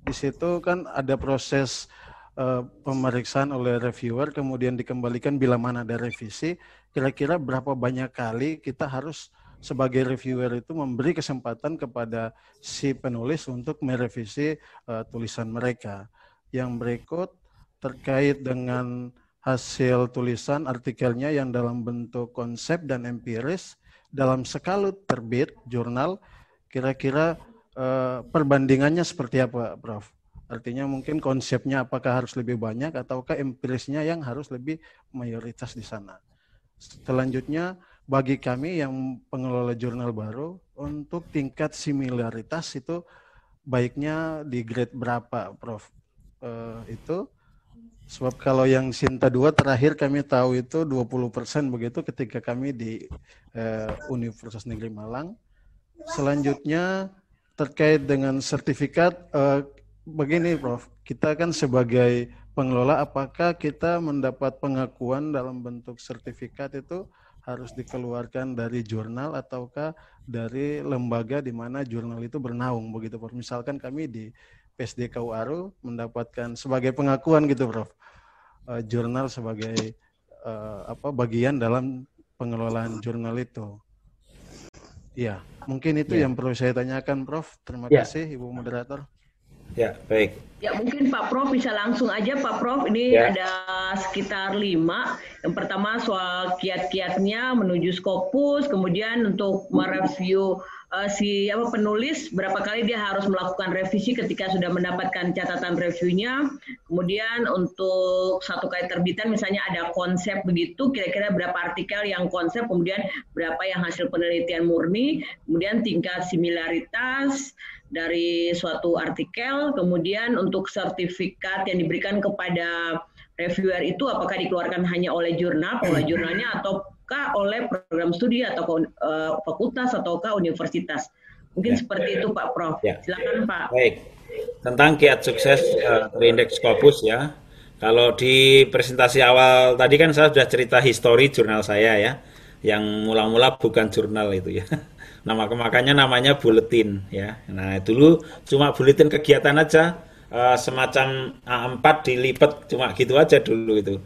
di situ kan ada proses uh, pemeriksaan oleh reviewer, kemudian dikembalikan bila mana ada revisi. Kira-kira berapa banyak kali kita harus sebagai reviewer itu memberi kesempatan kepada si penulis untuk merevisi uh, tulisan mereka. Yang berikut terkait dengan hasil tulisan artikelnya yang dalam bentuk konsep dan empiris dalam sekalut terbit jurnal kira-kira eh, perbandingannya seperti apa Prof? Artinya mungkin konsepnya apakah harus lebih banyak ataukah empirisnya yang harus lebih mayoritas di sana. Selanjutnya bagi kami yang pengelola jurnal baru untuk tingkat similaritas itu baiknya di grade berapa Prof? Eh, itu Sebab kalau yang Sinta 2 terakhir kami tahu itu 20% begitu ketika kami di eh, Universitas Negeri Malang. Selanjutnya terkait dengan sertifikat, eh, begini Prof, kita kan sebagai pengelola apakah kita mendapat pengakuan dalam bentuk sertifikat itu harus dikeluarkan dari jurnal ataukah dari lembaga di mana jurnal itu bernaung begitu Prof. Misalkan kami di PSDKU Aru mendapatkan sebagai pengakuan gitu Prof. Uh, jurnal sebagai uh, apa bagian dalam pengelolaan jurnal itu. Ya, mungkin itu ya. yang perlu saya tanyakan Prof. Terima ya. kasih Ibu moderator. Ya, baik. Ya, mungkin Pak Prof bisa langsung aja Pak Prof. Ini ya. ada sekitar lima. Yang pertama soal kiat-kiatnya menuju Scopus, kemudian untuk mereview uh, si apa penulis berapa kali dia harus melakukan revisi ketika sudah mendapatkan catatan reviewnya. Kemudian untuk satu kali terbitan misalnya ada konsep begitu, kira-kira berapa artikel yang konsep, kemudian berapa yang hasil penelitian murni, kemudian tingkat similaritas dari suatu artikel, kemudian untuk sertifikat yang diberikan kepada reviewer itu apakah dikeluarkan hanya oleh jurnal, pengelola jurnalnya atau ataukah oleh program studi atau uh, fakultas ataukah universitas. Mungkin ya. seperti itu Pak Prof. Ya. Silakan Pak. Baik. Tentang kiat sukses uh, terindeks Scopus ya. Kalau di presentasi awal tadi kan saya sudah cerita histori jurnal saya ya. Yang mula-mula bukan jurnal itu ya. Nama makanya namanya buletin ya. Nah, dulu cuma buletin kegiatan aja uh, semacam A4 dilipat cuma gitu aja dulu itu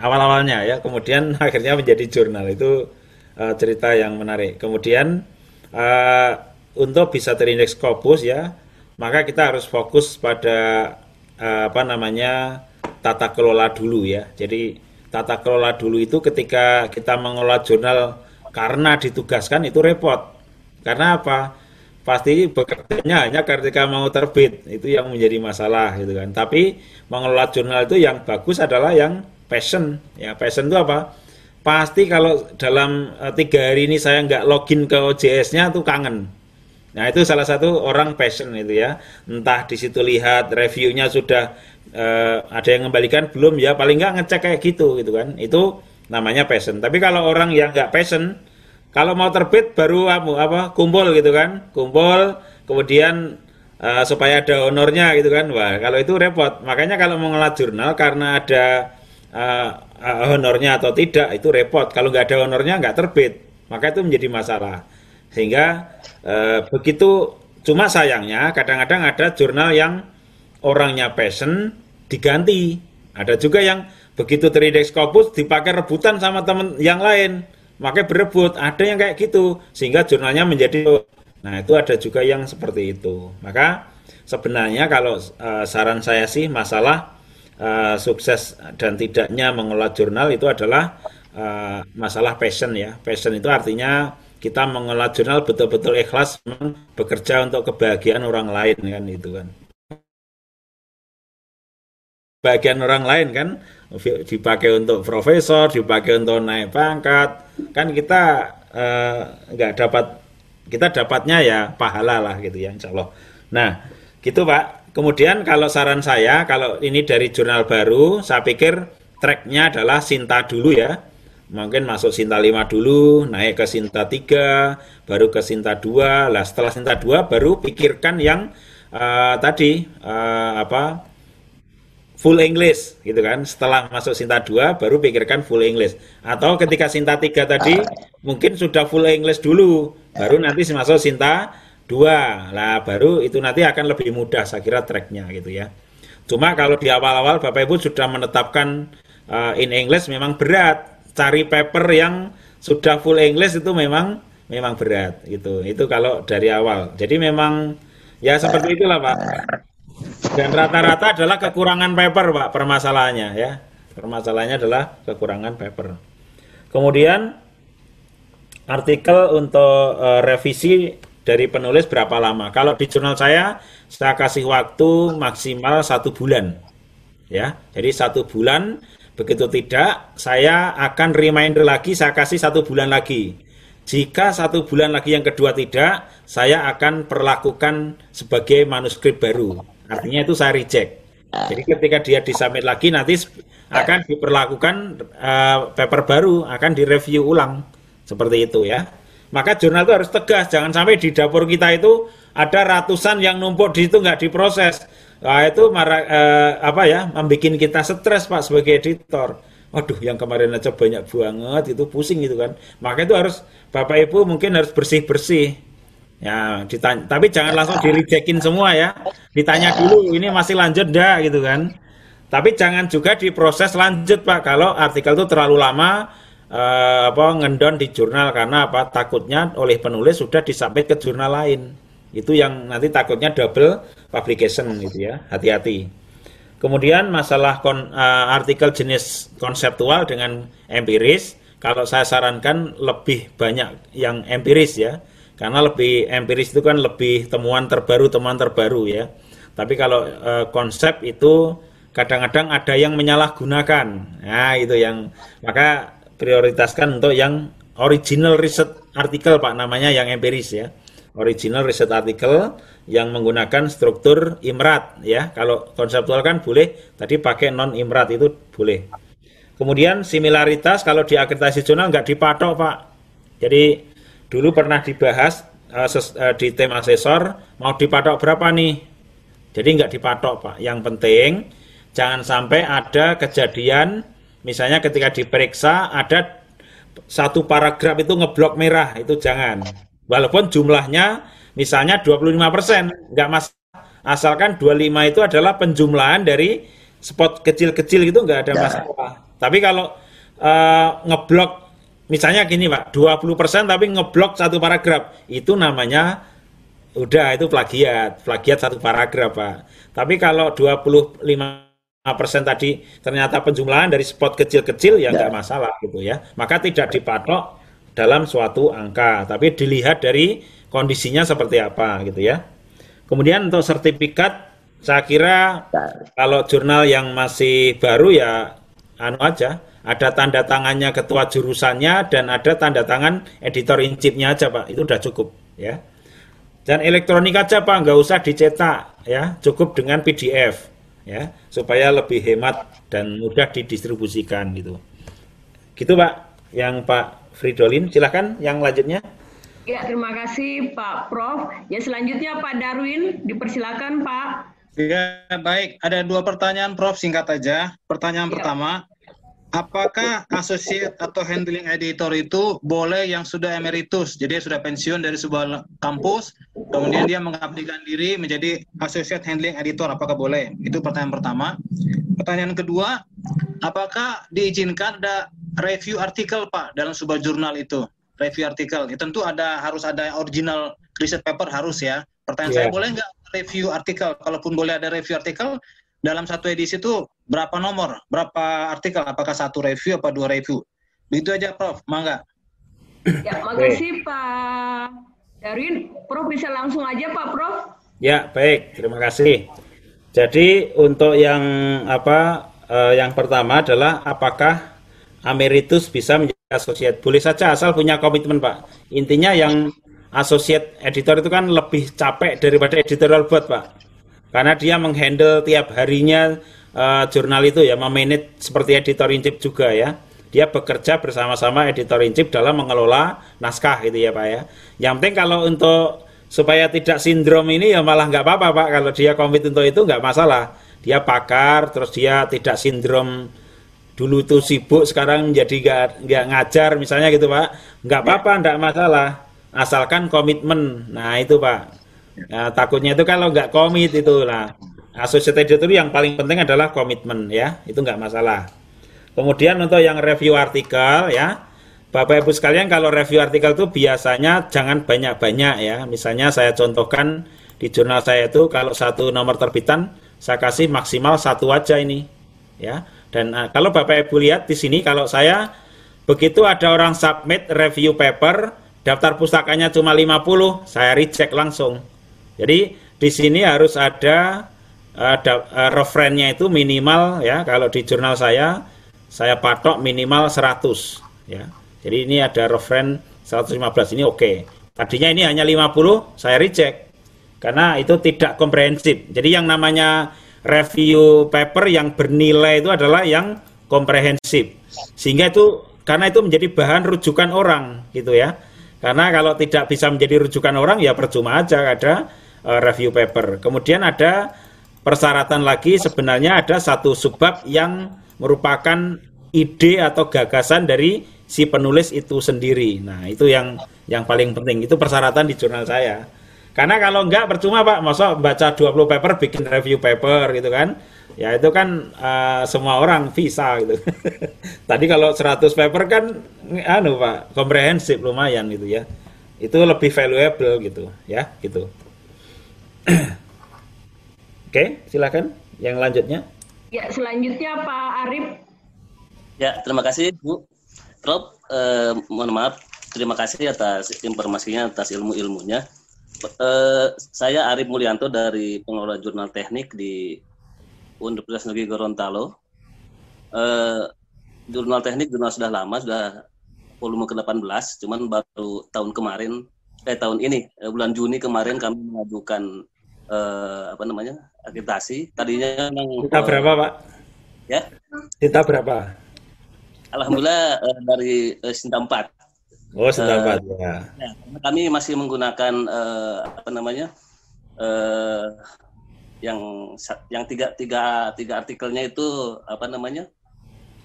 awal-awalnya ya. Kemudian akhirnya menjadi jurnal. Itu uh, cerita yang menarik. Kemudian uh, untuk bisa terindeks Scopus ya maka kita harus fokus pada uh, apa namanya tata kelola dulu ya. Jadi tata kelola dulu itu ketika kita mengelola jurnal karena ditugaskan itu repot. Karena apa? Pasti bekerjanya hanya ketika mau terbit. Itu yang menjadi masalah gitu kan. Tapi mengelola jurnal itu yang bagus adalah yang passion. Ya passion itu apa? Pasti kalau dalam uh, tiga hari ini saya nggak login ke OJS-nya tuh kangen. Nah itu salah satu orang passion itu ya. Entah di situ lihat reviewnya sudah uh, ada yang mengembalikan belum ya paling nggak ngecek kayak gitu gitu kan. Itu namanya passion. Tapi kalau orang yang nggak passion kalau mau terbit baru apa, apa kumpul gitu kan. Kumpul kemudian uh, supaya ada honornya gitu kan. Wah kalau itu repot. Makanya kalau mau ngelat jurnal karena ada uh, uh, honornya atau tidak itu repot. Kalau nggak ada honornya nggak terbit, maka itu menjadi masalah. Sehingga uh, begitu cuma sayangnya kadang-kadang ada jurnal yang orangnya passion diganti. Ada juga yang begitu terindeks Scopus dipakai rebutan sama teman yang lain, makanya berebut. Ada yang kayak gitu sehingga jurnalnya menjadi Nah, itu ada juga yang seperti itu. Maka sebenarnya kalau uh, saran saya sih masalah uh, sukses dan tidaknya mengelola jurnal itu adalah uh, masalah passion ya. Passion itu artinya kita mengelola jurnal betul-betul ikhlas bekerja untuk kebahagiaan orang lain kan itu kan. Bagian orang lain kan dipakai untuk profesor, dipakai untuk naik pangkat, kan kita uh, nggak dapat kita dapatnya ya pahala lah gitu ya insya Allah. Nah gitu Pak. Kemudian kalau saran saya kalau ini dari jurnal baru, saya pikir tracknya adalah Sinta dulu ya. Mungkin masuk Sinta 5 dulu, naik ke Sinta 3, baru ke Sinta 2. Lah setelah Sinta 2 baru pikirkan yang uh, tadi uh, apa full English gitu kan. Setelah masuk Sinta 2 baru pikirkan full English. Atau ketika Sinta 3 tadi mungkin sudah full English dulu, baru nanti masuk Sinta 2. Lah baru itu nanti akan lebih mudah saya kira tracknya gitu ya. Cuma kalau di awal-awal Bapak Ibu sudah menetapkan uh, in English memang berat. Cari paper yang sudah full English itu memang memang berat gitu. Itu kalau dari awal. Jadi memang ya seperti itulah Pak. Dan rata-rata adalah kekurangan paper, Pak, permasalahannya ya. Permasalahannya adalah kekurangan paper. Kemudian artikel untuk uh, revisi dari penulis berapa lama? Kalau di jurnal saya, saya kasih waktu maksimal satu bulan. Ya, jadi satu bulan. Begitu tidak, saya akan reminder lagi, saya kasih satu bulan lagi. Jika satu bulan lagi yang kedua tidak, saya akan perlakukan sebagai manuskrip baru. Artinya itu saya reject. Jadi ketika dia disubmit lagi nanti akan diperlakukan uh, paper baru, akan direview ulang seperti itu ya. Maka jurnal itu harus tegas, jangan sampai di dapur kita itu ada ratusan yang numpuk di situ nggak diproses. Nah, itu marah, uh, apa ya, membuat kita stres Pak sebagai editor. Waduh, yang kemarin aja banyak banget itu pusing gitu kan. Maka itu harus Bapak Ibu mungkin harus bersih-bersih Ya, ditanya, tapi jangan langsung di rejectin semua ya. Ditanya dulu ini masih lanjut dah gitu kan. Tapi jangan juga diproses lanjut Pak kalau artikel itu terlalu lama eh, apa ngendon di jurnal karena apa takutnya oleh penulis sudah disubmit ke jurnal lain. Itu yang nanti takutnya double publication gitu ya. Hati-hati. Kemudian masalah kon, uh, artikel jenis konseptual dengan empiris, kalau saya sarankan lebih banyak yang empiris ya karena lebih empiris itu kan lebih temuan terbaru temuan terbaru ya tapi kalau e, konsep itu kadang-kadang ada yang menyalahgunakan nah itu yang maka prioritaskan untuk yang original research artikel pak namanya yang empiris ya. Original research artikel yang menggunakan struktur imrat ya. Kalau konseptual kan boleh tadi pakai non imrat itu boleh. Kemudian similaritas kalau di akreditasi jurnal nggak dipatok pak. Jadi dulu pernah dibahas ses, uh, di tim asesor mau dipatok berapa nih? Jadi nggak dipatok pak. Yang penting jangan sampai ada kejadian misalnya ketika diperiksa ada satu paragraf itu ngeblok merah itu jangan walaupun jumlahnya misalnya 25% nggak mas asalkan 25 itu adalah penjumlahan dari spot kecil-kecil itu nggak ada ya. masalah tapi kalau uh, ngeblok misalnya gini Pak, 20% tapi ngeblok satu paragraf, itu namanya udah itu plagiat, plagiat satu paragraf Pak. Tapi kalau 25 persen tadi ternyata penjumlahan dari spot kecil-kecil ya nggak ya. masalah gitu ya. Maka tidak dipatok dalam suatu angka, tapi dilihat dari kondisinya seperti apa gitu ya. Kemudian untuk sertifikat, saya kira kalau jurnal yang masih baru ya anu aja, ada tanda tangannya ketua jurusannya dan ada tanda tangan editor in chiefnya aja pak itu udah cukup ya dan elektronik aja pak nggak usah dicetak ya cukup dengan PDF ya supaya lebih hemat dan mudah didistribusikan gitu gitu pak yang Pak Fridolin silahkan yang lanjutnya Ya, terima kasih Pak Prof. Ya, selanjutnya Pak Darwin, dipersilakan Pak. Ya, baik. Ada dua pertanyaan Prof, singkat aja. Pertanyaan ya. pertama, apakah associate atau handling editor itu boleh yang sudah emeritus, jadi sudah pensiun dari sebuah kampus, kemudian dia mengabdikan diri menjadi associate handling editor, apakah boleh? Itu pertanyaan pertama. Pertanyaan kedua, apakah diizinkan ada review artikel Pak dalam sebuah jurnal itu? Review artikel, ya, tentu ada harus ada original research paper harus ya. Pertanyaan yeah. saya boleh nggak review artikel? Kalaupun boleh ada review artikel, dalam satu edisi itu berapa nomor, berapa artikel, apakah satu review apa dua review. Itu aja Prof, mangga. Ya, makasih Pak Darwin. Prof bisa langsung aja Pak Prof. Ya, baik. Terima kasih. Jadi untuk yang apa eh, yang pertama adalah apakah emeritus bisa menjadi associate? Boleh saja asal punya komitmen, Pak. Intinya yang associate editor itu kan lebih capek daripada editorial board, Pak. Karena dia menghandle tiap harinya eh, jurnal itu ya, memanage seperti editor in chief juga ya dia bekerja bersama-sama editor in chief dalam mengelola naskah gitu ya Pak ya. Yang penting kalau untuk supaya tidak sindrom ini ya malah nggak apa-apa Pak kalau dia komit untuk itu nggak masalah. Dia pakar terus dia tidak sindrom dulu tuh sibuk sekarang menjadi nggak nggak ngajar misalnya gitu Pak. Nggak apa-apa nggak masalah asalkan komitmen. Nah itu Pak. Nah, takutnya itu kalau nggak komit itu lah. Associate editor yang paling penting adalah komitmen ya, itu nggak masalah. Kemudian untuk yang review artikel ya, Bapak Ibu sekalian kalau review artikel itu biasanya jangan banyak-banyak ya. Misalnya saya contohkan di jurnal saya itu kalau satu nomor terbitan saya kasih maksimal satu aja ini ya. Dan uh, kalau Bapak Ibu lihat di sini kalau saya begitu ada orang submit review paper daftar pustakanya cuma 50, saya reject langsung. Jadi di sini harus ada uh, uh, referennya itu minimal ya kalau di jurnal saya saya patok minimal 100 ya. Jadi ini ada referen 115 ini oke. Okay. Tadinya ini hanya 50, saya reject karena itu tidak komprehensif. Jadi yang namanya review paper yang bernilai itu adalah yang komprehensif. Sehingga itu karena itu menjadi bahan rujukan orang gitu ya. Karena kalau tidak bisa menjadi rujukan orang ya percuma aja ada uh, review paper. Kemudian ada persyaratan lagi sebenarnya ada satu subbab yang merupakan ide atau gagasan dari si penulis itu sendiri. Nah, itu yang yang paling penting. Itu persyaratan di jurnal saya. Karena kalau enggak percuma Pak, masa baca 20 paper bikin review paper gitu kan. Ya itu kan uh, semua orang bisa gitu. Tadi kalau 100 paper kan anu Pak, komprehensif lumayan gitu ya. Itu lebih valuable gitu ya, gitu. Oke, silakan yang lanjutnya. Ya, selanjutnya Pak Arif Ya, terima kasih Bu. Prof, eh, mohon maaf, terima kasih atas informasinya, atas ilmu-ilmunya. Eh, saya Arif Mulyanto dari pengelola jurnal teknik di Universitas Negeri Gorontalo. Eh, jurnal teknik jurnal sudah lama, sudah volume ke-18, cuman baru tahun kemarin, eh tahun ini, eh, bulan Juni kemarin kami mengajukan eh, apa namanya akreditasi. Tadinya memang kita berapa Pak? Ya. Kita berapa? Alhamdulillah uh, dari uh, Sinta 4. Oh, Sinta 4 uh, ya. ya. Kami masih menggunakan uh, apa namanya? Uh, yang yang tiga tiga tiga artikelnya itu apa namanya?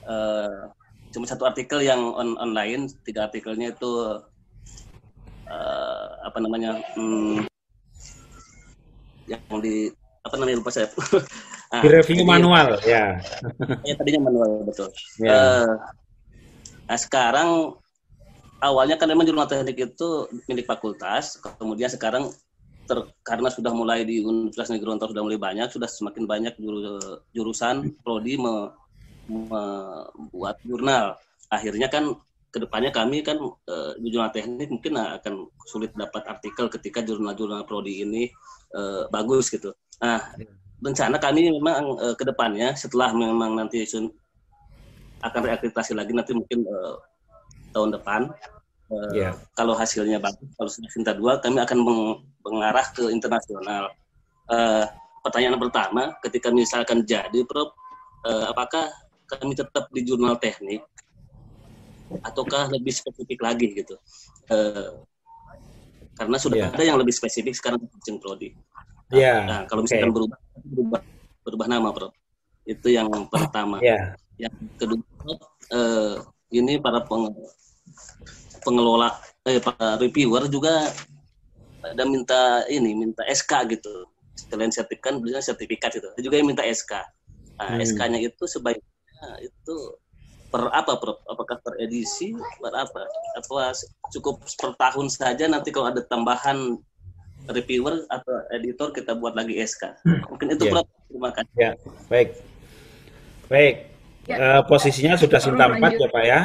Uh, cuma satu artikel yang on, online, tiga artikelnya itu uh, apa namanya? Hmm, yang di apa namanya lupa saya. nah, di review manual ya. Ya tadinya manual betul. Ya. Uh, Nah sekarang awalnya kan memang jurnal teknik itu milik fakultas, kemudian sekarang ter, karena sudah mulai di Universitas Negeri Gorontalo sudah mulai banyak, sudah semakin banyak juru, jurusan prodi me, membuat jurnal. Akhirnya kan ke depannya kami kan uh, jurnal teknik mungkin akan sulit dapat artikel ketika jurnal-jurnal prodi ini uh, bagus gitu. Nah rencana kami memang uh, ke depannya setelah memang nanti akan reakreditasi lagi nanti mungkin uh, tahun depan. Uh, yeah. Kalau hasilnya bagus, kalau sudah cinta dua, kami akan meng mengarah ke internasional. Uh, pertanyaan pertama, ketika misalkan jadi, Prof, uh, apakah kami tetap di jurnal teknik ataukah lebih spesifik lagi gitu? Uh, karena sudah yeah. ada yang lebih spesifik sekarang kucing prodi. Nah, yeah. nah kalau misalkan okay. berubah, berubah berubah nama, Prof. Itu yang pertama. Yeah. Yang kedua, eh, ini para peng, pengelola eh para reviewer juga ada minta ini minta SK gitu selain sertifikat beliau sertifikat itu juga yang minta SK nah, hmm. SK-nya itu sebaiknya itu per apa per, apakah per edisi per apa? Apa cukup per tahun saja nanti kalau ada tambahan reviewer atau editor kita buat lagi SK mungkin itu yeah. terima kasih. Ya baik. Baik. Ya. Uh, posisinya sudah Sinta 4 ya Pak ya.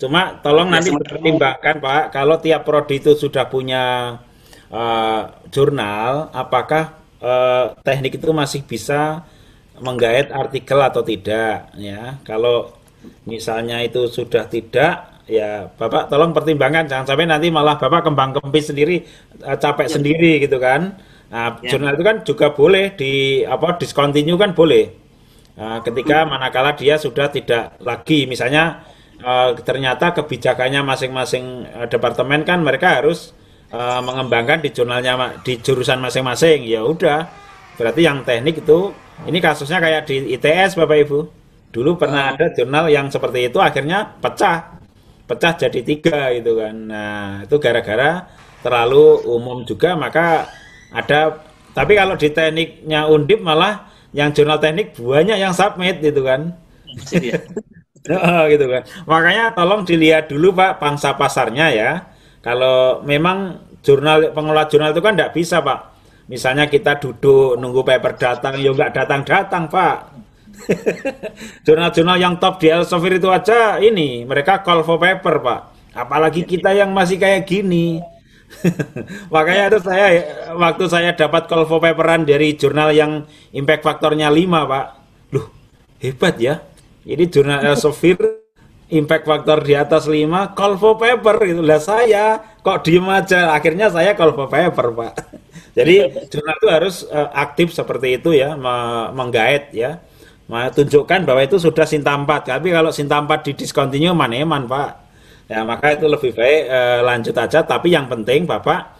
Cuma tolong Ya, nanti pertimbangkan Pak, kalau tiap prodi itu sudah punya eh, jurnal, apakah eh, teknik itu masih bisa menggait artikel atau tidak ya. Kalau misalnya itu sudah tidak, ya Bapak tolong pertimbangkan jangan sampai nanti malah Bapak kembang kempis sendiri eh, capek sendiri gitu kan. Nah, Ya. jurnal itu kan juga boleh di apa discontinue kan boleh. Nah, ketika manakala dia sudah tidak lagi misalnya eh, ternyata kebijakannya masing-masing eh, departemen kan mereka harus eh, mengembangkan di jurnalnya di jurusan masing-masing ya udah berarti yang teknik itu ini kasusnya kayak di ITS Bapak Ibu dulu pernah ada jurnal yang seperti itu akhirnya pecah pecah jadi tiga gitu kan nah itu gara-gara terlalu umum juga maka ada tapi kalau di tekniknya Undip malah yang jurnal teknik banyak yang submit gitu kan. Heeh, gitu kan. Makanya tolong dilihat dulu Pak pangsa pasarnya ya. Kalau memang jurnal pengelola jurnal itu kan tidak bisa Pak. Misalnya kita duduk nunggu paper datang, ya nggak datang-datang Pak. Jurnal-jurnal yang top di Elsevier itu aja ini mereka call for paper Pak. Apalagi kita yang masih kayak gini. Makanya itu saya waktu saya dapat call for paperan dari jurnal yang impact faktornya 5 Pak. Loh, hebat ya. Ini jurnal Elsevier impact faktor di atas 5 call for paper gitu lah saya kok diem aja akhirnya saya call for paper Pak. Jadi jurnal itu harus eh, aktif seperti itu ya me- menggait ya. Tunjukkan bahwa itu sudah Sinta 4. Tapi kalau Sinta 4 di discontinue maneman Pak. Ya maka itu lebih baik eh, lanjut aja tapi yang penting Bapak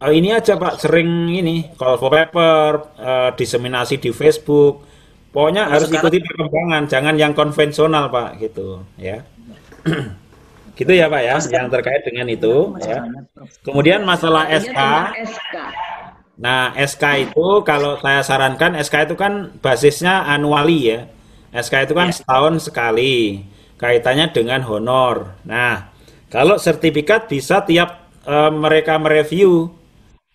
eh, ini aja Pak sering ini call for paper eh, diseminasi di Facebook pokoknya Kalau harus sekarang- ikuti perkembangan jangan yang konvensional Pak gitu ya gitu ya Pak ya yang terkait dengan itu ya kemudian masalah SK SK. Nah, SK itu kalau saya sarankan SK itu kan basisnya anuali ya. SK itu kan setahun sekali. Kaitannya dengan honor. Nah, kalau sertifikat bisa tiap eh, mereka mereview.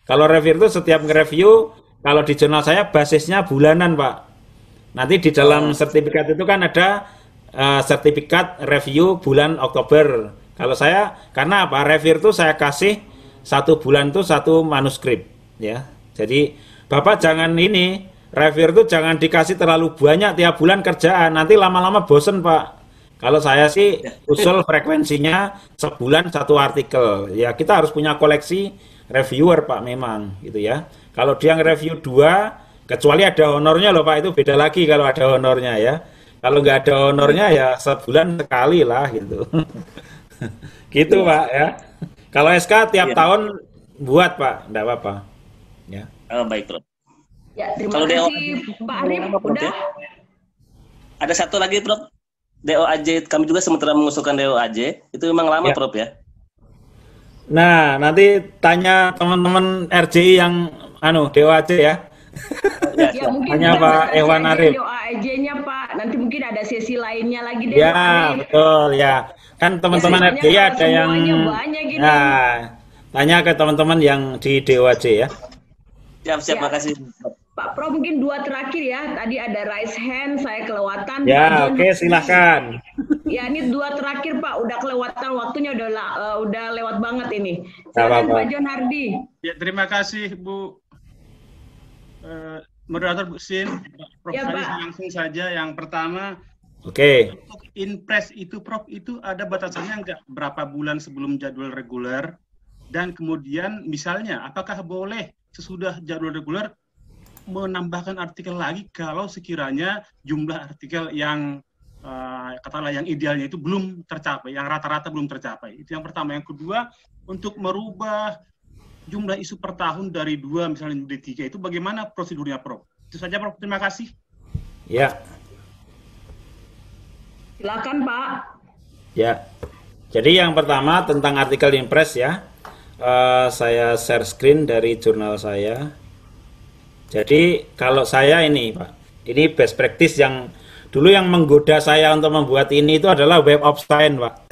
Kalau review itu setiap nge-review, kalau di jurnal saya basisnya bulanan, Pak. Nanti di dalam sertifikat itu kan ada eh, sertifikat review bulan Oktober. Kalau saya, karena apa? Review itu saya kasih satu bulan itu satu manuskrip, ya. Jadi Bapak jangan ini review itu jangan dikasih terlalu banyak tiap bulan kerjaan, nanti lama-lama bosen Pak. Kalau saya sih usul frekuensinya sebulan satu artikel. Ya kita harus punya koleksi reviewer Pak memang gitu ya. Kalau dia nge-review dua, kecuali ada honornya loh Pak itu beda lagi kalau ada honornya ya. Kalau nggak ada honornya ya sebulan sekali lah gitu. gitu Pak ya. Kalau SK tiap Iya. tahun buat Pak, enggak apa-apa. Ya. Oh, baik, Prof. Ya, terima Kalau DO kasih Pak Arif. Udah? ya? Ada satu lagi, Prof. DOAJ kami juga sementara mengusulkan DOAJ itu memang lama, Ya. Prof ya. Nah, nanti tanya teman-teman RJI yang anu DOAJ ya. Ya, Ya, mungkin Tanya Pak Ewan Arif. Doa nya Pak. Nanti mungkin ada sesi lainnya lagi deh Ya, Arif. betul ya. Kan teman-teman Biasanya RJI ada yang banyak gini. Nah, tanya ke teman-teman yang di DOAJ ya. Siap, siap, Ya. makasih. Pak Pro mungkin dua terakhir ya. Tadi ada raise hand, saya kelewatan. Ya, oke silahkan. Ya ini dua terakhir Pak, udah kelewatan waktunya udah eh, udah lewat banget ini. Silakan. Pak John Hardi. Ya, terima kasih Bu eh, moderator Bu Sin, Prof. Ya, Pak. langsung saja yang pertama Oke. untuk impres itu Prof itu ada batasannya enggak berapa bulan sebelum jadwal reguler dan kemudian misalnya apakah boleh sesudah jadwal reguler menambahkan artikel lagi kalau sekiranya jumlah artikel yang eh, katakanlah yang idealnya itu belum tercapai, yang rata-rata belum tercapai. Itu yang pertama. Yang kedua, untuk merubah jumlah isu per tahun dari dua misalnya menjadi tiga itu bagaimana prosedurnya, Prof? Itu saja, Prof. Terima kasih. Ya, Silakan Pak. ya. Jadi yang pertama tentang artikel Impres ya. Eh, saya share screen dari jurnal saya. Jadi kalau saya ini Pak, ini best practice yang dulu yang menggoda saya untuk membuat ini itu adalah Web of Science Pak.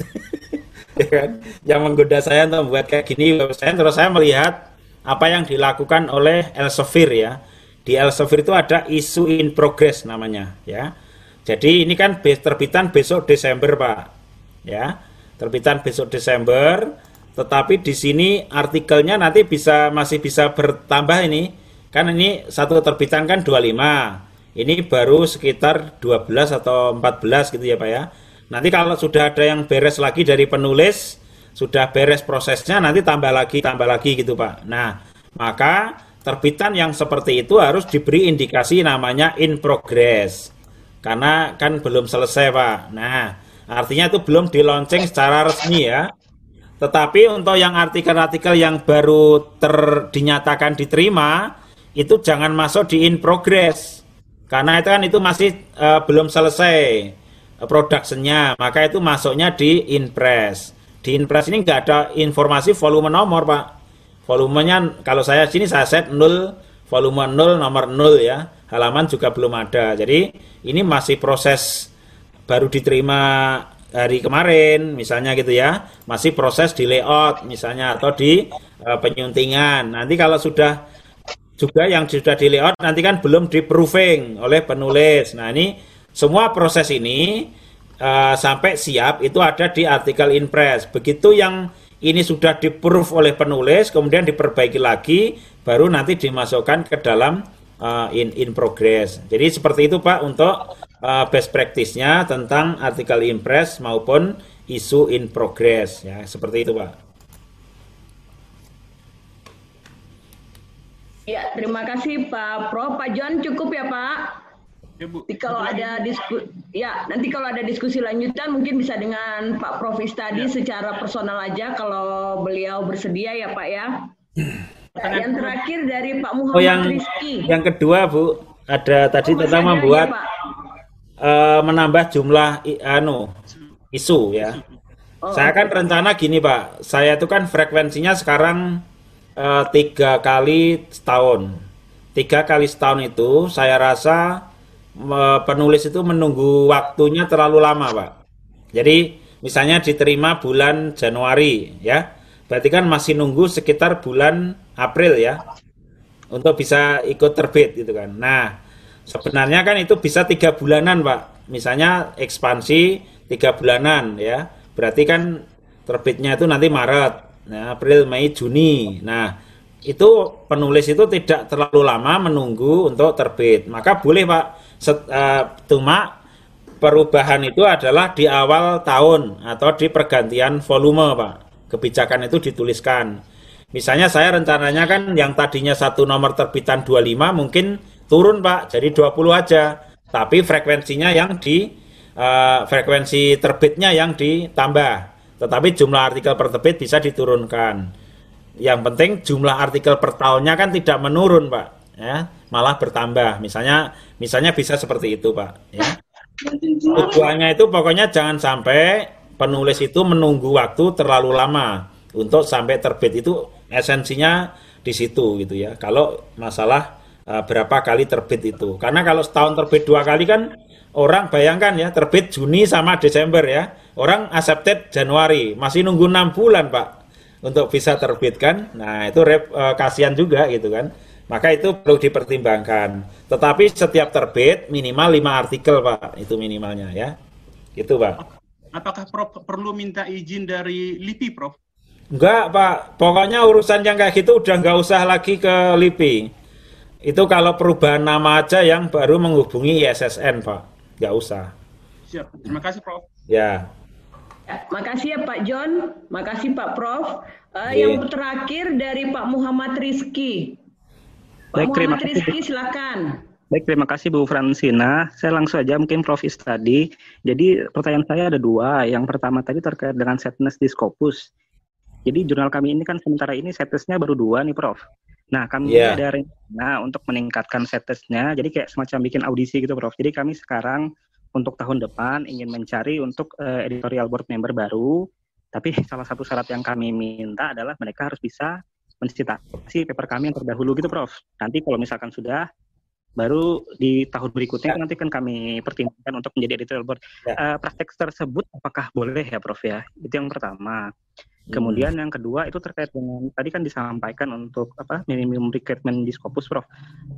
Ya kan? Yang menggoda saya untuk membuat kayak gini Web of Science, terus saya melihat apa yang dilakukan oleh Elsevier ya. Di Elsevier itu ada isu in progress namanya ya. Jadi ini kan terbitan besok Desember Pak. Ya. terbitan besok Desember, tetapi di sini artikelnya nanti bisa masih bisa bertambah ini. Kan ini satu terbitan kan 25. Ini baru sekitar 12 atau 14 gitu ya Pak ya. Nanti kalau sudah ada yang beres lagi dari penulis, sudah beres prosesnya nanti tambah lagi tambah lagi gitu Pak. Nah, maka terbitan yang seperti itu harus diberi indikasi namanya in progress. Karena kan belum selesai Pak. Nah, artinya itu belum di secara resmi ya. Tetapi untuk yang artikel-artikel yang baru ter, dinyatakan diterima itu jangan masuk di in progress. Karena itu kan itu masih uh, belum selesai uh, productionnya, maka itu masuknya di in press. Di Inpres ini nggak ada informasi volume nomor, Pak. Volumenya kalau saya sini saya set 0, volume 0, nomor 0 ya. Halaman juga belum ada. Jadi ini masih proses baru diterima hari kemarin misalnya gitu ya. Masih proses di layout misalnya atau di uh, penyuntingan. Nanti kalau sudah juga yang sudah di layout nanti kan belum di proofing oleh penulis. Nah, ini semua proses ini uh, sampai siap itu ada di artikel Inpress. Begitu yang ini sudah di-proof oleh penulis, kemudian diperbaiki lagi, baru nanti dimasukkan ke dalam uh, in in progress. Jadi seperti itu Pak untuk uh, best practice-nya tentang artikel Impress maupun isu in progress ya, seperti itu Pak. Ya, terima kasih Pak Prof. Pak John cukup ya Pak? Ya, Bu. Nanti kalau ada diskusi ya, nanti kalau ada diskusi lanjutan mungkin bisa dengan Pak Profis tadi ya. secara personal aja kalau beliau bersedia ya, Pak ya. ya yang terakhir dari Pak Muhammad oh, yang, Rizky. Yang kedua, Bu, ada tadi oh, tentang membuat ya, uh, menambah jumlah anu isu ya. Oh, saya kan rencana gini, Pak. Saya itu kan frekuensinya sekarang uh, tiga kali setahun. Tiga kali setahun itu saya rasa penulis itu menunggu waktunya terlalu lama, Pak. Jadi misalnya diterima bulan Januari, ya, berarti kan masih nunggu sekitar bulan April ya, untuk bisa ikut terbit gitu kan. Nah, sebenarnya kan itu bisa tiga bulanan, Pak. Misalnya ekspansi tiga bulanan ya, berarti kan terbitnya itu nanti Maret, nah, April, Mei, Juni. Nah, itu penulis itu tidak terlalu lama menunggu untuk terbit. Maka boleh Pak, Set, uh, cuma perubahan itu adalah di awal tahun atau di pergantian volume Pak. Kebijakan itu dituliskan. Misalnya saya rencananya kan yang tadinya satu nomor terbitan 25 mungkin turun Pak, jadi 20 aja. Tapi frekuensinya yang di uh, frekuensi terbitnya yang ditambah. Tetapi jumlah artikel per terbit bisa diturunkan. Yang penting jumlah artikel per tahunnya kan tidak menurun, Pak. Ya, malah bertambah. Misalnya, misalnya bisa seperti itu, Pak. Ya. Tujuannya itu pokoknya jangan sampai penulis itu menunggu waktu terlalu lama untuk sampai terbit itu esensinya di situ gitu ya. Kalau masalah uh, berapa kali terbit itu, karena kalau setahun terbit dua kali kan orang bayangkan ya terbit Juni sama Desember ya, orang accepted Januari masih nunggu enam bulan pak untuk bisa terbitkan. Nah, itu rep, uh, kasihan juga gitu kan. Maka itu perlu dipertimbangkan. Tetapi setiap terbit minimal 5 artikel, Pak. Itu minimalnya ya. Itu, Pak. Apakah Prof perlu minta izin dari LIPI, Prof? Enggak, Pak. Pokoknya urusan yang kayak gitu udah nggak usah lagi ke LIPI. Itu kalau perubahan nama aja yang baru menghubungi ISSN, Pak. Nggak usah. Siap. Terima kasih, Prof. Ya. Ya, makasih ya Pak John, makasih Pak Prof. Uh, yang terakhir dari Pak Muhammad Rizky. Pak Baik, Muhammad terima Rizky, silakan. Baik, terima kasih Bu Fransina. Saya langsung aja mungkin Prof tadi. Jadi pertanyaan saya ada dua. Yang pertama tadi terkait dengan setness di Scopus. Jadi jurnal kami ini kan sementara ini setnessnya baru dua nih Prof. Nah, kami yeah. ada rencana untuk meningkatkan setnessnya. Jadi kayak semacam bikin audisi gitu Prof. Jadi kami sekarang untuk tahun depan ingin mencari untuk uh, editorial board member baru, tapi salah satu syarat yang kami minta adalah mereka harus bisa mensitasi paper kami yang terdahulu gitu Prof. Nanti kalau misalkan sudah baru di tahun berikutnya ya. nanti kan kami pertimbangkan untuk menjadi editorial board. Ya. Uh, praktek tersebut apakah boleh ya Prof ya? Itu yang pertama. Kemudian hmm. yang kedua itu terkait dengan tadi kan disampaikan untuk apa minimum recruitment di Scopus, Prof.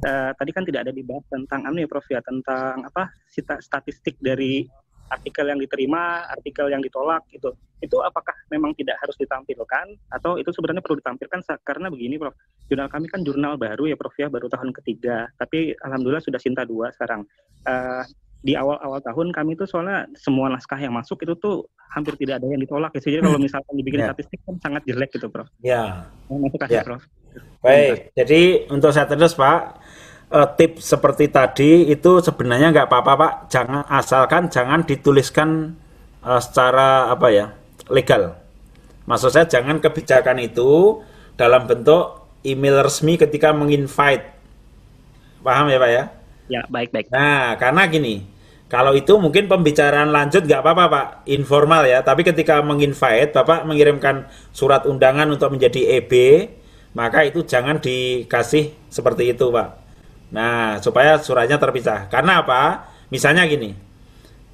Uh, tadi kan tidak ada dibahas tentang anu ya Prof ya tentang apa statistik dari artikel yang diterima, artikel yang ditolak gitu. Itu apakah memang tidak harus ditampilkan atau itu sebenarnya perlu ditampilkan karena begini Prof. Jurnal kami kan jurnal baru ya Prof ya, baru tahun ketiga. Tapi alhamdulillah sudah Sinta dua sekarang. Uh, di awal-awal tahun kami tuh soalnya semua naskah yang masuk itu tuh hampir tidak ada yang ditolak ya. Jadi kalau misalkan dibikin yeah. statistik kan sangat jelek gitu, Prof. Ya. Yeah. Masuk kasih, yeah. Prof. Baik, jadi untuk saya terus Pak, uh, tips seperti tadi itu sebenarnya nggak apa-apa Pak, jangan asalkan jangan dituliskan uh, secara apa ya legal. Maksud saya jangan kebijakan itu dalam bentuk email resmi ketika menginvite. Paham ya Pak ya? Ya, baik-baik. Nah, karena gini, kalau itu mungkin pembicaraan lanjut nggak apa-apa Pak, informal ya. Tapi ketika menginvite, Bapak mengirimkan surat undangan untuk menjadi EB, maka itu jangan dikasih seperti itu Pak. Nah, supaya suratnya terpisah. Karena apa? Misalnya gini,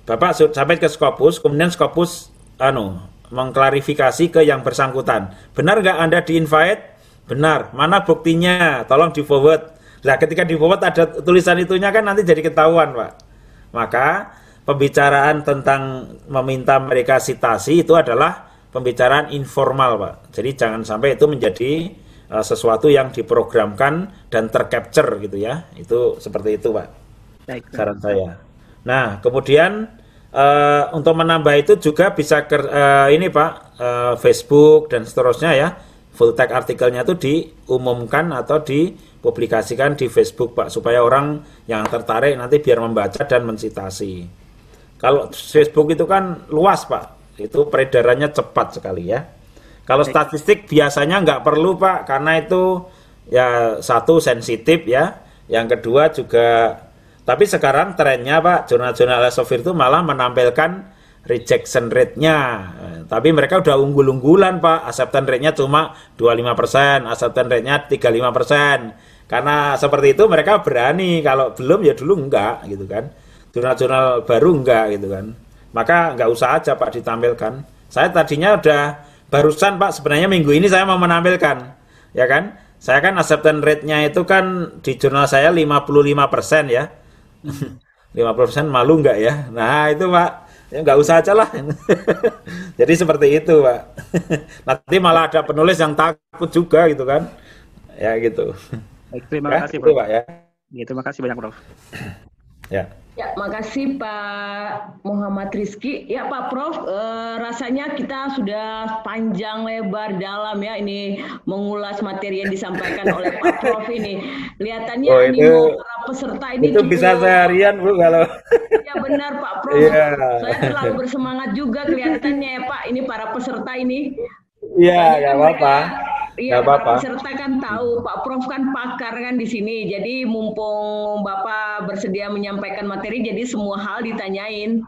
Bapak sampai ke Skopus, kemudian Skopus anu mengklarifikasi ke yang bersangkutan. Benar nggak Anda di-invite? Benar. Mana buktinya? Tolong di-forward Nah, ketika di forward ada tulisan itunya kan nanti jadi ketahuan, Pak. Maka pembicaraan tentang meminta mereka sitasi itu adalah pembicaraan informal, Pak. Jadi jangan sampai itu menjadi uh, sesuatu yang diprogramkan dan tercapture gitu ya. Itu seperti itu, Pak. Baik, Saran saya. Nah, kemudian uh, untuk menambah itu juga bisa ke, uh, ini Pak, uh, Facebook dan seterusnya ya. Full text artikelnya itu diumumkan atau di publikasikan di Facebook Pak supaya orang yang tertarik nanti biar membaca dan mensitasi. Kalau Facebook itu kan luas Pak, itu peredarannya cepat sekali ya. Kalau statistik biasanya nggak perlu Pak karena itu ya satu sensitif ya, yang kedua juga tapi sekarang trennya Pak jurnal-jurnal Elsevier itu malah menampilkan rejection rate-nya. Tapi mereka udah unggul-unggulan Pak, acceptance rate-nya cuma 25%, acceptance rate-nya 35%. Karena seperti itu mereka berani, kalau belum ya dulu enggak gitu kan. Jurnal-jurnal baru enggak gitu kan. Maka enggak usah aja Pak ditampilkan. Saya tadinya udah barusan Pak sebenarnya minggu ini saya mau menampilkan. Ya kan? Saya kan acceptance rate-nya itu kan di jurnal saya 55% ya. 50% malu enggak ya? Nah, itu Pak ya nggak usah aja lah. Jadi seperti itu, Pak. Nanti malah ada penulis yang takut juga gitu kan. Ya gitu. Baik, terima ya, kasih, Prof. Pak, ya. ya. Terima kasih banyak, Prof. ya. Ya, makasih Pak Muhammad Rizky. Ya Pak Prof, eh, rasanya kita sudah panjang lebar dalam ya ini mengulas materi yang disampaikan oleh Pak Prof ini. Lihatannya oh, itu, para peserta ini itu cukup, bisa seharian Bu kalau. Ya benar Pak Prof. Yeah. Saya terlalu bersemangat juga kelihatannya ya Pak. Ini para peserta ini. Iya, nggak apa-apa. Iya, apa-apa. Peserta kan tahu, Pak Prof kan pakar kan di sini. Jadi mumpung Bapak bersedia menyampaikan materi, jadi semua hal ditanyain.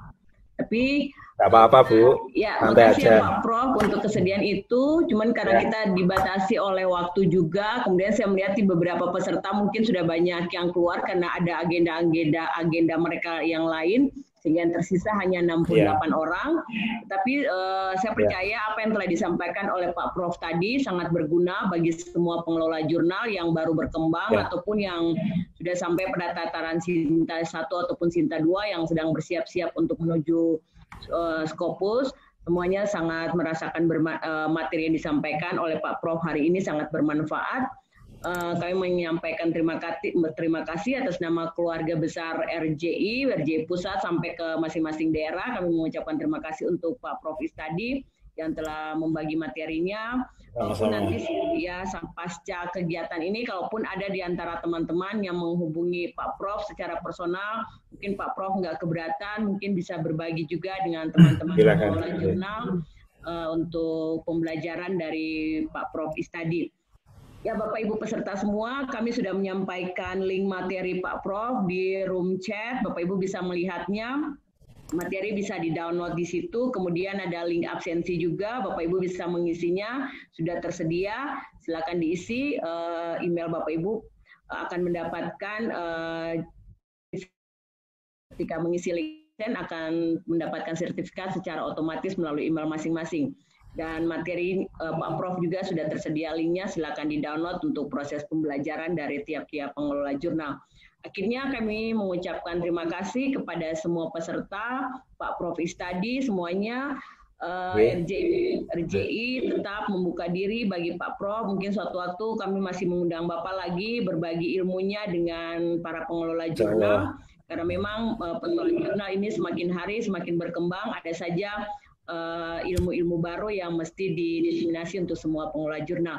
Tapi Gak apa-apa Bu. Ya, Santai makasih ya, aja. ya Pak Prof untuk kesediaan itu. Cuman karena ya. kita dibatasi oleh waktu juga, kemudian saya melihat di beberapa peserta mungkin sudah banyak yang keluar karena ada agenda-agenda agenda mereka yang lain sehingga yang tersisa hanya 68 yeah. orang. Tapi uh, saya iya. percaya yeah. apa yang telah disampaikan oleh Pak Prof tadi sangat berguna bagi semua pengelola jurnal yang baru berkembang yeah. ataupun yang sudah sampai pada tataran Sinta 1 ataupun Sinta 2 yang sedang bersiap-siap untuk menuju uh, Scopus. Semuanya sangat merasakan uh, materi yang disampaikan oleh Pak Prof hari ini sangat bermanfaat Eh, kami menyampaikan terima kasih terima kasih atas nama keluarga besar RJI, RJI Pusat sampai ke masing-masing daerah. Kami mengucapkan terima kasih untuk Pak Prof tadi yang telah membagi materinya. Kalaupun nanti ya pasca kegiatan ini, kalaupun ada di antara teman-teman yang menghubungi Pak Prof secara personal, mungkin Pak Prof nggak keberatan, mungkin bisa berbagi juga dengan teman-teman jurnal uh, untuk pembelajaran dari Pak Prof Istadi. Ya Bapak Ibu peserta semua, kami sudah menyampaikan link materi Pak Prof di room chat. Bapak Ibu bisa melihatnya. Materi bisa di-download di situ, kemudian ada link absensi juga, Bapak Ibu bisa mengisinya, sudah tersedia, silakan diisi, uh, email Bapak Ibu akan mendapatkan uh, ketika mengisi link akan mendapatkan sertifikat secara otomatis melalui email masing-masing. Dan materi uh, Pak Prof juga sudah tersedia linknya silakan di download untuk proses pembelajaran dari tiap-tiap pengelola jurnal. Akhirnya kami mengucapkan terima kasih kepada semua peserta, Pak Prof Istadi semuanya uh, eh, RJI, RJI tetap membuka diri bagi Pak Prof. Mungkin suatu waktu kami masih mengundang Bapak lagi berbagi ilmunya dengan para pengelola jurnal. Karena memang uh, pengelola jurnal ini semakin hari semakin berkembang, ada saja ilmu-ilmu uh, baru yang mesti didiseminasi untuk semua pengelola jurnal.